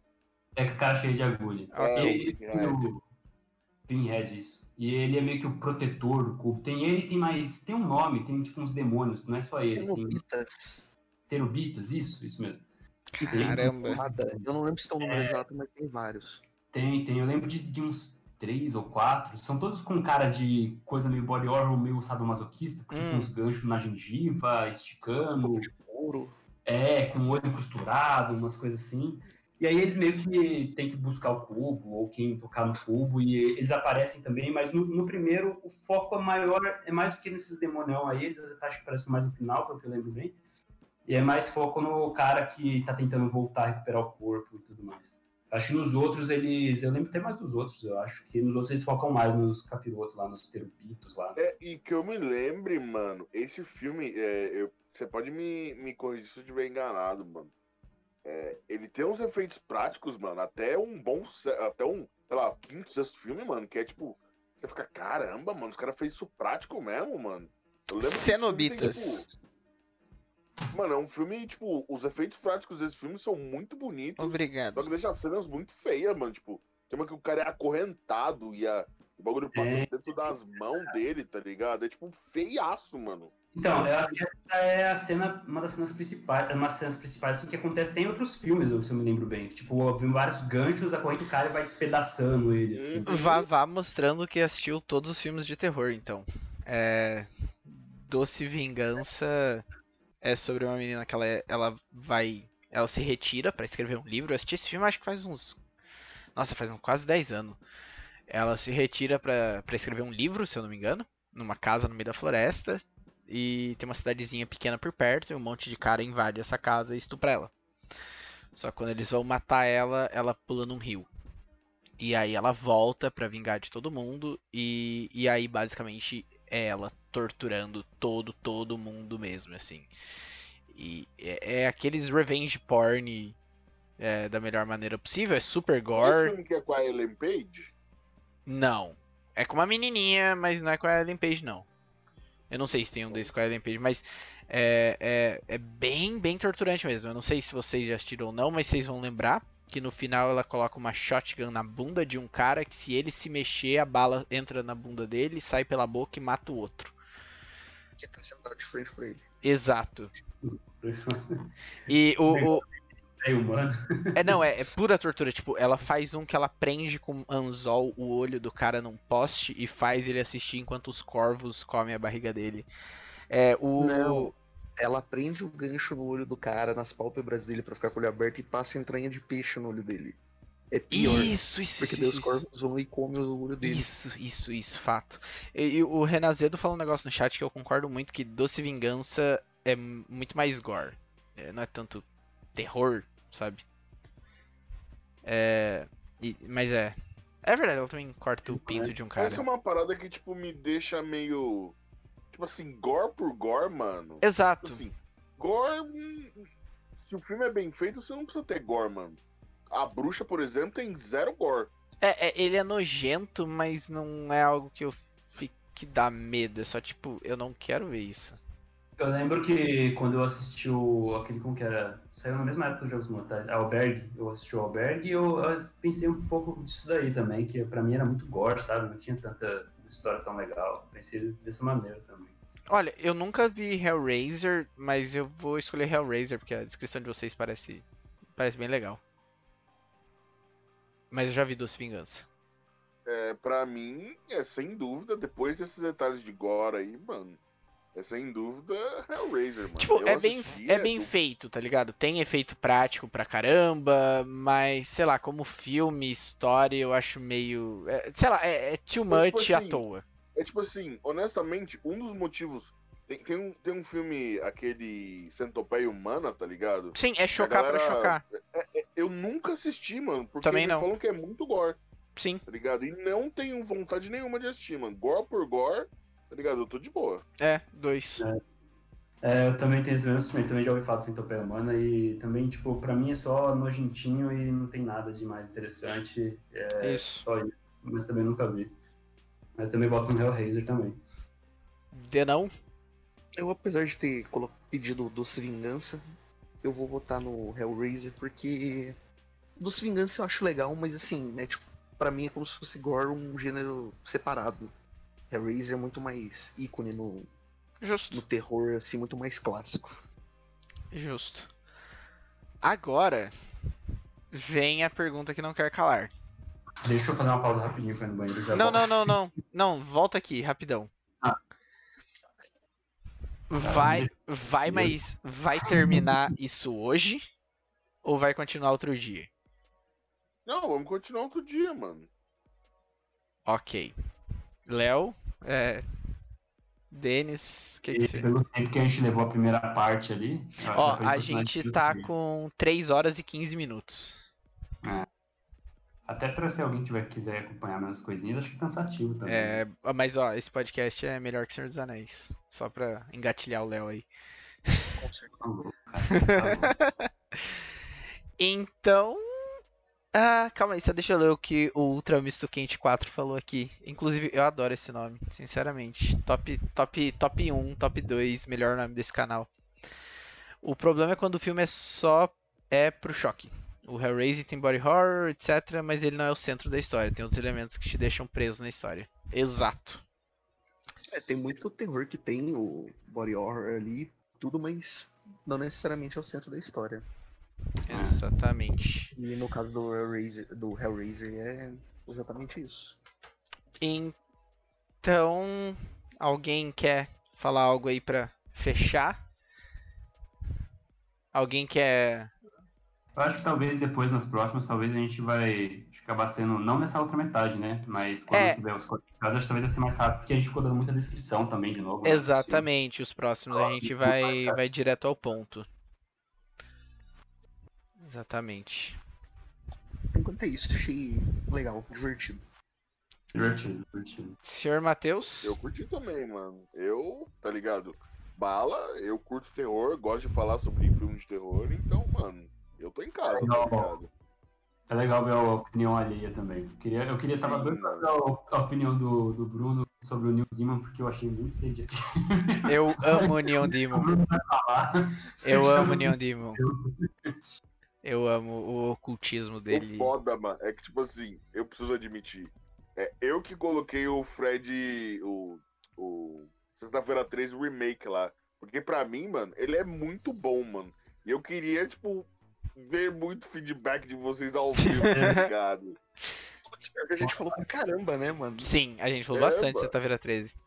É com a cara cheia de agulha. E ele É, tem o Pinhead, isso. E ele é meio que o protetor do cubo. Tem ele tem mais. Tem um nome, tem tipo uns demônios, não é só ele. Tem Cenobitas. terubitas, isso, isso mesmo. Caramba. Nada. Eu não lembro se tem um número exato, mas tem vários. Tem, tem. Eu lembro de, de uns três ou quatro. São todos com cara de coisa meio body horror, meio sadomasoquista, com tipo Hum. uns ganchos na gengiva, esticando. Ouro. É, com o olho costurado, umas coisas assim. E aí eles meio que tem que buscar o cubo, ou quem tocar no cubo, e eles aparecem também, mas no, no primeiro o foco é maior, é mais do que nesses demonião aí, eles acho que aparecem mais no final, pelo que eu lembro bem. E é mais foco no cara que tá tentando voltar a recuperar o corpo e tudo mais. Acho que nos outros eles. Eu lembro até mais dos outros, eu acho que nos outros eles focam mais nos capirotos lá, nos terubitos lá. É, e que eu me lembre, mano, esse filme, é, eu- você pode me, me corrigir se eu estiver enganado, mano. É, ele tem uns efeitos práticos, mano, até um bom, até um, sei lá, quinto, sexto filme, mano, que é tipo, você fica, caramba, mano, os caras fez isso prático mesmo, mano. Eu lembro tem, Cenobitas. tipo, Mano, é um filme, tipo, os efeitos práticos desse filme são muito bonitos. Só Obrigado. que deixa as cenas muito feias, mano. Tipo, tem uma que o cara é acorrentado e a, o bagulho passa É. dentro das mãos dele, tá ligado? É tipo feiaço, mano. Então, eu acho que essa é a cena, uma das cenas principais, uma das cenas principais assim, que acontece até em outros filmes, se eu me lembro bem. Tipo, vários ganchos, a corrente do cara e vai despedaçando ele, assim. Vá, vá mostrando que assistiu todos os filmes de terror, então. É... Doce Vingança é sobre uma menina que ela, é- ela vai. Ela se retira pra escrever um livro. Eu assisti esse filme acho que faz uns. Nossa, faz uns quase 10 anos. Ela se retira pra escrever um livro, se eu não me engano, numa casa no meio da floresta. E tem uma cidadezinha pequena por perto, e um monte de cara invade essa casa e estupra ela. Só que quando eles vão matar ela, ela pula num rio. E aí ela volta pra vingar de todo mundo. E, e aí, basicamente, é ela torturando todo, todo mundo mesmo, assim. E é, é aqueles revenge porn é, da melhor maneira possível. É super Esse gore. filme que é com a Ellen Page? Não. É com uma menininha, mas não é com a Ellen Page, não. Eu não sei se tem um desses com a Ellen Page, mas é, é, é bem, bem torturante mesmo. Eu não sei se vocês já assistiram ou não, mas vocês vão lembrar que no final ela coloca uma shotgun na bunda de um cara que se ele se mexer, a bala entra na bunda dele, sai pela boca e mata o outro. Que tá sentado de frente pra ele. Exato. E o, o- É humano. É, não, é, é pura tortura. Tipo, ela faz um que ela prende com anzol o olho do cara num poste e faz ele assistir enquanto os corvos comem a barriga dele. É, o. Não. Ela prende o gancho no olho do cara, nas pálpebras dele pra ficar com o olho aberto e passa entranha de peixe no olho dele. É pior. Isso, isso, porque isso, os isso. corvos vão e comem o olho dele. Isso, isso, isso, fato. E, e o Renazedo falou um negócio no chat que eu concordo muito que Doce Vingança é muito mais gore. É, não é tanto terror, sabe? É. e- mas é. É verdade, ela também corta o pinto de um cara. Essa é uma parada que, tipo, me deixa meio. Tipo assim, gore por gore, mano. Exato. Tipo assim, gore. Se o filme é bem feito, você não precisa ter gore, mano. A bruxa, por exemplo, tem zero gore. É, é, ele é nojento, mas não é algo que eu fique que dá medo. É só tipo, eu não quero ver isso. Eu lembro que quando eu assisti o. aquele como que era. Saiu na mesma época dos Jogos Mortais, Albergue. Eu assisti o Albergue e eu, eu pensei um pouco disso daí também, que pra mim era muito gore, sabe? Não tinha tanta história tão legal. Pensei dessa maneira também. Olha, eu nunca vi Hellraiser, mas eu vou escolher Hellraiser porque a descrição de vocês parece parece bem legal. Mas eu já vi Doce Vingança. É, pra mim, é sem dúvida, depois desses detalhes de gore aí, mano. É sem dúvida Hellraiser, mano. Tipo, Eu é bem, assisti, é bem do- feito, tá ligado? Tem efeito prático pra caramba, mas sei lá, como filme, história, eu acho meio. é, sei lá, é, é too tipo much à assim, toa. É tipo assim, honestamente, um dos motivos. Tem, tem, um, tem um filme, aquele Centopeia Humana, tá ligado? Sim, é chocar galera- pra chocar. Eu nunca assisti, mano, porque Também me não. falam que é muito gore, Sim. tá ligado? E não tenho vontade nenhuma de assistir, mano. Gore por gore, tá ligado? Eu tô de boa. É, dois. É, eu também tenho esse mesmo sentimento, também já ouvi falar do Centopeia Humana e também, tipo, pra mim é só nojentinho e não tem nada de mais interessante. É Isso. só isso, mas também nunca vi. Mas também voto no Hellraiser também. Denão? Eu, apesar de ter pedido Doce Vingança, eu vou votar no Hellraiser porque Doce Vingança eu acho legal, mas assim, né, tipo, pra mim é como se fosse gore um gênero separado. Hellraiser é muito mais ícone no, no Justo. terror, assim, muito mais clássico. Justo. Agora vem a pergunta que não quer calar. Deixa eu fazer uma pausa rapidinho pra ir no banheiro. Já Não, volto. não, não, não. Não, volta aqui, rapidão. Ah. Vai, vai, mas vai terminar isso hoje? Ou vai continuar outro dia? Não, vamos continuar outro dia, mano. Ok. Léo, é. Denis, o que, que você. pelo tempo que a gente levou a primeira parte ali. Ó, a gente tá tudo. com 3 horas e 15 minutos. Até pra se alguém tiver quiser acompanhar minhas coisinhas, acho que é cansativo também. É, mas ó, esse podcast é melhor que Senhor dos Anéis. Só pra engatilhar o Léo aí. Com certeza. Tá louco, cara, tá. Então. Ah, calma aí, só deixa eu ler o que o Ultra Misto Quente 4 falou aqui. Inclusive, eu adoro esse nome, sinceramente. Top, top, top 1, top 2, melhor nome desse canal. O problema é quando o filme é só é pro choque. O Hellraiser tem body horror, etc, mas ele não é o centro da história. Tem outros elementos que te deixam preso na história. Exato. É, tem muito terror que tem o body horror ali, tudo, mas não necessariamente é o centro da história. Exatamente. E no caso do Hellraiser, do Hellraiser é exatamente isso. Então, alguém quer falar algo aí pra fechar? Alguém quer. Eu acho que talvez depois, nas próximas, talvez a gente vai acabar sendo, não nessa outra metade, né? Mas quando É. tiver os quatro casos, acho que talvez vai ser mais rápido, porque a gente ficou dando muita descrição também, de novo. né? Exatamente, os próximos a gente vai, vai direto ao ponto. Exatamente. Enquanto é isso, achei legal, divertido. Divertido, divertido. Senhor Matheus? Eu curti também, mano. Eu, tá ligado? Bala, eu curto terror, gosto de falar sobre filmes de terror, então, mano, eu tô em casa, tá Não. ligado? É legal ver a opinião alheia também. Eu queria, eu queria tava Sim, doido pra mano. ver a, opinião do, do Bruno sobre o Neil Demon, porque eu achei muito entendido. Eu amo o Neon Demon. falar. Eu amo o Neon Demon. Eu amo o ocultismo dele. O foda, mano, é que, tipo assim, eu preciso admitir. É eu que coloquei o Fred, o, o Sexta-feira 13 o remake lá. Porque pra mim, mano, ele é muito bom, mano. E eu queria, tipo, ver muito feedback de vocês ao vivo, tá ligado? Que a gente falou pra caramba, né, mano? Sim, a gente falou É, bastante sexta-feira 13.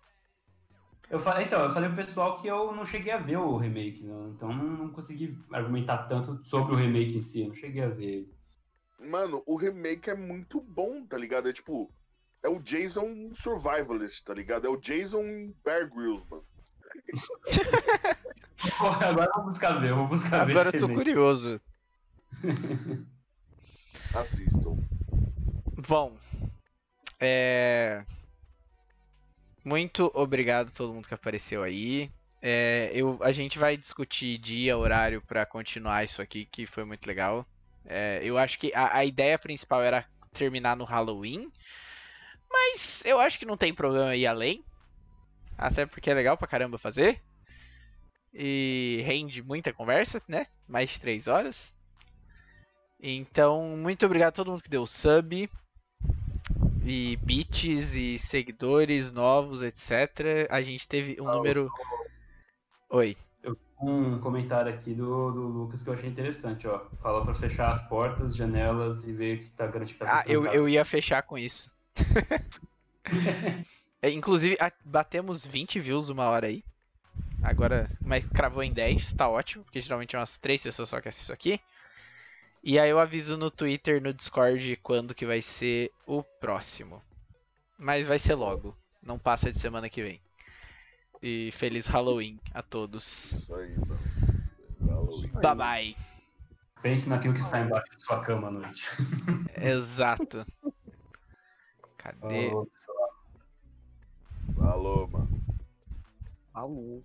Eu falei, então, eu falei pro pessoal que eu não cheguei a ver o remake, né? então não, não consegui argumentar tanto sobre o remake em si, eu não cheguei a ver ele. Mano, o remake é muito bom, tá ligado? É tipo, é o Jason Survivalist, tá ligado? É o Jason Bear Grylls, mano. Pô, agora eu vou buscar ver, eu vou buscar ver Agora eu tô remake. curioso. Assistam. Bom, é... muito obrigado a todo mundo que apareceu aí. É, eu, a gente vai discutir dia, horário pra continuar isso aqui, que foi muito legal. É, eu acho que a, a ideia principal era terminar no Halloween, mas eu acho que não tem problema ir além. Até porque é legal pra caramba fazer. E rende muita conversa, né? Mais de três horas. Então, muito obrigado a todo mundo que deu sub e bits e seguidores novos, etc. A gente teve um Ah, número. Oi. Um comentário aqui do, do Lucas que eu achei interessante, ó. Falou pra fechar as portas, janelas e ver o que tá garantido. tá Ah, eu, eu ia fechar com isso. É, Inclusive, batemos 20 views uma hora aí. Agora, mas cravou em 10, tá ótimo, porque geralmente é umas 3 pessoas só que assistem isso aqui. E aí eu aviso no Twitter, no Discord, quando que vai ser o próximo. Mas vai ser logo, não passa de semana que vem. E feliz Halloween a todos. Isso aí, mano. Halloween. Bye bye. Pense naquilo que está embaixo de sua cama à noite. Exato. Cadê? Falou, pessoal. Falou, mano. Alô.